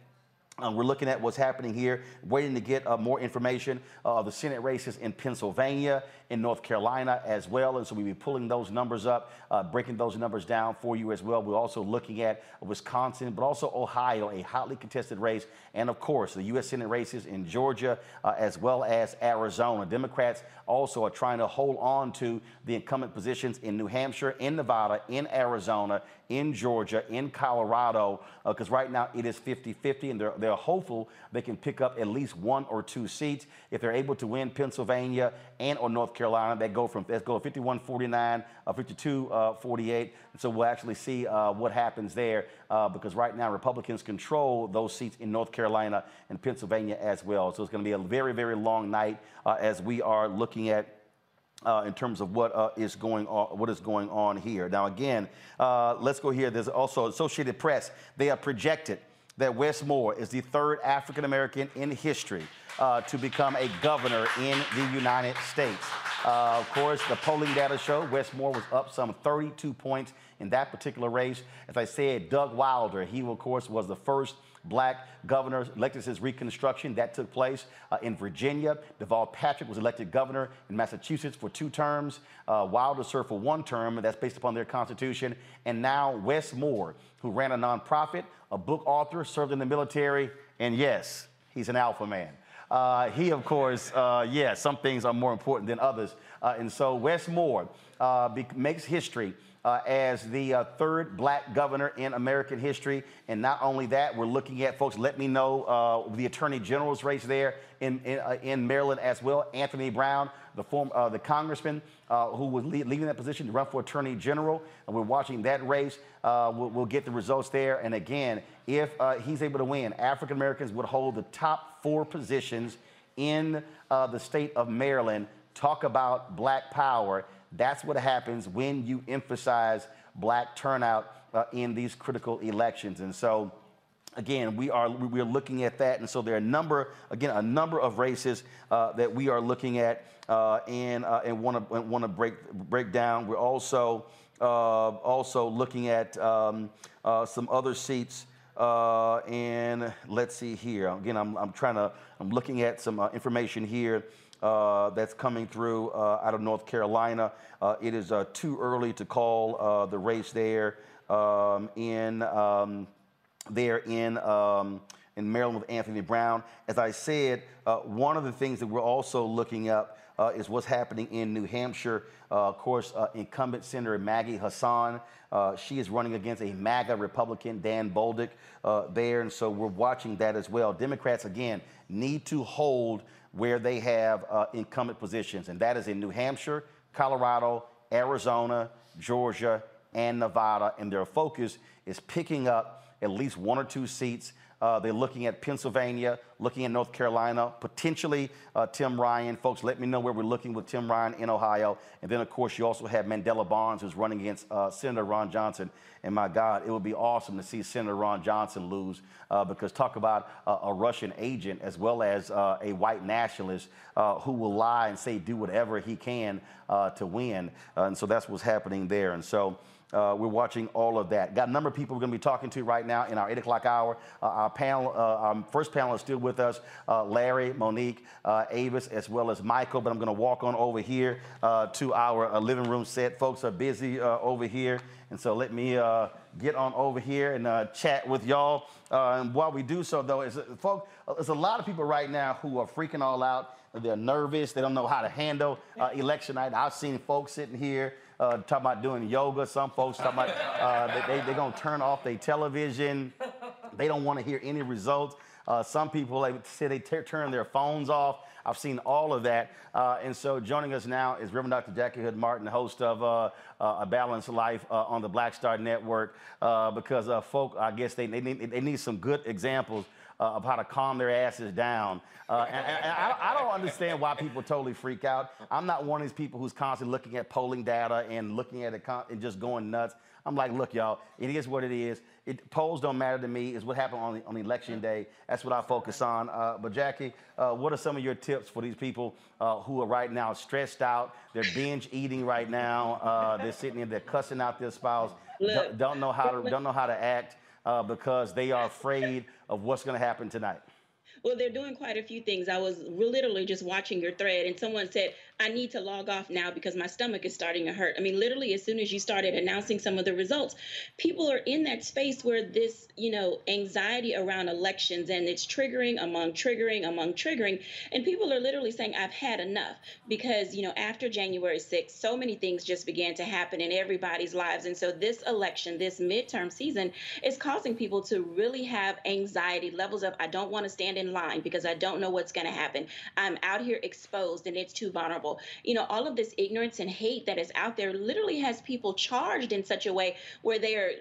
Um, we're looking at what's happening here, waiting to get uh, more information uh, of the Senate races in Pennsylvania in North Carolina as well. And so we'll be pulling those numbers up, uh, breaking those numbers down for you as well. We're also looking at Wisconsin, but also Ohio, a hotly contested race. And of course, the U.S. Senate races in Georgia uh, as well as Arizona. Democrats also are trying to hold on to the incumbent positions in New Hampshire, in Nevada, in Arizona, in Georgia, in Colorado, because uh, right now it is 50 50, and they're, they're hopeful they can pick up at least one or two seats. If they're able to win Pennsylvania and or North Carolina, they go from let's go 51 49, uh, 52 uh, 48. So we'll actually see uh, what happens there because right now Republicans control those seats in North Carolina and Pennsylvania as well. So it's going to be a very, very long night as we are looking at uh, in terms of what uh, is going on, what is going on here. Now, again, uh, let's go here. There's also Associated Press. They have projected that Wes Moore is the third African American in history uh, to become a governor in the United States. Uh, of course, the polling data show Wes Moore was up some 32 points in that particular race. As I said, Doug Wilder, he of course was the first black governor elected since Reconstruction. That took place uh, in Virginia. Deval Patrick was elected governor in Massachusetts for two terms. Uh, Wilder served for one term, and that's based upon their constitution. And now Wes Moore, who ran a nonprofit, a book author, served in the military, and yes, he's an alpha man. Uh, he, of course, uh, yeah, some things are more important than others. Uh, and so Wes Moore uh, makes history uh, as the uh, third black governor in American history. And not only that, we're looking at, folks, let me know uh, the attorney general's race there in, in, uh, in, Maryland as well. Anthony Brown, the, form, uh, the congressman uh, who was leaving that position to run for attorney general. And we're watching that race. We'll, we'll, get the results there. And again, if he's able to win, African Americans would hold the top four positions in the state of Maryland. Talk about black power that's what happens when you emphasize black turnout uh, in these critical elections. And so, again, we are we are looking at that, and so there are a number again a number of races uh, that we are looking at uh, and uh, and want to want to break break down. We're also uh, also looking at um, uh, some other seats. and let's see here. Again, I'm, I'm trying to, I'm looking at some information here uh, that's coming through uh, out of North Carolina. Uh, it is uh, too early to call uh, the race there um, in um, there in um, in Maryland with Anthony Brown. As I said, one of the things that we're also looking up uh, is what's happening in New Hampshire. Uh, of course, uh, incumbent Senator Maggie Hassan, she is running against a MAGA Republican, Don Bolduc, uh, there. And so we're watching that as well. Democrats, again, need to hold where they have uh, incumbent positions, and that is in New Hampshire, Colorado, Arizona, Georgia, and Nevada. And their focus is picking up at least one or two seats uh, they're looking at Pennsylvania, looking at North Carolina, potentially uh, Tim Ryan. Folks, let me know where we're looking with Tim Ryan in Ohio. And then, of course, you also have Mandela Barnes, who's running against uh, Senator Ron Johnson. And my God, it would be awesome to see Senator Ron Johnson lose uh, because talk about a Russian agent as well as uh, a white nationalist uh, who will lie and say do whatever he can to win. and so that's what's happening there. And so, uh, we're watching all of that. Got a number of people we're going to be talking to right now in our 8 o'clock hour. Uh, our panel, uh, our first panel is still with us uh, Larry, Monique, uh, Avis, as well as Michael. But I'm going to walk on over here uh, to our living room set. Folks are busy over here. And so let me get on over here and chat with y'all. and while we do so, though, folks, there's a lot of people right now who are freaking all out. They're nervous. They don't know how to handle election night. I've seen folks sitting here uh, talking about doing yoga. Some folks talking about uh, they, they're going to turn off their television. They don't want to hear any results. Uh, some people they say they t- turn their phones off. I've seen all of that. Uh, and so joining us now is Reverend Dr. Jackie Hood Martin, host of uh, uh, A Balanced Life uh, on the Black Star Network, uh, because uh, folk, I guess they, they, need, they need some good examples uh, of how to calm their asses down. Uh, and, and I, I, don't understand why people totally freak out. I'm not one of these people who's constantly looking at polling data and looking at it and just going nuts. I'm like, look, y'all, it is what it is. It, polls don't matter to me. It's what happened on, the, on election day. That's what I focus on. Uh, but Jackie, uh, what are some of your tips for these people uh, who are right now stressed out? They're binge eating right now. Uh, they're sitting there, they're cussing out their spouse. Don't, don't know how to don't know how to act uh, because they are afraid of what's going to happen tonight. Well, they're doing quite a few things. I was literally just watching your thread, and someone said, I need to log off now because my stomach is starting to hurt. I mean, literally, as soon as you started announcing some of the results, people are in that space where this, you know, anxiety around elections and it's triggering among triggering among triggering. And people are literally saying, I've had enough because, you know, after January 6th, so many things just began to happen in everybody's lives. And so this election, this midterm season, is causing people to really have anxiety levels of, I don't want to stand in line because I don't know what's going to happen. I'm out here exposed and it's too vulnerable. You know, all of this ignorance and hate that is out there literally has people charged in such a way where they are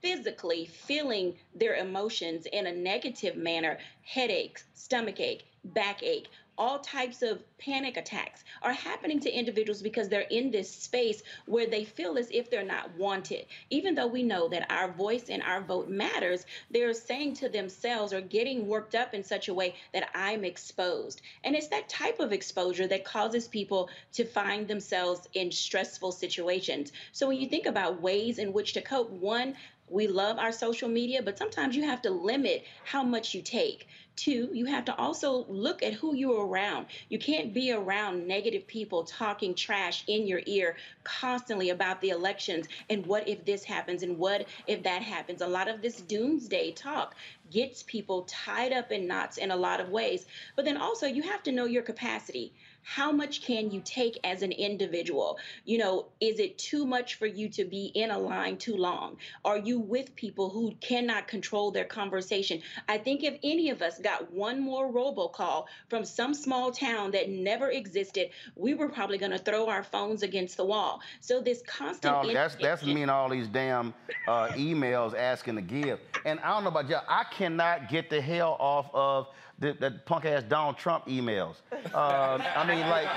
physically feeling their emotions in a negative manner. Headaches, stomach ache, backache, all types of panic attacks are happening to individuals because they're in this space where they feel as if they're not wanted. Even though we know that our voice and our vote matters, they're saying to themselves or getting worked up in such a way that I'm exposed. And it's that type of exposure that causes people to find themselves in stressful situations. So when you think about ways in which to cope, one, we love our social media, but sometimes you have to limit how much you take. Two, you have to also look at who you're around. You can't be around negative people talking trash in your ear constantly about the elections and what if this happens and what if that happens. A lot of this doomsday talk gets people tied up in knots in a lot of ways. But then also, you have to know your capacity how much can you take as an individual? You know, is it too much for you to be in a line too long? Are you with people who cannot control their conversation? I think if any of us got one more robocall from some small town that never existed, we were probably going to throw our phones against the wall. So this constant. No, that's that's mean all these damn uh, emails asking to give. And I don't know about y'all, I cannot get the hell off of that, that punk ass Donald Trump emails. Uh, I mean, like,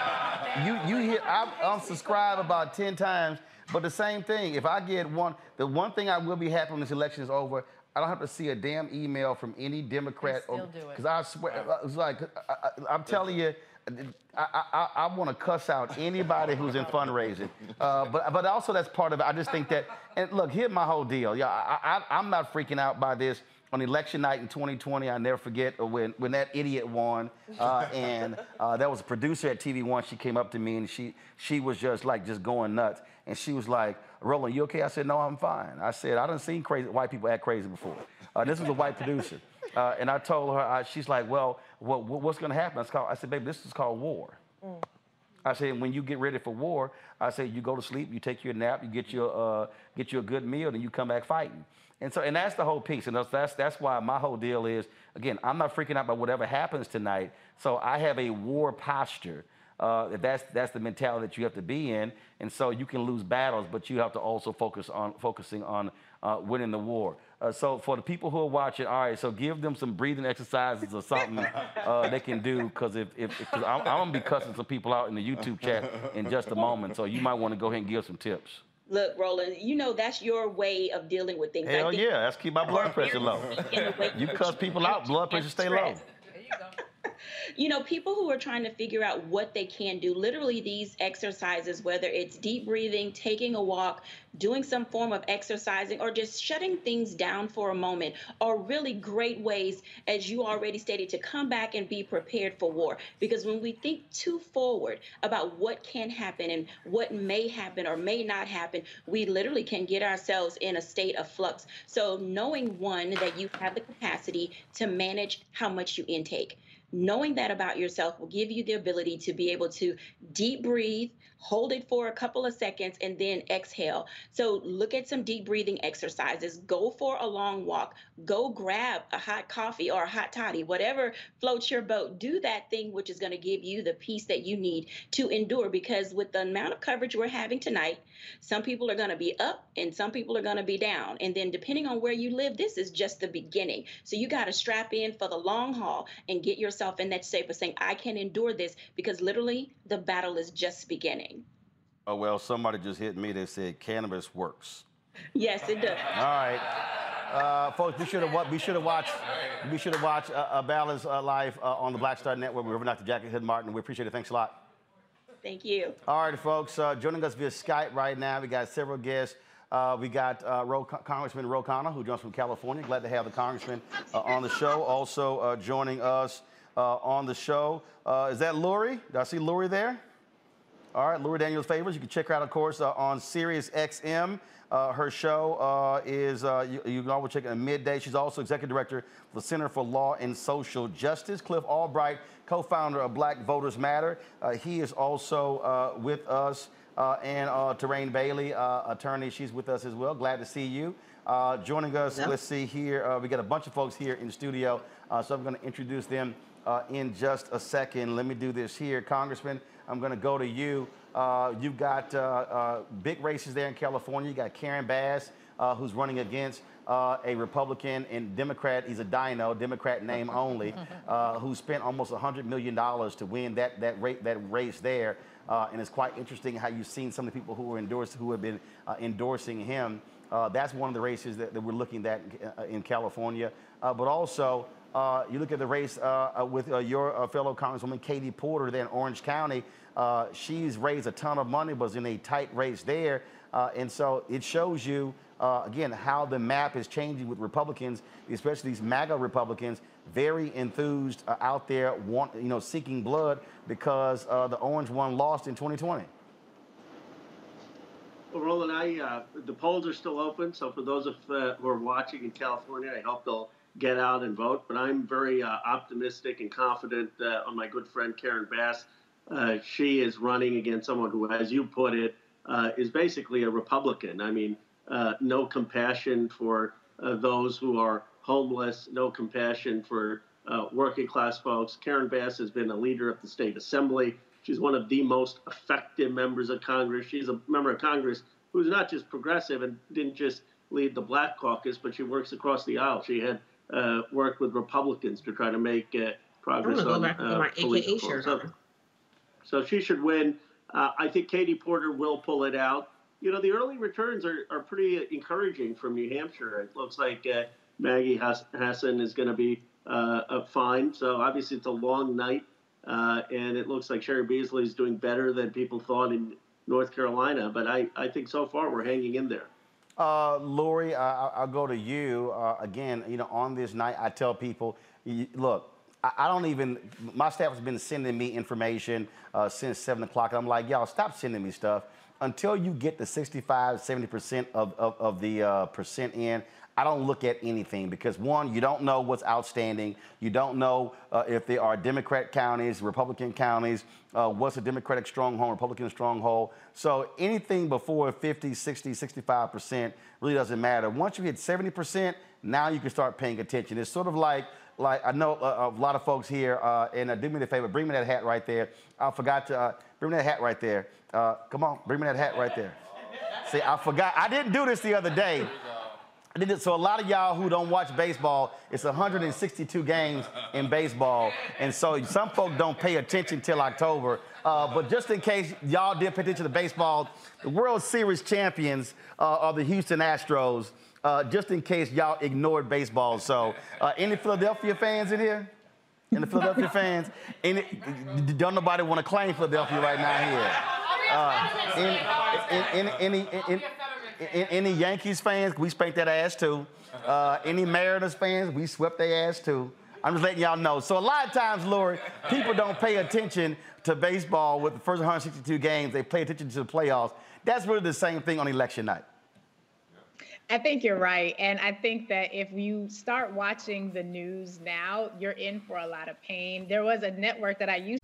you you hear I unsubscribe about ten times, but the same thing. If I get one, the one thing I will be happy when this election is over. I don't have to see a damn email from any Democrat. Because I swear, it's like I, am telling you. I, I, I want to cuss out anybody who's in fundraising, uh, but but also that's part of it. I just think that, and look, here's my whole deal. Yeah, I, I, I'm not freaking out by this on election night in 2020, I never forget when, when that idiot won. Uh, and uh, there was a producer at TV One. She came up to me and she, she was just like, just going nuts. And she was like, Roland, you okay? I said, no, I'm fine. I said, I done seen crazy white people act crazy before. Uh, this was a white producer. Uh, and I told her, I, she's like, well, what, what's going to happen? I, called, I said, baby, this is called war. Mm. I said, when you get ready for war, I said, you go to sleep, you take your nap, you get your, uh, get you a good meal, and you come back fighting. And so, and that's the whole piece. And that's, that's, why my whole deal is, again, I'm not freaking out about whatever happens tonight. So I have a war posture. Uh, that's that's the mentality that you have to be in, and so you can lose battles, but you have to also focus on focusing on uh, winning the war. Uh, so for the people who are watching, all right, so give them some breathing exercises or something uh, they can do, because if, if cause I'm, I'm gonna be cussing some people out in the YouTube chat in just a moment, so you might want to go ahead and give some tips. Look, Roland, you know that's your way of dealing with things. Hell yeah, that's keep my blood pressure low. you cuss people out, blood pressure stay low you know, people who are trying to figure out what they can do, literally these exercises, whether it's deep breathing, taking a walk, doing some form of exercising, or just shutting things down for a moment, are really great ways, as you already stated, to come back and be prepared for war. Because when we think too forward about what can happen and what may happen or may not happen, we literally can get ourselves in a state of flux. So, knowing one, that you have the capacity to manage how much you intake knowing that about yourself will give you the ability to be able to deep breathe, hold it for a couple of seconds, and then exhale. So look at some deep breathing exercises. Go for a long walk. Go grab a hot coffee or a hot toddy, whatever floats your boat. Do that thing which is going to give you the peace that you need to endure. Because with the amount of coverage we're having tonight, some people are going to be up and some people are going to be down. And then depending on where you live, this is just the beginning. So you got to strap in for the long haul and get yourself in that state of saying, I can endure this because literally the battle is just beginning. Oh, well, somebody just hit me that said cannabis works. Yes, it does. All right. Uh, folks, we should have we should have watched we should have watched uh, uh, Balance uh, live uh, on the Black Star Network. We're over Dr. Jackie Hood Martin. We appreciate it. Thanks a lot. Thank you. All right, folks. Uh, joining us via Skype right now, we got several guests. Uh, we got uh, Ro- Congressman Ro Khanna, who joins from California. Glad to have the congressman uh, on the show. Also uh, joining us uh, on the show is that Lori? Do I see Lori there? All right, Lori Daniels Favors. You can check her out, of course, on Sirius XM. Uh, her show uh, is, uh, you, you, can always check it at midday. She's also executive director for the Center for Law and Social Justice. Cliff Albright, co founder of Black Voters Matter. Uh, he is also uh, with us. Uh, and Terrain Bailey, attorney, she's with us as well. Glad to see you. joining us, let's see here, we got a bunch of folks here in the studio, so I'm going to introduce them in just a second. Let me do this here. Congressman, I'm going to go to you. Uh, you've got uh, uh, big races there in California. You got Karen Bass, uh, who's running against uh, a Republican and Democrat. He's a dino, Democrat name only, uh, who spent almost $100 million to win that, that, that race there. and it's quite interesting how you've seen some of the people who, were endorsed, who have been endorsing him. that's one of the races that, that we're looking at in California. but also, uh, you look at the race uh, with uh, your fellow Congresswoman Katie Porter there in Orange County. Uh, she's raised a ton of money, was in a tight race there. Uh, and so it shows you, uh, again, how the map is changing with Republicans, especially these MAGA Republicans, very enthused uh, out there, want, you know, seeking blood because uh, the orange one lost in 2020. Well, Roland, I, uh, the polls are still open. So for those of who are watching in California, I hope they'll get out and vote. But I'm very optimistic and confident on my good friend Karen Bass uh, she is running against someone who, as you put it, uh, is basically a Republican. I mean, uh, no compassion for uh, those who are homeless, no compassion for uh, working class folks. Karen Bass has been a leader of the state assembly. She's one of the most effective members of Congress. She's a member of Congress who's not just progressive and didn't just lead the Black Caucus, but she works across the aisle. She had uh, worked with Republicans to try to make progress on police reform. So she should win. Uh, I think Katie Porter will pull it out. You know, the early returns are, are pretty encouraging from New Hampshire. It looks like uh, Maggie Hassan is going to be uh, fine. So obviously it's a long night, uh, and it looks like Cheri Beasley is doing better than people thought in North Carolina. But I, I think so far we're hanging in there. Uh, Lori, I, will go to you uh, again. You know, on this night, I tell people, look, I, don't even. My staff has been sending me information uh, since seven o'clock. I'm like, y'all stop sending me stuff until you get the 65, 70 percent of, of, of the uh, percent in. I don't look at anything because one, you don't know what's outstanding. You don't know uh, if there are Democrat counties, Republican counties, uh, what's a Democratic stronghold, Republican stronghold. So anything before 50, 60, 65% really doesn't matter. Once you hit 70%, now you can start paying attention. It's sort of like, like I know a, a lot of folks here, uh, and uh, do me the favor, bring me that hat right there. I forgot to, uh, bring me that hat right there. Uh, come on, bring me that hat right there. See, I forgot, I didn't do this the other day. I did it. So a lot of y'all who don't watch baseball, it's 162 games in baseball, and so some folks don't pay attention till October. Uh, but just in case y'all did pay attention to baseball, the World Series champions uh, are the Houston Astros. Uh, just in case y'all ignored baseball. So, uh, any Philadelphia fans in here? Any Philadelphia fans? Any, don't nobody want to claim Philadelphia right now here? Uh, any, any, any, any Yankees fans, we spanked that ass too. Uh, any Mariners fans, we swept their ass too. I'm just letting y'all know. So a lot of times, Lori, people don't pay attention to baseball with the first 162 games. They pay attention to the playoffs. That's really the same thing on election night. I think you're right. And I think that if you start watching the news now, you're in for a lot of pain. There was a network that I used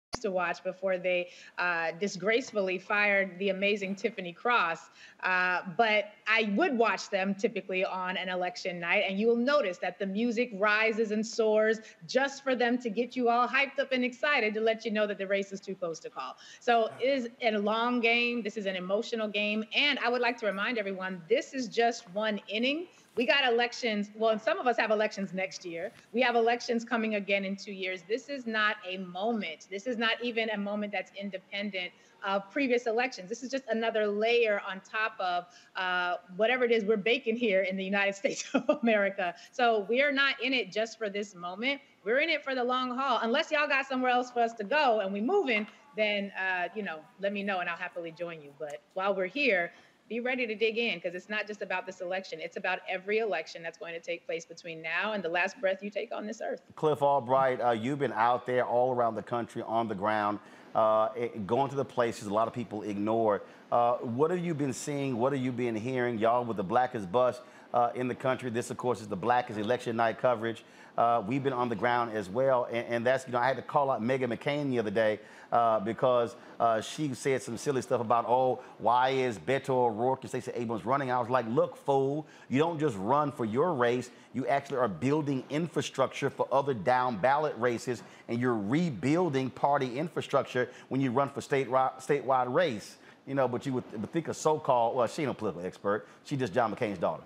to watch before they uh, disgracefully fired the amazing Tiffany Cross. Uh, but I would watch them typically on an election night, and you will notice that the music rises and soars just for them to get you all hyped up and excited to let you know that the race is too close to call. So it is a long game. This is an emotional game. And I would like to remind everyone this is just one inning We got elections. Well, and some of us have elections next year. We have elections coming again in two years. This is not a moment. This is not even a moment that's independent of previous elections. This is just another layer on top of uh, whatever it is we're baking here in the United States of America. So we're not in it just for this moment. We're in it for the long haul. Unless y'all got somewhere else for us to go and we moving, then uh, you know, let me know and I'll happily join you. But while we're here, be ready to dig in because it's not just about this election. It's about every election that's going to take place between now and the last breath you take on this earth. Cliff Albright, uh, you've been out there all around the country on the ground, uh, going to the places a lot of people ignore. Uh, what have you been seeing? What have you been hearing? Y'all with the blackest bus uh, in the country. This, of course, is the blackest election night coverage. Uh, we've been on the ground as well, and, and, that's you know I had to call out Meghan McCain the other day uh, because uh, she said some silly stuff about oh why is Beto O'Rourke and Stacey Abrams running? I was like, look, fool, you don't just run for your race, you actually are building infrastructure for other down ballot races, and you're rebuilding party infrastructure when you run for state statewide race. You know, but you would, would think a so-called well, she ain't no political expert. She just John McCain's daughter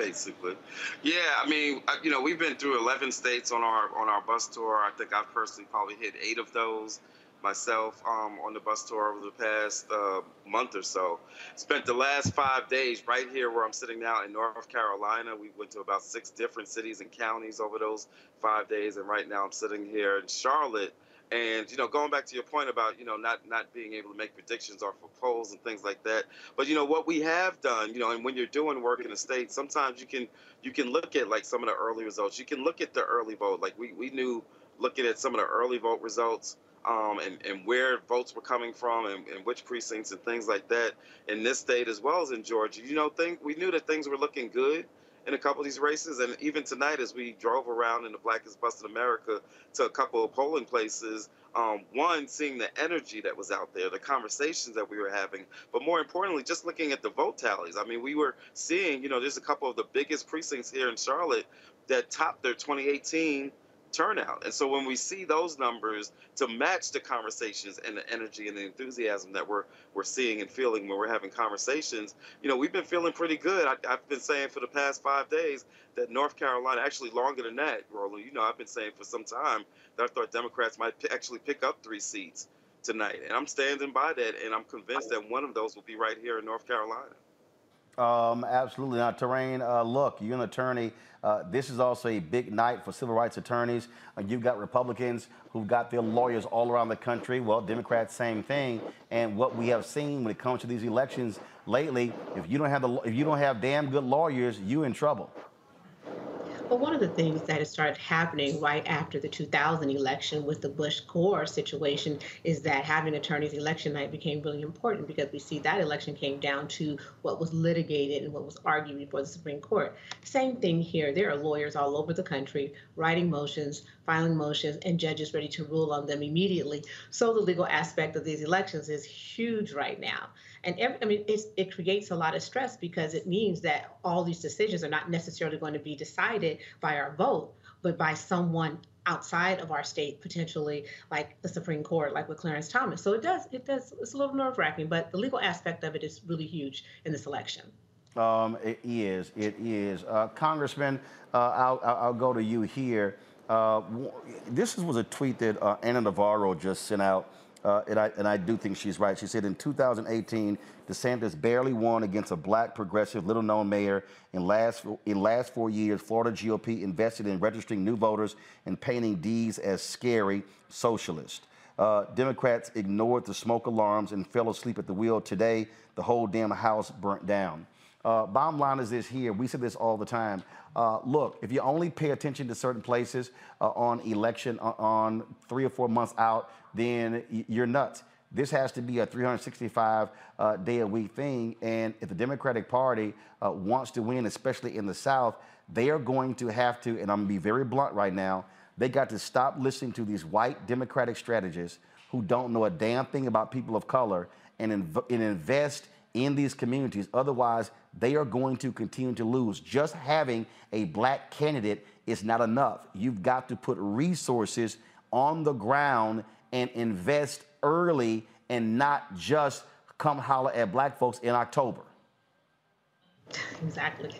basically. Yeah, I mean, you know, we've been through 11 states on our on our bus tour. I think I've personally probably hit eight of those myself um, on the bus tour over the past uh, month or so. Spent the last five days right here where I'm sitting now in North Carolina. We went to about six different cities and counties over those five days, and right now I'm sitting here in Charlotte and you know, going back to your point about you know not not being able to make predictions or for polls and things like that. But you know what we have done, you know, and when you're doing work in the state, sometimes you can you can look at like some of the early results. You can look at the early vote. Like we we knew looking at some of the early vote results. Um, and, and where votes were coming from and, and which precincts and things like that in this state as well as in Georgia. You know, think we knew that things were looking good in a couple of these races. And even tonight, as we drove around in the Blackest Bus in America to a couple of polling places, um, one, seeing the energy that was out there, the conversations that we were having, but more importantly, just looking at the vote tallies. I mean, we were seeing, you know, there's a couple of the biggest precincts here in Charlotte that topped their 2018 turnout. And so when we see those numbers to match the conversations and the energy and the enthusiasm that we're we're seeing and feeling when we're having conversations, you know, we've been feeling pretty good. I, have been saying for the past five days that North Carolina, actually longer than that, Roland, you know, I've been saying for some time that I thought Democrats might p- actually pick up three seats tonight. And I'm standing by that, and I'm convinced that one of those will be right here in North Carolina. Um, absolutely. Now, Terrain, uh, look, you're an attorney. Uh, this is also a big night for civil rights attorneys. Uh, you've got Republicans who've got their lawyers all around the country. Well, Democrats, same thing. And what we have seen when it comes to these elections lately, if you don't have the, if you don't have damn good lawyers, you are in trouble. But one of the things that has started happening right after the 2000 election with the Bush Gore situation is that having attorneys election night became really important because we see that election came down to what was litigated and what was argued before the Supreme Court. Same thing here. There are lawyers all over the country writing motions, filing motions, and judges ready to rule on them immediately. So the legal aspect of these elections is huge right now. And every, I mean, it creates a lot of stress because it means that all these decisions are not necessarily going to be decided by our vote, but by someone outside of our state, potentially like the Supreme Court, like with Clarence Thomas. So it does, it does, it's a little nerve wracking, but the legal aspect of it is really huge in this election. Um, it is, it is. Uh, Congressman, uh, I'll, I'll, go to you here. Uh, this was a tweet that uh, Ana Navarro just sent out uh, and, I, and I do think she's right. She said in 2018, DeSantis barely won against a black, progressive, little known mayor. In last, in last four years, Florida GOP invested in registering new voters and painting D's as scary socialist. Uh, Democrats ignored the smoke alarms and fell asleep at the wheel. Today, the whole damn house burnt down. Uh, bottom line is this here. We say this all the time. Uh, look, if you only pay attention to certain places uh, on election uh, on three or four months out, then you're nuts. This has to be a 365 uh, day a week thing. And if the Democratic Party uh, wants to win, especially in the South, they are going to have to, and I'm going to be very blunt right now, they got to stop listening to these white Democratic strategists who don't know a damn thing about people of color and, inv- and invest in these communities. Otherwise, they are going to continue to lose. Just having a black candidate is not enough. You've got to put resources on the ground and invest early and not just come holler at black folks in October. Exactly.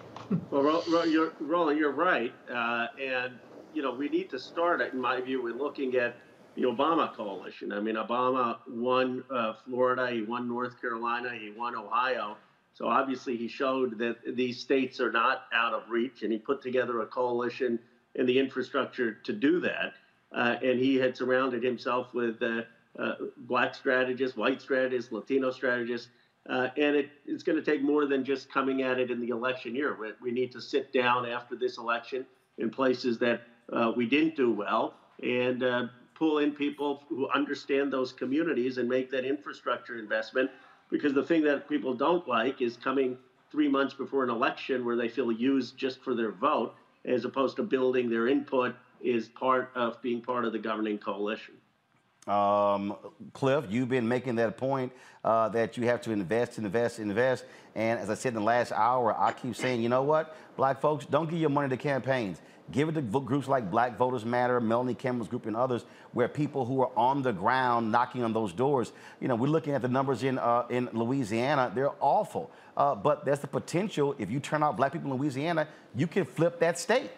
well, Ro- you're, Roland, you're right. Uh, and, you know, we need to start, in my view, with looking at the Obama coalition. I mean, Obama won uh, Florida, he won North Carolina, he won Ohio. So obviously, he showed that these states are not out of reach, and he put together a coalition in the infrastructure to do that. Uh, and he had surrounded himself with uh, uh, black strategists, white strategists, Latino strategists. Uh, and it, it's going to take more than just coming at it in the election year. We, we need to sit down after this election in places that we didn't do well and pull in people who understand those communities and make that infrastructure investment. Because the thing that people don't like is coming three months before an election where they feel used just for their vote, as opposed to building their input is part of being part of the governing coalition. Um, Cliff, you've been making that point uh, that you have to invest, invest, invest. And as I said in the last hour, I keep saying, you know what, black folks, don't give your money to campaigns. Give it to groups like Black Voters Matter, Melanie Campbell's group, and others, where people who are on the ground knocking on those doors. You know, we're looking at the numbers in uh, in Louisiana; they're awful. Uh, but there's the potential if you turn out black people in Louisiana, you can flip that state.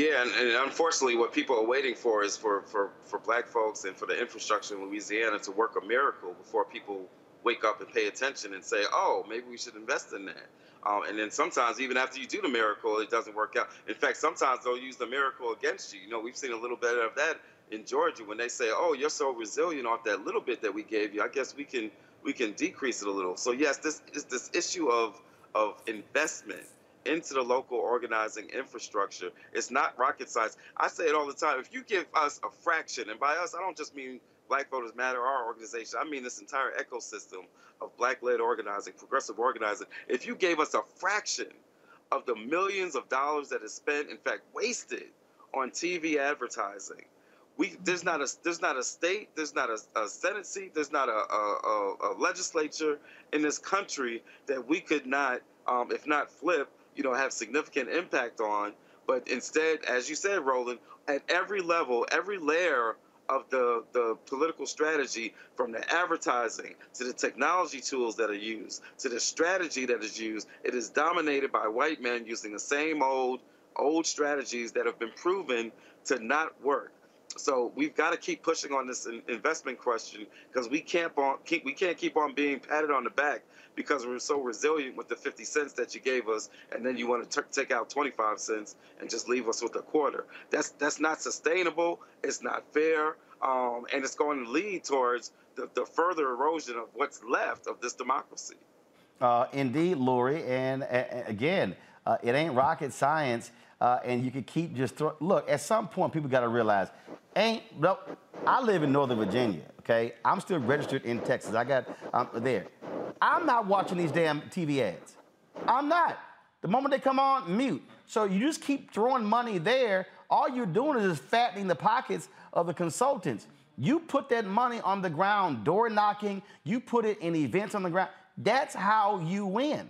Yeah, and, and, unfortunately, what people are waiting for is for, for, for black folks and for the infrastructure in Louisiana to work a miracle before people wake up and pay attention and say, oh, maybe we should invest in that. Um, and then sometimes, even after you do the miracle, it doesn't work out. In fact, sometimes they'll use the miracle against you. You know, we've seen a little bit of that in Georgia when they say, "Oh, you're so resilient off that little bit that we gave you. I guess we can we can decrease it a little." So yes, this is this issue of of investment into the local organizing infrastructure. It's not rocket science. I say it all the time. If you give us a fraction, and by us, I don't just mean Black Voters Matter, our organization, I mean this entire ecosystem of black led organizing, progressive organizing. If you gave us a fraction of the millions of dollars that is spent, in fact, wasted on TV advertising, we, there's not a there's not a state, there's not a, a senate seat, there's not a, a, a, legislature in this country that we could not, um, if not flip, you know, have significant impact on. But instead, as you said, Roland, at every level, every layer of the, the political strategy, from the advertising to the technology tools that are used to the strategy that is used, it is dominated by white men using the same old old strategies that have been proven to not work. So we've got to keep pushing on this investment question because we can't on, keep we can't keep on being patted on the back because we're so resilient with the 50 cents that you gave us, and then you want to take out 25 cents and just leave us with a quarter. That's that's not sustainable. It's not fair, um, and it's going to lead towards the, the further erosion of what's left of this democracy. Uh, indeed, Lori, and uh, again, uh, it ain't rocket science. Uh, and you can keep just throw, look. At some point, people got to realize, ain't no. I live in Northern Virginia. Okay, I'm still registered in Texas. I got um, there. I'm not watching these damn TV ads. I'm not. The moment they come on, mute. So you just keep throwing money there. All you're doing is fattening the pockets of the consultants. You put that money on the ground, door knocking, you put it in events on the ground. That's how you win.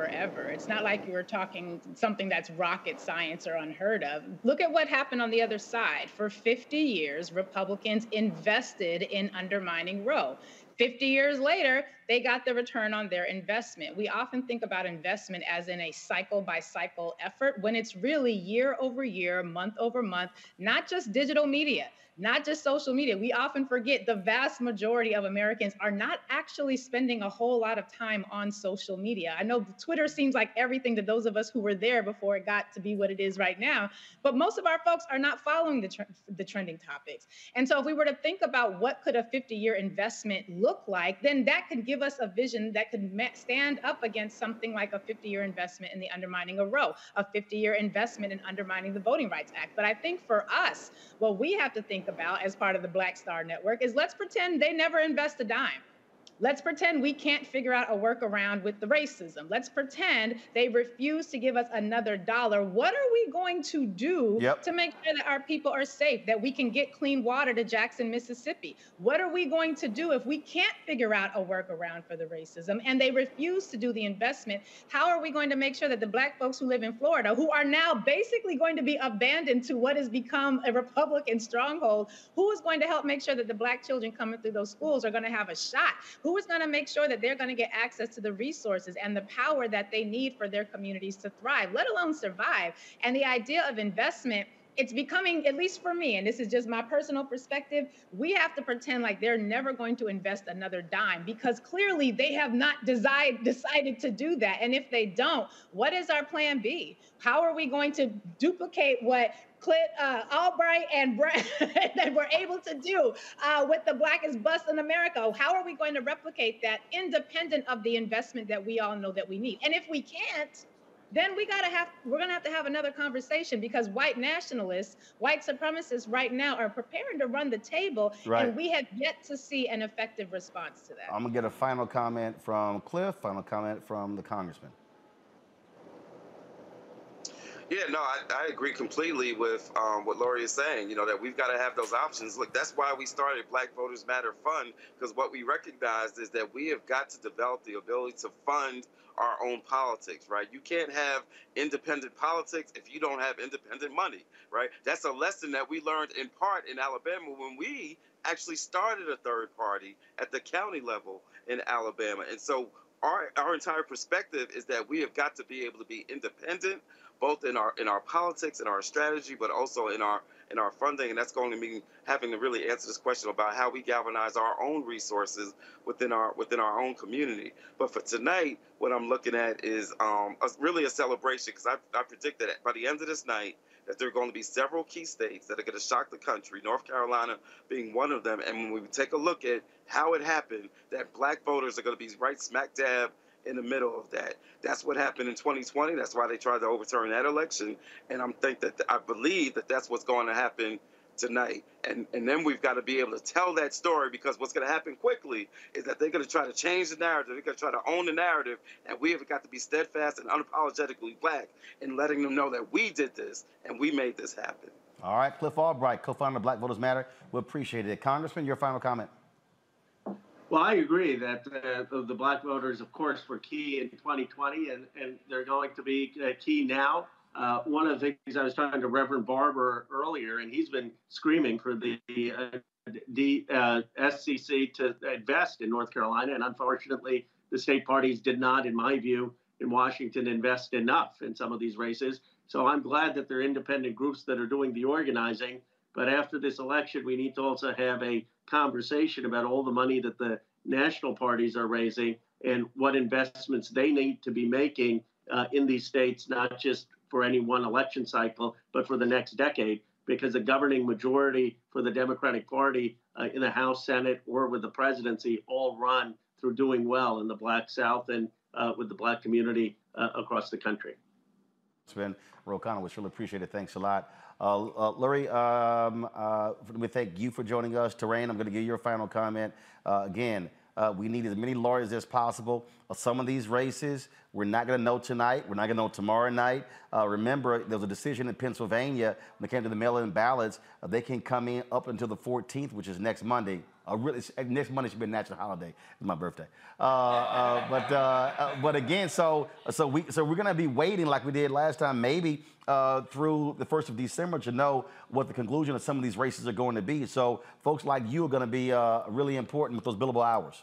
Forever. It's not like you were talking something that's rocket science or unheard of. Look at what happened on the other side. For 50 years, Republicans invested in undermining Roe. 50 years later, they got the return on their investment. We often think about investment as in a cycle by cycle effort when it's really year over year, month over month, not just digital media not just social media. We often forget the vast majority of Americans are not actually spending a whole lot of time on social media. I know Twitter seems like everything to those of us who were there before it got to be what it is right now, but most of our folks are not following the, tr- the trending topics. And so if we were to think about what could a 50-year investment look like, then that could give us a vision that could stand up against something like a 50-year investment in the undermining of Roe, a 50-year investment in undermining the Voting Rights Act. But I think for us, what we have to think about as part of the Black Star Network is let's pretend they never invest a dime. Let's pretend we can't figure out a workaround with the racism. Let's pretend they refuse to give us another dollar. What are we going to do Yep. to make sure that our people are safe, that we can get clean water to Jackson, Mississippi? What are we going to do if we can't figure out a workaround for the racism and they refuse to do the investment? How are we going to make sure that the black folks who live in Florida, who are now basically going to be abandoned to what has become a Republican stronghold, who is going to help make sure that the black children coming through those schools are going to have a shot? Who is going to make sure that they're going to get access to the resources and the power that they need for their communities to thrive, let alone survive? And the idea of investment it's becoming, at least for me, and this is just my personal perspective, we have to pretend like they're never going to invest another dime because clearly they have not decide, decided to do that. And if they don't, what is our plan B? How are we going to duplicate what Clint uh, Albright and Brad that were able to do uh, with the blackest bus in America? How are we going to replicate that independent of the investment that we all know that we need? And if we can't, then we gotta have we're gonna have to have another conversation because white nationalists, white supremacists right now are preparing to run the table, Right. and we have yet to see an effective response to that. I'm gonna get a final comment from Cliff. Final comment from the congressman. Yeah, no, I, I agree completely with um, what Lori is saying. You know that we've got to have those options. Look, that's why we started Black Voters Matter Fund because what we recognized is that we have got to develop the ability to fund our own politics. Right? You can't have independent politics if you don't have independent money. Right? That's a lesson that we learned in part in Alabama when we actually started a third party at the county level in Alabama, and so our our entire perspective is that we have got to be able to be independent both in our in our politics and our strategy, but also in our in our funding, and that's going to mean having to really answer this question about how we galvanize our own resources within our within our own community. But for tonight, what I'm looking at is um, a, really a celebration because I, I predict that by the end of this night, that there are going to be several key states that are going to shock the country, North Carolina being one of them. And when we take a look at how it happened, that black voters are going to be right smack dab in the middle of that. That's what happened in 2020. That's why they tried to overturn that election. And I'm think that I believe that that's what's going to happen tonight. And and then we've got to be able to tell that story because what's going to happen quickly is that they're going to try to change the narrative. They're going to try to own the narrative, and we have got to be steadfast and unapologetically black in letting them know that we did this and we made this happen. All right, Cliff Albright, co-founder of Black Voters Matter. We appreciate it. Congressman, your final comment. Well, I agree that uh, the black voters, of course, were key in 2020, and, and they're going to be uh, key now. Uh, one of the things I was talking to Reverend Barber earlier, and he's been screaming for the uh, the uh, SCC to invest in North Carolina, and unfortunately, the state parties did not, in my view, in Washington, invest enough in some of these races. So I'm glad that there are independent groups that are doing the organizing. But after this election, we need to also have a conversation about all the money that the national parties are raising and what investments they need to be making uh, in these states, not just for any one election cycle, but for the next decade. Because the governing majority for the Democratic Party uh, in the House, Senate, or with the presidency all run through doing well in the Black South and uh, with the Black community uh, across the country. Congressman Ro Khanna, we really appreciate it. Thanks a lot. Uh, uh, Lurie, um, uh, we thank you for joining us. Terrain, I'm going to give you your final comment. Uh, again, uh, we need as many lawyers as possible. Uh, some of these races, we're not going to know tonight. We're not going to know tomorrow night. Uh, remember, there was a decision in Pennsylvania when it came to the mail-in ballots. Uh, they can come in up until the 14th, which is next Monday. Uh, really, next Monday should be a national holiday. It's my birthday. Uh, uh, but uh, uh, but again, so so we so we're gonna be waiting like we did last time, maybe uh, through the first of December to know what the conclusion of some of these races are going to be. So folks like you are to be uh, really important with those billable hours.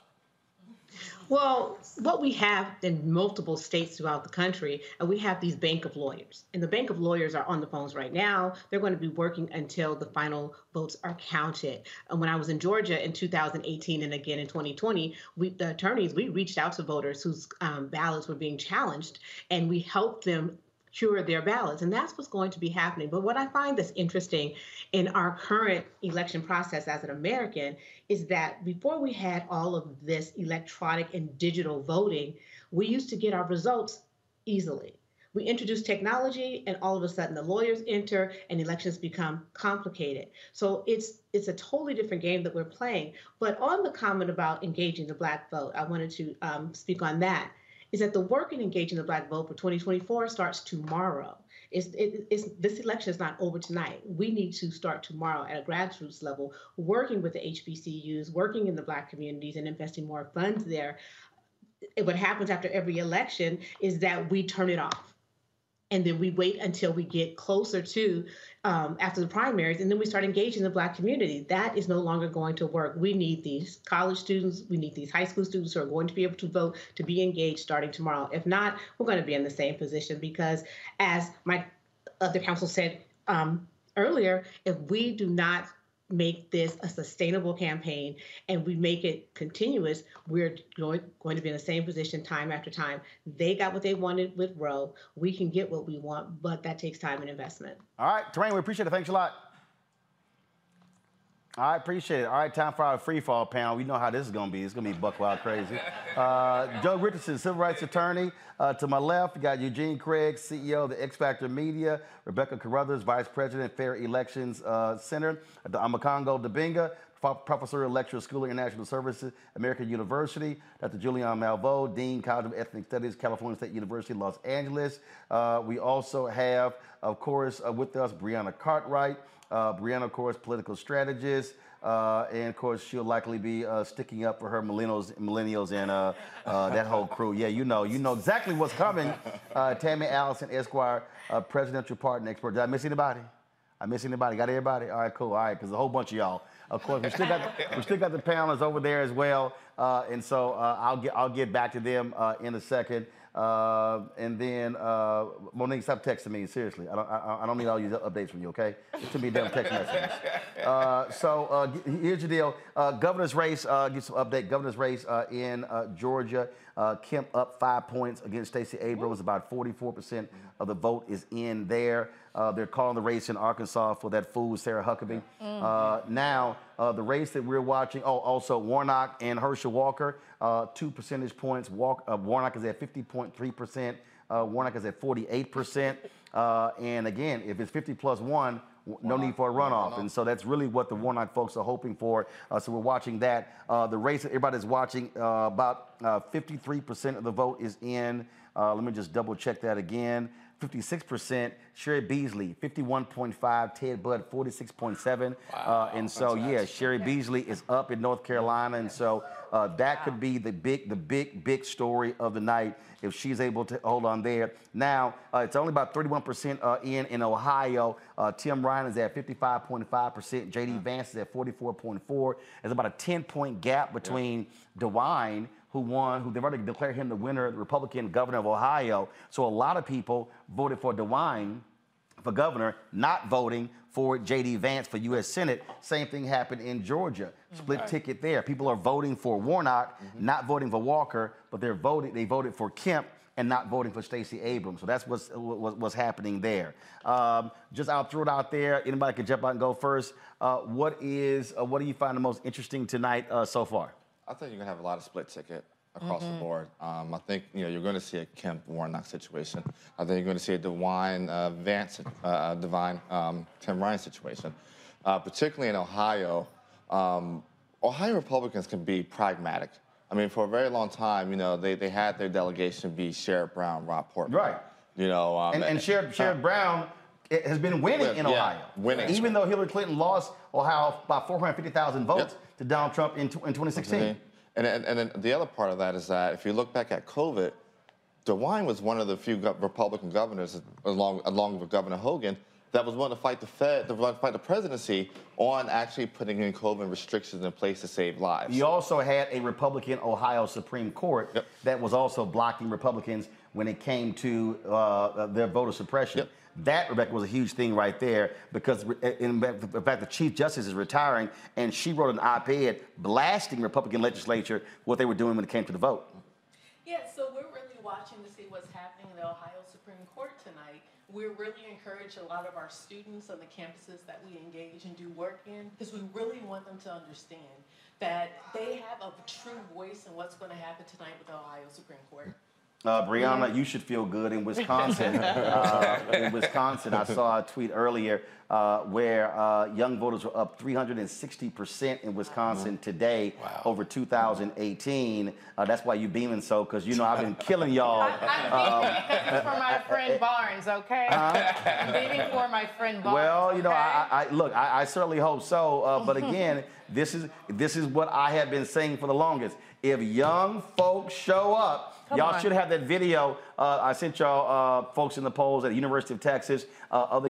Well, what we have in multiple states throughout the country, uh, we have these bank of lawyers. And the bank of lawyers are on the phones right now. They're going to be working until the final votes are counted. And when I was in Georgia in 2018 and again in 2020, we, the attorneys, we reached out to voters whose um, ballots were being challenged and we helped them cure their ballots. And that's what's going to be happening. But what I find that's interesting in our current election process as an American is that before we had all of this electronic and digital voting, we used to get our results easily. We introduce technology, and all of a sudden the lawyers enter, and elections become complicated. So it's it's a totally different game that we're playing. But on the comment about engaging the black vote, I wanted to um, speak on that. Is that the work in engaging the black vote for 2024 starts tomorrow. It's, it, it's, this election is not over tonight. We need to start tomorrow at a grassroots level, working with the HBCUs, working in the Black communities, and investing more funds there. What happens after every election is that we turn it off and then we wait until we get closer to um, after the primaries, and then we start engaging the Black community. That is no longer going to work. We need these college students, we need these high school students who are going to be able to vote to be engaged starting tomorrow. If not, we're going to be in the same position because, as my other council said um, earlier, if we do not make this a sustainable campaign and we make it continuous, we're going, going to be in the same position time after time. They got what they wanted with Roe. We can get what we want, but that takes time and investment. All right, Terrain, we appreciate it. Thanks a lot. I appreciate it. All right, time for our free fall panel. We know how this is going to be. It's going to be buck wild crazy. Uh, Joe Richardson, civil rights attorney. Uh, to my left, you got Eugene Craig, CEO of the X Factor Media. Rebecca Carruthers, vice president, Fair Elections uh, Center. Omekongo Dibinga, professor lecturer, School of International Services, American University. Dr. Julianne Malveaux, Dean, College of Ethnic Studies, California State University, Los Angeles. Uh, we also have, of course, uh, with us Brianna Cartwright. Uh, Brianna, of course, political strategist. Uh, and of course, she'll likely be uh, sticking up for her millennials, millennials and uh, uh that whole crew. Yeah, you know, you know exactly what's coming. Uh, Tammy Allison, Esquire, presidential partner expert. Did I miss anybody? I miss anybody? Got everybody? All right, cool. All right, because a whole bunch of y'all. Of course, we still got we still got the panelists over there as well, and so I'll get I'll get back to them in a second. Uh, and then uh, Monique, stop texting me. Seriously, I don't, I, I don't need all these updates from you. Okay, it should be damn text messages. Uh, so uh, here's the deal: uh, governor's race. Uh, get some update. Governor's race in Georgia. Kemp up five points against Stacey Abrams. About 44% of the vote is in there. Uh, they're calling the race in Arkansas for that fool, Sarah Huckabee. Mm. Uh, now, uh, the race that we're watching, oh, also Warnock and Herschel Walker, uh, two percentage points. Walk, uh, Warnock is at 50.3%. Uh, Warnock is at 48%. and again, if it's 50 plus one, no need for a runoff. And so that's really what the Warnock folks are hoping for. Uh, so we're watching that. Uh, the race that everybody's watching, uh, about 53% of the vote is in. let me just double check that again. 56%. Cheri Beasley, 51.5. Ted Budd, 46.7. Wow, uh, and so, fantastic. yeah, Cheri Beasley is up in North Carolina, and so uh, that could be the big, the big, big story of the night if she's able to hold on there. Now, uh, it's only about 31% uh, in in Ohio. Uh, Tim Ryan is at 55.5%. J.D. Vance is at 44.4. There's about a 10-point gap between yeah. DeWine who won, who they've already declared him the winner, the Republican governor of Ohio. So a lot of people voted for DeWine for governor, not voting for J.D. Vance for U.S. Senate. Same thing happened in Georgia. Split okay. ticket there. People are voting for Warnock, mm-hmm. not voting for Walker, but they're voting. They voted for Kemp and not voting for Stacey Abrams. So that's what's what's happening there. Um, just I'll throw it out there. Anybody can jump out and go first. Uh, what is uh, what do you find the most interesting tonight uh, so far? I think you're gonna have a lot of split ticket across mm-hmm. the board. Um, I think you know you're going to see a Kemp Warnock situation. I think you're going to see a DeWine uh, Vance, uh, uh, DeWine um, Tim Ryan situation, uh, particularly in Ohio. Um, Ohio Republicans can be pragmatic. I mean, for a very long time, you know, they, they had their delegation be Sherrod Brown, Rob Portman. Right. You know, um, and, and Sherrod, Sherrod uh, Brown has been winning in Ohio. Yeah, winning. Even though Hillary Clinton lost Ohio by 450,000 votes yep. to Donald Trump in, in 2016. Mm-hmm. And, and, and then the other part of that is that if you look back at COVID, DeWine was one of the few Republican governors, along, along with Governor Hogan, that was willing to fight the Fed, to fight the presidency on actually putting in COVID restrictions in place to save lives. You also had a Republican Ohio Supreme Court yep. that was also blocking Republicans when it came to uh, their voter suppression. Yep. That, Rebecca, was a huge thing right there because, eh, in fact, the Chief Justice is retiring, and she wrote an op ed blasting Republican legislature what they were doing when it came to the vote. Yeah, so we're really watching to see what's happening in the Ohio Supreme Court tonight. We're really encouraging a lot of our students on the campuses that we engage and do work in because we really want them to understand that they have a true voice in what's going to happen tonight with the Ohio Supreme Court. Uh, Brianna, you should feel good in Wisconsin. uh, in Wisconsin, I saw a tweet earlier uh, where uh, young voters were up 360% in Wisconsin today over 2018. Uh, that's why you're beaming so, because you know I've been killing y'all. I'm beaming because for my friend Barnes, okay? I'm beaming for my friend Barnes. Well, you know, okay? I, I look, I, I certainly hope so. Uh, but again, this is this is what I have been saying for the longest. If young folks show up, Come y'all on. should have that video. Uh, I sent y'all uh, folks in the polls at the University of Texas. Uh, other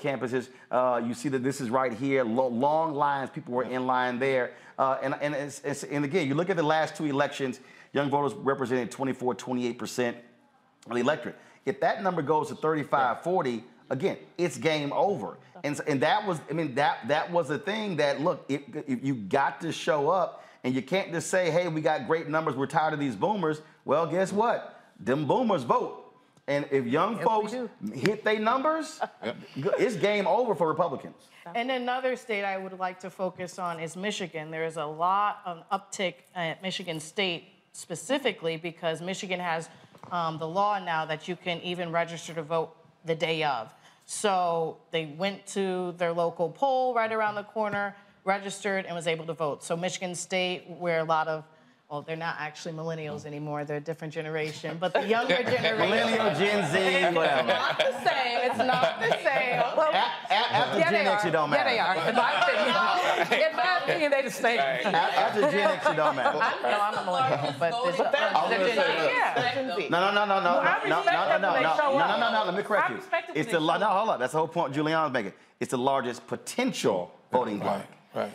Campuses. Uh, you see that this is right here, lo- long lines. People were in line there. Uh, and, and, it's, it's, and again, you look at the last two elections, young voters represented 24, 28% of the electorate. If that number goes to 35, 40, again, it's game over. And, and that was, I mean, that, that was a thing that, look, if, if you got to show up and you can't just say, hey, we got great numbers, we're tired of these boomers. Well, guess what? Them boomers vote. And if young folks hit their numbers, it's game over for Republicans. And another state I would like to focus on is Michigan. There is a lot of uptick at Michigan State specifically because Michigan has um, the law now that you can even register to vote the day of. So they went to their local poll right around the corner, registered, and was able to vote. So Michigan State, where a lot of well, they're not actually millennials mm. anymore. They're a different generation. But the younger generation. Millennial, Gen Z, It's whatever. not the same. It's not the same. Well, after yeah, Gen they X, are. it don't matter. Yeah, they are. In my opinion, in my opinion they the same. After Gen X, it don't matter. I know I'm a millennial, but there's But that- I was Gen gonna Z. Yeah, No, no, no, no, no, no, no, no, no, no, no, no, no, no. Let me correct you. respect it when It's the la- no, hold up. That's the whole point Julianne's making. It's the largest potential voting bloc.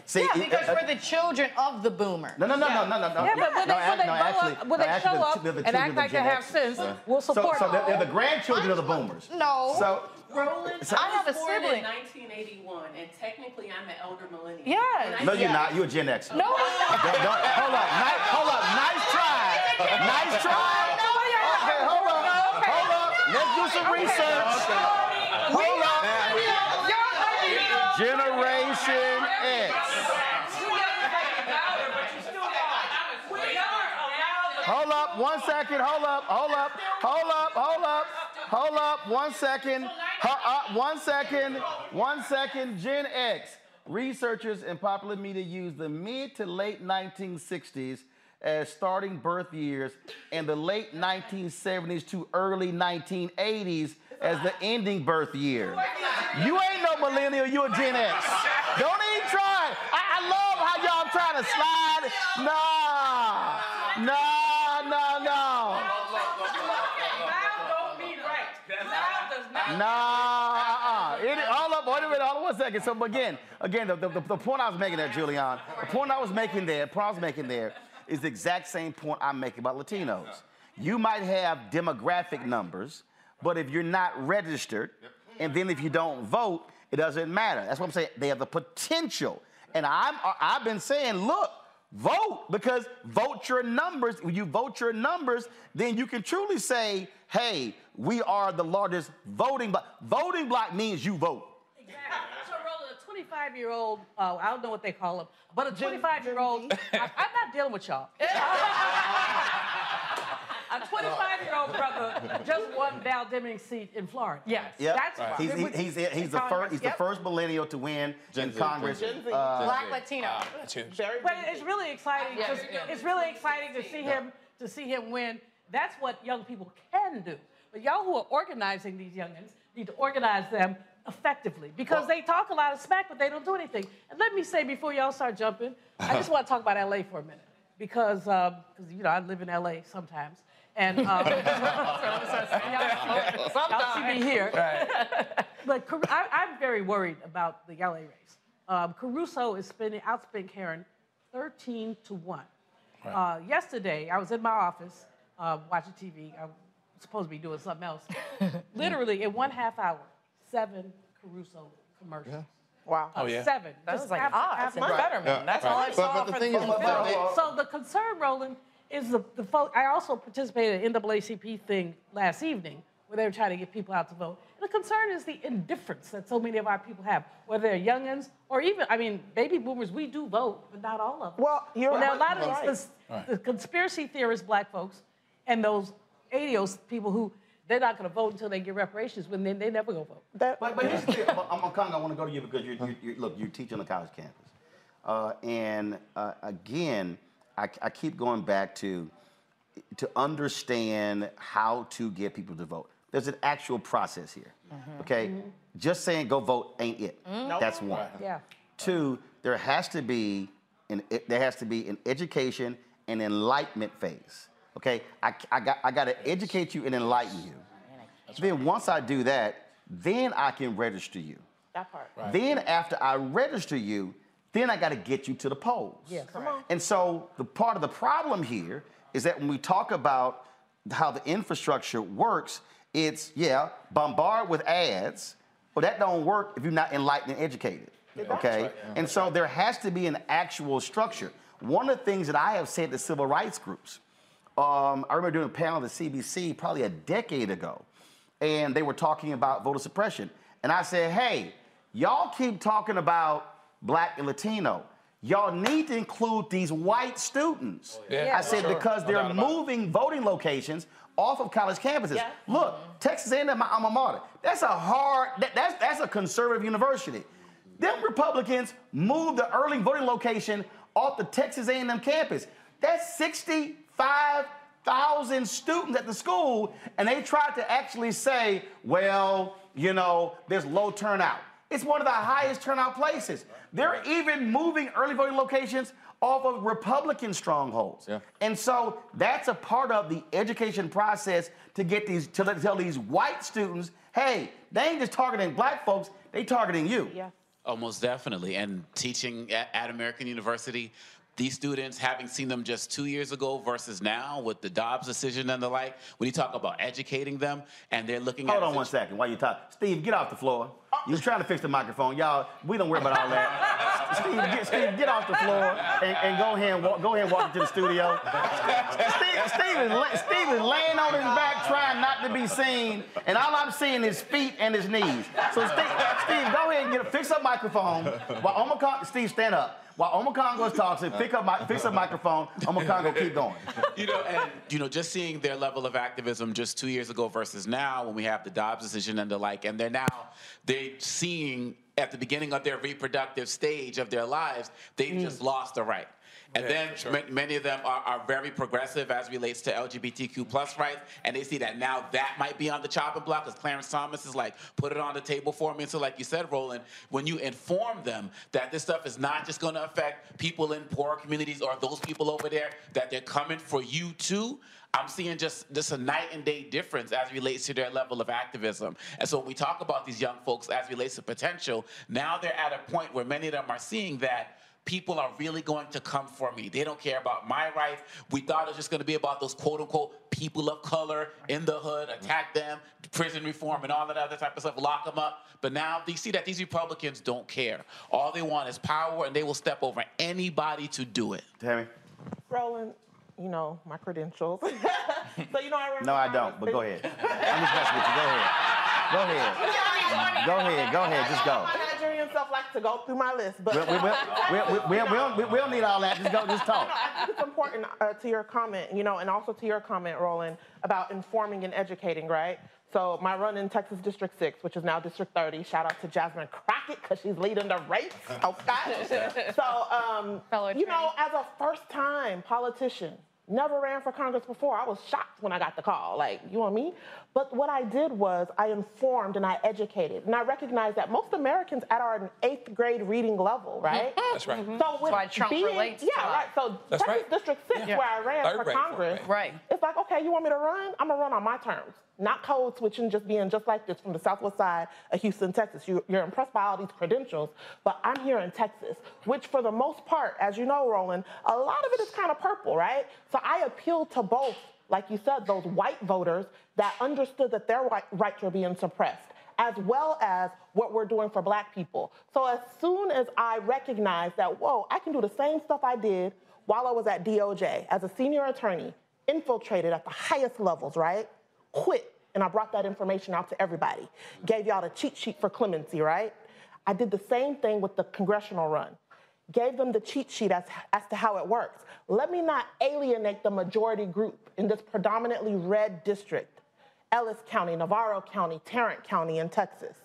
See, yeah, it- because uh, we're the children of the boomer. No, no, no, no, no, no, no. Yeah, but when no, they- when they no, actually, up- when they actually, show up they're the and children act like they have X. sense, Yeah. we'll support So, so they're, they're the grandchildren of the boomers. No. So, Roland, So- I I have a was born sibling. in 1981, and technically I'm an elder millennial. Yes. I no, you're see- not. You're a Gen X. No. Don't, don't, hold up. Nice, hold up. Nice try. Nice try. Okay, hold up. Hold up. Let's do some research. Hold up. Generation X. Hold up. One second. Hold up. Hold up. Hold up. Hold up. Hold up. One second. One second. One second. Gen X. Researchers and popular media use the mid to late 1960s as starting birth years and the late 1970s to early 1980s as the ending birth year. You ain't no millennial, you a Gen X. Don't even try. I, I love how y'all trying to slide. Nah, nah, nah, nah. Nah, uh-uh. It, hold up, wait a minute, hold on one second. So again, again, the, the, the point I was making there, Julianne, the point I was making there, the point I was making there is the exact same point I'm making about Latinos. You might have demographic numbers, but if you're not registered, and then if you don't vote, it doesn't matter. That's what I'm saying. They have the potential. And I'm, I've been saying, look, vote because vote your numbers. When you vote your numbers, then you can truly say, hey, we are the largest voting block. Voting block means you vote. Exactly. So, Roland, a 25 year old, uh, I don't know what they call them, but a 25 year old, I, I'm not dealing with y'all. a 25 year old brother just won Val Demings' seat in Florida. Yes. Yep. That's right. He's, he- he's, he's, the first, he's the first millennial to win in Congress. Uh, Black Latino. But it's really exciting. Yeah, to- yeah. It's really exciting to see him to see him win. That's what young people can do. But y'all who are organizing these youngins need to organize them effectively because they talk a lot of smack, but they don't do anything. And let me say before y'all start jumping, I just want to talk about LA for a minute because um, 'cause, you know I live in LA sometimes. And um, y'all, y'all see me here. but Car- I, I'm very worried about the LA race. Um, Caruso is spending outspent Karen 13 to 1. Uh, yesterday, I was in my office uh, watching TV. I was supposed to be doing something else. Literally, in one half hour, seven Caruso commercials. Wow. Uh, Oh, yeah. Seven. That Just was like, after- ah, that's after- much better, man. That's all I But- saw but the for thing the is- film. but they- so the concern, Roland, is the, the folk. I also participated in the NAACP thing last evening where they were trying to get people out to vote. And the concern is the indifference that so many of our people have, whether they're youngins or even, I mean, baby boomers, we do vote, but not all of them. Well, you're Now, a lot of right. these, Right. the conspiracy theorist black folks and those 80s people who they're not going to vote until they get reparations when they, they never go vote. But, but here's the thing. I'm, Omekongo, I want to go to you because you, you, you look, you teach on the college campus. Uh, and uh, again, I, I keep going back to to understand how to get people to vote. There's an actual process here. Okay, just saying go vote ain't it. Mhm. That's one. Yeah. Two, there has to be an there has to be an education and enlightenment phase. Okay, I, I got I got to educate you and enlighten you. Then once I do that, then I can register you. That part. Then after I register you, then I got to get you to the polls. Yes. Come on. And so the part of the problem here is that when we talk about how the infrastructure works, it's yeah, bombard with ads, but that don't work if you're not enlightened and educated. Okay? And so there has to be an actual structure. One of the things that I have said to civil rights groups, um, I remember doing a panel at the CBC probably a decade ago, and they were talking about voter suppression. And I said, hey, y'all keep talking about black and Latino. Y'all need to include these white students. Oh, yeah. Yeah, I said, sure. because they're doubt about it. moving voting locations off of college campuses. Look, mm-hmm. Texas A&M, my alma mater, that's a hard, that, that's, that's a conservative university. Them Republicans moved the early voting location off the Texas A&M campus. That's 65,000 students at the school, and they tried to actually say, well, you know, there's low turnout. It's one of the highest turnout places. They're even moving early voting locations off of Republican strongholds. And so that's a part of the education process to get these to let- tell these white students, hey, they ain't just targeting black folks, they targeting you. Yeah. Oh, most definitely. And teaching at, at American University, these students, having seen them just two years ago versus now with the Dobbs decision and the like, when you talk about educating them and they're looking Hold at on one second while you talk. Steve, get off the floor. Was trying to fix the microphone. Y'all, we don't worry about all that. Steve, get, Steve, get off the floor and, and go ahead and walk, go ahead and walk into the studio. Steve, Steve, is, Steve is laying on his back trying not to be seen, and all I'm seeing is feet and his knees. So Steve, Steve go ahead and get, a, fix up microphone. While Omekongo, Steve, stand up. While Omekongo goes talking, pick up my, fix up microphone. Omekongo go keep going. you know, and you know, just seeing their level of activism just two years ago versus now, when we have the Dobbs decision and the like, and they're now they seeing at the beginning of their reproductive stage of their lives, they've mm. just lost the right. And Yeah, then sure. ma- many of them are, are very progressive as relates to LGBTQ plus rights, and they see that now that might be on the chopping block because Clarence Thomas is like, put it on the table for me. And so, like you said, Roland, when you inform them that this stuff is not just going to affect people in poor communities or those people over there, that they're coming for you too. I'm seeing just, just a night and day difference as relates to their level of activism. And so when we talk about these young folks as relates to potential, now they're at a point where many of them are seeing that people are really going to come for me. They don't care about my rights. We thought it was just going to be about those quote unquote people of color in the hood, attack them, prison reform, and all that other type of stuff, lock them up. But now you see that these Republicans don't care. All they want is power, and they will step over anybody to do it. Tammy? Roland, you know my credentials. so you know I ran No, I don't, but go ahead. I'm just messing with you. Go ahead. Go ahead. Go ahead. Go ahead. Just go. My Nigerian self likes to go through my list, but We, we, we, we, we, we, we, don't, we, we don't need all that. Just go. Just talk. I think it's important uh, to your comment, you know, and also to your comment, Roland, about informing and educating, right? So my run in Texas District 6, which is now District 30, shout out to Jasmine Crockett because she's leading the race. Okay. so, um, you know, as a first-time politician, never ran for Congress before. I was shocked when I got the call. Like, you know me? But what I did was I informed and I educated. And I recognized that most Americans at our eighth grade reading level, right? That's right. So That's with why Trump being, relates Yeah, to right. So That's Texas right. District 6, Yeah. where I ran Third for grade, Congress, fourth grade. it's like, okay, you want me to run? I'm gonna run on my terms. Not code switching, just being just like this from the southwest side of Houston, Texas. You, you're impressed by all these credentials, but I'm here in Texas, which for the most part, as you know, Roland, a lot of it is kind of purple, right? So I appeal to both, like you said, those white voters that understood that their right, rights were being suppressed as well as what we're doing for black people. So as soon as I recognized that, whoa, I can do the same stuff I did while I was at DOJ as a senior attorney, infiltrated at the highest levels, right? Quit. And I brought that information out to everybody. Gave y'all the cheat sheet for clemency, right? I did the same thing with the congressional run. Gave them the cheat sheet as, as to how it works. Let me not alienate the majority group in this predominantly red district. Ellis County, Navarro County, Tarrant County in Texas,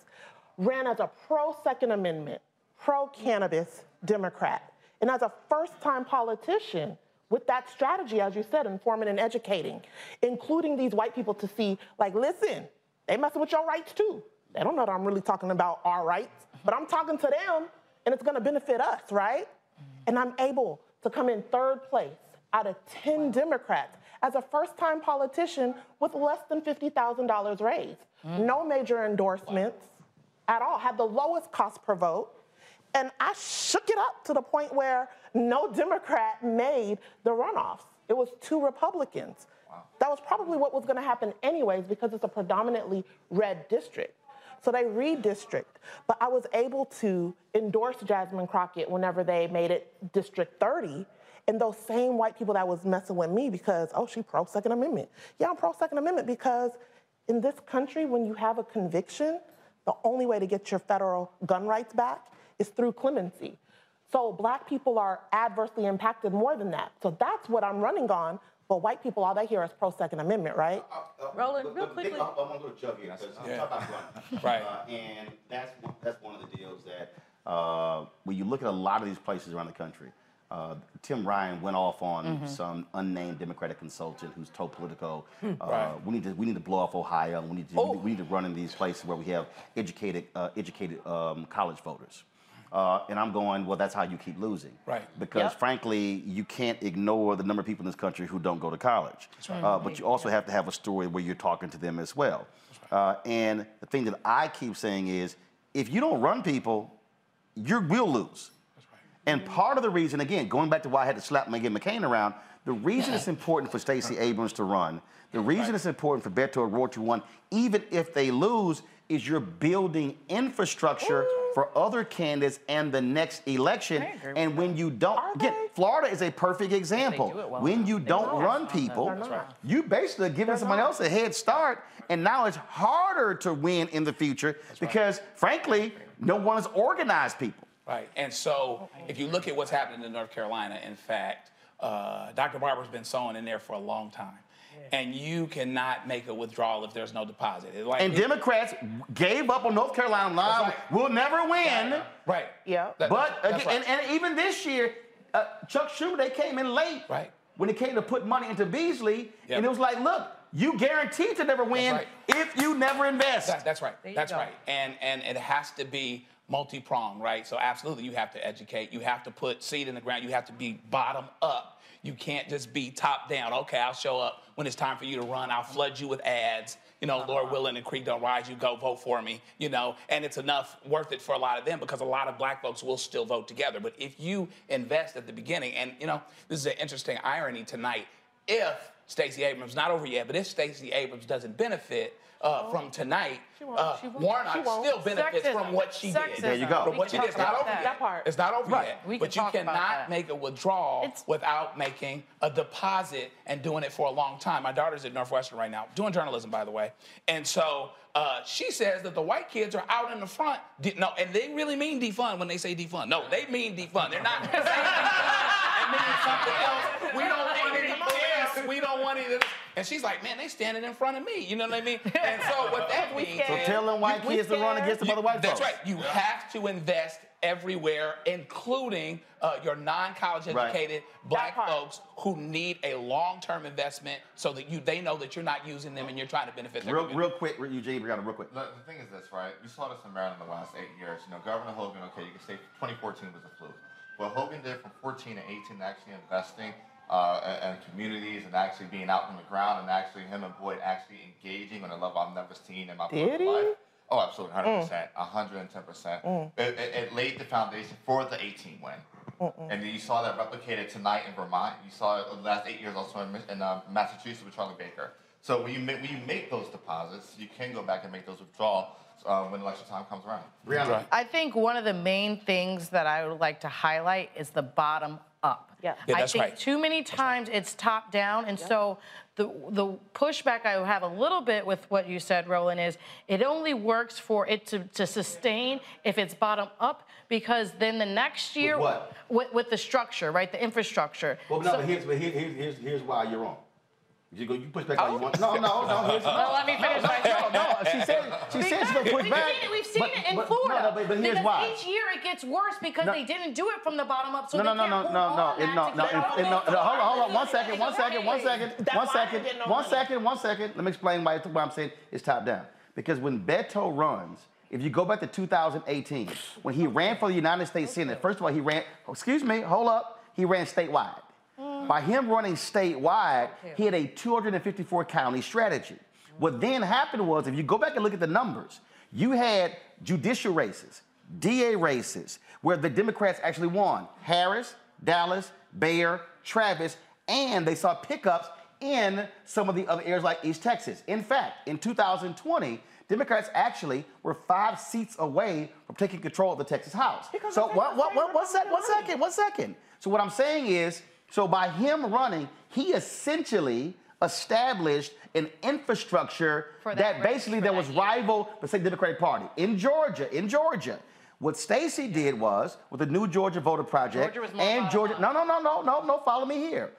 ran as a pro Second Amendment, pro cannabis Democrat. And as a first time politician, with that strategy, as you said, informing and educating, including these white people to see, like, listen, they messing with your rights too. They don't know that I'm really talking about our rights, but I'm talking to them and it's gonna benefit us, right? And I'm able to come in third place out of 10 Democrats as a first time politician with less than $50,000 raised. Mm. No major endorsements at all, had the lowest cost per vote. And I shook it up to the point where no Democrat made the runoffs. It was two Republicans. That was probably what was going to happen anyways because it's a predominantly red district. So they redistrict. But I was able to endorse Jasmine Crockett whenever they made it District 30. And those same white people that was messing with me because, oh, she pro Second Amendment. Yeah, I'm pro Second Amendment because in this country, when you have a conviction, the only way to get your federal gun rights back is through clemency. So black people are adversely impacted more than that. So that's what I'm running on. But white people, all they hear is pro Second Amendment, right? Roland, real quickly. I'm going to go to here because I'm Yeah. talking about gun. Right. Uh, and that's one, that's one of the deals that uh, when you look at a lot of these places around the country, uh, Tim Ryan went off on Mhm. some unnamed Democratic consultant who's told Politico, Hmm. uh, Right. we need to we need to blow off Ohio. We need to Oh. we need to run in these places where we have educated uh, educated um, college voters. Uh, and I'm going, well, that's how you keep losing. Right. Because Yep. frankly, you can't ignore the number of people in this country who don't go to college. right. Uh, but you also have to have a story where you're talking to them as well. Uh, and the thing that I keep saying is, if you don't run people, you will lose. And part of the reason, again, going back to why I had to slap Meghan McCain around, the reason it's important for Stacey Abrams to run, the reason it's important for Beto O'Rourke to run, even if they lose, is you're building infrastructure for other candidates and the next election. And when you don't, again, Florida is a perfect example. when you don't run people, you basically are giving somebody else a head start, and now it's harder to win in the future because, frankly, no one has organized people. Right. And so if you look at what's happening in North Carolina, in fact, uh, Dr. Barber's been sowing in there for a long time. And you cannot make a withdrawal if there's no deposit. It's Like and Democrats gave up on North Carolina line. We'll never win. Right. Yeah. But that's again, and, and even this year, uh, Chuck Schumer, they came in late. Right. When it came to put money into Beasley, Yep. and it was like, look, you guaranteed to never win right. if you never invest. That- that's right. That's go. right. And and it has to be multi-pronged, right? So absolutely, you have to educate. You have to put seed in the ground. You have to be bottom up. You can't just be top down. Okay, I'll show up when it's time for you to run. I'll flood you with ads. You know, Lord uh-huh. willing, and creek don't rise. You go vote for me. You know, and it's enough worth it for a lot of them because a lot of black folks will still vote together. But if you invest at the beginning, and you know, this is an interesting irony tonight. If Stacey Abrams, not over yet, but if Stacey Abrams doesn't benefit uh, from tonight, won't. uh, She won't. Warnock She still benefits Sexism. from what she did. There you go. From what she did. It's not over that. yet. That part. It's not over Right. yet. We but can you cannot make a withdrawal without making a deposit and doing it for a long time. My daughter's at Northwestern right now, doing journalism, by the way. And so uh, she says that the white kids are out in the front. De- no, and they really mean defund when they say defund. No, they mean defund. They're not saying defund and meaning something else. We don't want any this. We don't want any of this. And she's like, man, they standing in front of me. You know what I mean? And so what that means So is- tell them white you- kids to run against them you- other white That's folks. right. You have to invest everywhere, including uh, your non-college Right. educated black folks who need a long-term investment so that you they know that you're not using them and you're trying to benefit them. Real, community. real quick, Eugene Brianna, real quick. The, the thing is this, right? You saw this in Maryland the last eight years. You know, Governor Hogan, okay, you can say 2014 was a fluke. What Hogan did from 14 to 18, actually investing uh, in, in communities and actually being out on the ground and actually him and Boyd actually engaging on a level I've never seen in my Did he? life. Oh, absolutely, 100%, 110%. Mm. It, it, it laid the foundation for the 18 win. And then you saw that replicated tonight in Vermont. You saw it the last eight years also in, in uh, Massachusetts with Charlie Baker. So when you make when you make those deposits, you can go back and make those withdrawals uh, when election time comes around. I think one of the main things that I would like to highlight is the bottom up. Yeah. Yeah, I think right. too many times it's top down, and so the the pushback I have a little bit with what you said, Roland, is it only works for it to, to sustain if it's bottom up, because then the next year what? with, with the structure, right, the infrastructure. Well, no, So- but here's, but here, here's, here's, here's why you're wrong. You go, you push back all you oh. want. No, no, no. Here's, Well, let me finish no, my no, no, She said, she said she's push back. It, we've seen but- it in but- Florida. No, no, but, but here's because why. each year it gets worse because No. they didn't do it from the bottom up, so no, they no, no, can't no, no, no, no, no, it- it- no, no, hold on, hold on, one second, one second, one second, one second, one second, one second. Let me explain why, why I'm saying it's top down. Because when Beto runs, if you go back to 2018, when he ran for the United States Senate, first of all, he ran, oh, excuse me, hold up, he ran statewide. By him running statewide, he had a 254 county strategy. What then happened was, if you go back and look at the numbers, you had judicial races, DA races, where the Democrats actually won Harris, Dallas, Bexar, Travis, and they saw pickups in some of the other areas like East Texas. In fact, in 2020, Democrats actually were five seats away from taking control of the Texas House. so what, what, what, one, sec, one second, one second. So what I'm saying is, so by him running, he essentially established an infrastructure that that, basically that was year. rival the same Democratic Party in Georgia. In Georgia, what Stacey did was with the New Georgia Voter Project Georgia and Georgia. up. No, no, no, no, no, no. Follow me here.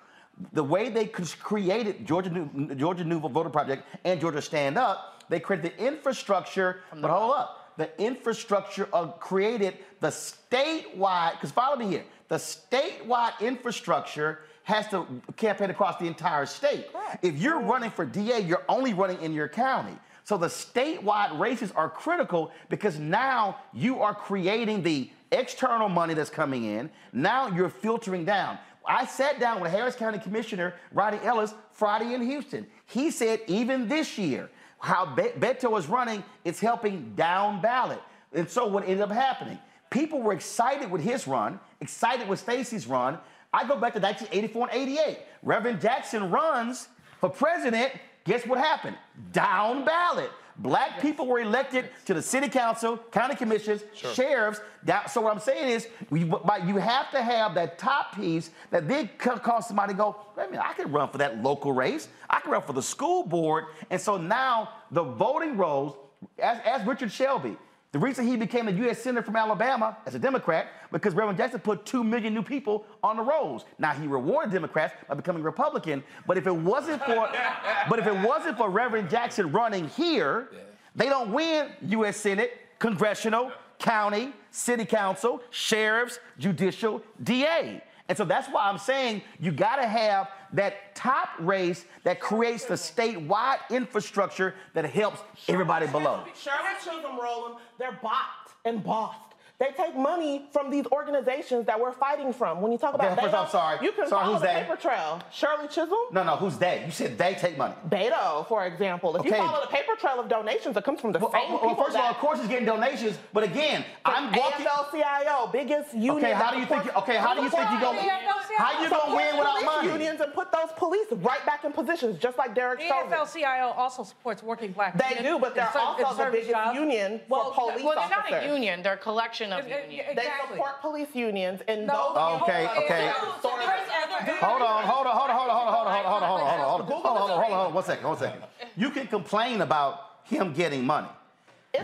The way they created Georgia New, Georgia New Voter Project and Georgia Stand Up, they created the infrastructure. But hold up, the infrastructure of created the statewide. Because follow me here, the statewide infrastructure has to campaign across the entire state. If you're running for DA, you're only running in your county. So the statewide races are critical because now you are creating the external money that's coming in. Now you're filtering down. I sat down with Harris County Commissioner Rodney Ellis Friday in Houston. He said even this year, how Be- Beto is running, it's helping down ballot. And so what ended up happening? People were excited with his run, excited with Stacey's run. I go back to 1984 and 88. Reverend Jackson runs for president. Guess what happened? Down ballot. Black people were elected to the city council, county commissions, sheriffs. That, so what I'm saying is, we, you have to have that top piece that then ca- cause somebody to go, wait a minute, I can run for that local race. I can run for the school board. And so now the voting rolls, as, as Richard Shelby, the reason he became a U.S. Senator from Alabama as a Democrat, because Reverend Jackson put two million new people on the rolls. Now he rewarded Democrats by becoming Republican, but if it wasn't for, but if it wasn't for Reverend Jackson running here, they don't win U.S. Senate, congressional, county, city council, sheriffs, judicial, DA. And so that's why I'm saying you got to have that top race that creates the statewide infrastructure that helps everybody below. Shirley Chisholm, Roland, they're bought and bossed. They take money from these organizations that we're fighting from. When you talk Okay, about first Beto, off, sorry. you can Sorry, follow who's the they? paper trail. Shirley Chisholm, No, no, who's they? You said they take money. Beto, for example. If you follow the paper trail of donations, it comes from the Well, same oh, well, people first of all, of course, he's getting donations, but again, I'm walking. AFL-CIO, biggest union. Okay, how do you supports- think? Okay, how do you think you gonna? How you gonna win without money? Unions and put those police right back in positions, just like Derek The Chauvin. AFL-CIO also supports working black They do, but they're cer- in also the service biggest union Well, for police Well, they're not a union, they're a collection of It- it- unions. They support police unions, and No, those Okay, okay. Sort of- Hold on, hold on, hold on, hold on, hold on, hold on, hold on, hold on, hold on, hold on, hold on, hold on, hold on, hold on, one second, one second. You can complain about him getting money.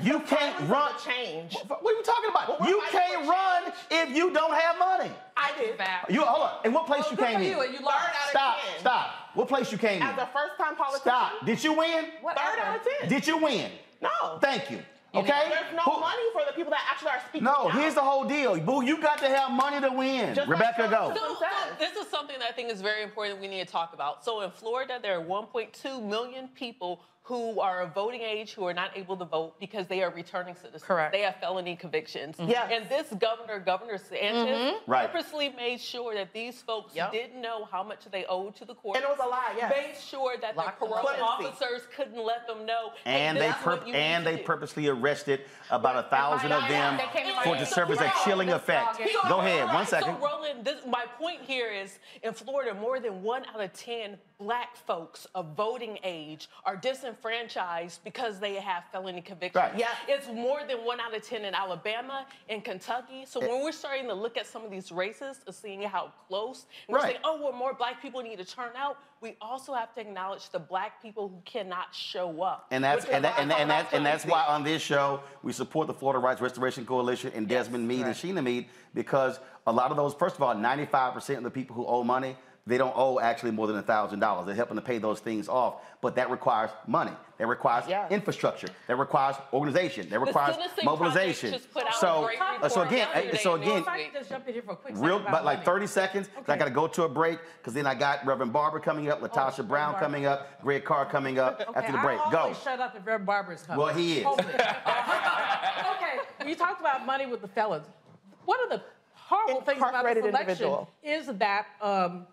You can't run. change. What are you talking about? we're You can't for run if you don't have money. I did. You hold on. In what place you came for in? you, you lost. Third out of Stop, 10. stop. What place you came in? As a first-time politician, Stop. Did you win? third out of ten. Did you win? No. Thank you. Okay? There's no Who- money for the people that actually are speaking No, out. here's the whole deal. Boo, you got to have money to win. Just Rebecca, Shirley go. So, so this is something that I think is very important we need to talk about. So in Florida, there are 1.2 million people who are of voting age who are not able to vote because they are returning citizens. Correct. They have felony convictions. Yes. And this governor, Governor Sanchez, Mhm. Right. purposely made sure that these folks Yep. didn't know how much they owed to the court. And it was a lie, yes. Made sure that Locked the them parole officers couldn't let them know. And this they pur- and they purposely arrested about a thousand of them They came in for to serve as a chilling effect. Go ahead, one second. So, Roland, this, my point here is in Florida, more than one out of 10 black folks of voting age are disenfranchised because they have felony convictions. Right. Yeah. It's more than one out of 10 in Alabama, in Kentucky. So, when we're starting to look at some of these races, and seeing how close, and we're Right. saying, oh, well, more black people need to turn out, we also have to acknowledge the black people who cannot show up. And that's and, that, why and, and, that's that and that's why on this show we support the Florida Rights Restoration Coalition and Desmond Meade and Sheena Meade because a lot of those, first of all, 95% of the people who owe money, they don't owe actually more than thousand dollars. They're helping to pay those things off, but that requires money. That requires Yeah. infrastructure. That requires organization. That requires Citizen mobilization. Just put out a So, great uh, so again, uh, so again, this If I could just jump in here for a quick Real, but like money. 30 seconds. 'cause I got to go to a break because then I got Reverend Barber coming up, LaTosha Brown Barber. coming up, Greg Carr coming up Okay, after the break. I'll Go. shut up if Reverend Barber is coming. Well, he is. Okay, you talked about money with the fellas. One of the horrible things about this election individual. is that um,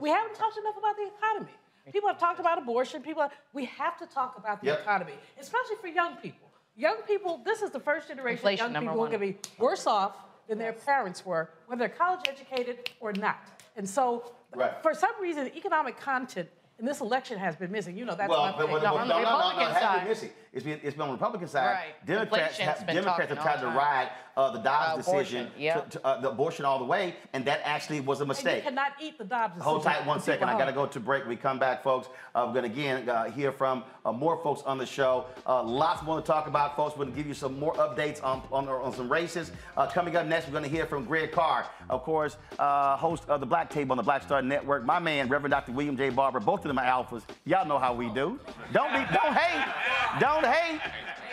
we haven't talked enough about the economy. People have talked about abortion. People, have, we have to talk about the Yep. economy, especially for young people. Young people, this is the first generation Inflation, of young number people who are going to be worse off than their parents were, whether they're college educated or not. And so, Right. for some reason, economic content in this election has been missing. You know, that's well, my but, thing. but, No, but, on no, the no, no, no, Republican it hasn't side. Been missing. It's been, it's been on the Republican side. Right. Democrats Inflation's have, Democrats have tried to ride uh, the Dobbs Uh, decision, abortion, yeah. to, to, uh, the abortion all the way, and that actually was a And you mistake. cannot eat the Dobbs decision. Hold tight one second. I got to go to break. We come back, folks. Uh, we're going to again uh, hear from uh, more folks on the show. Uh, lots more to talk about, folks. We're going to give you some more updates on, on, on some races. Uh, coming up next, we're going to hear from Greg Carr, of course, uh, host of the Black Table on the Black Star Network. My man, Reverend Dr. William J. Barber. Both of them are alphas. Y'all know how we do. Don't be, don't hate, don't hate.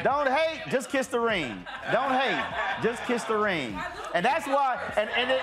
Don't hate, just kiss the ring. Don't hate, just kiss the ring. And that's why, and and it,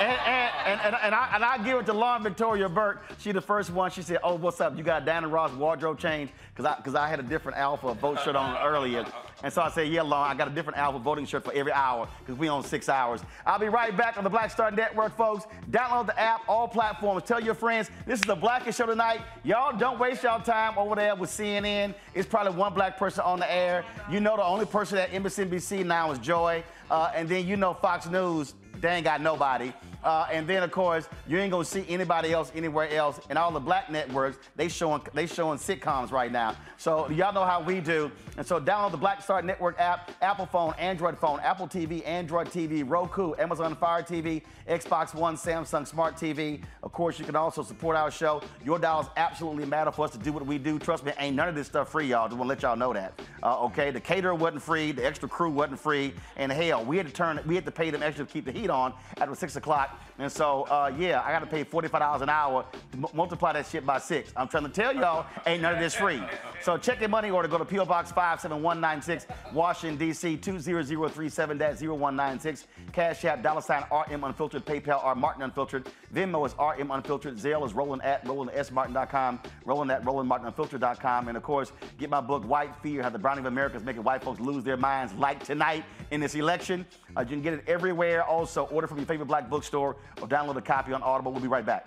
and, and, and, and, I and I give it to Lauren Victoria Burke. She the first one. She said, "Oh, what's up? You got Diana Ross wardrobe change?" Because I because I had a different alpha vote shirt on earlier, And so I said, yeah, long. I got a different Alpha voting shirt for every hour because we on six hours. I'll be right back on the Black Star Network, folks. Download the app, all platforms. Tell your friends. This is the Blackest Show tonight. Y'all don't waste y'all time over there with CNN. It's probably one black person on the air. You know the only person at MSNBC now is Joy. Uh, and then you know Fox News, they ain't got nobody. Uh, and then of course you ain't gonna see anybody else anywhere else. And all the black networks they showing they showing sitcoms right now. So y'all know how we do. And so download the Black Star Network app, Apple phone, Android phone, Apple TV, Android TV, Roku, Amazon Fire TV, Xbox One, Samsung Smart TV. Of course, you can also support our show. Your dollars absolutely matter for us to do what we do. Trust me, ain't none of this stuff free, y'all. Just want to let y'all know that. Uh, okay, the caterer wasn't free, the extra crew wasn't free, and hell, we had to turn, we had to pay them extra to keep the heat on after six o'clock. And so, uh, yeah, I got to pay $45 an hour multiply that shit by six. I'm trying to tell y'all, ain't none of this free. So check your money order. Go to PO Box 57196, Washington, D.C. 20037-0196. Cash App, dollar sign RM Unfiltered, PayPal, R Martin Unfiltered. Venmo is RM Unfiltered. Zelle is Roland at RolandSMartin.com. Roland at RolandMartinUnfiltered.com. And of course, get my book, White Fear, How the Browning of America is Making White Folks Lose Their Minds like tonight in this election. Uh, you can get it everywhere. Also, order from your favorite black bookstore or download a copy on Audible. We'll be right back.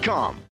Indeed.com.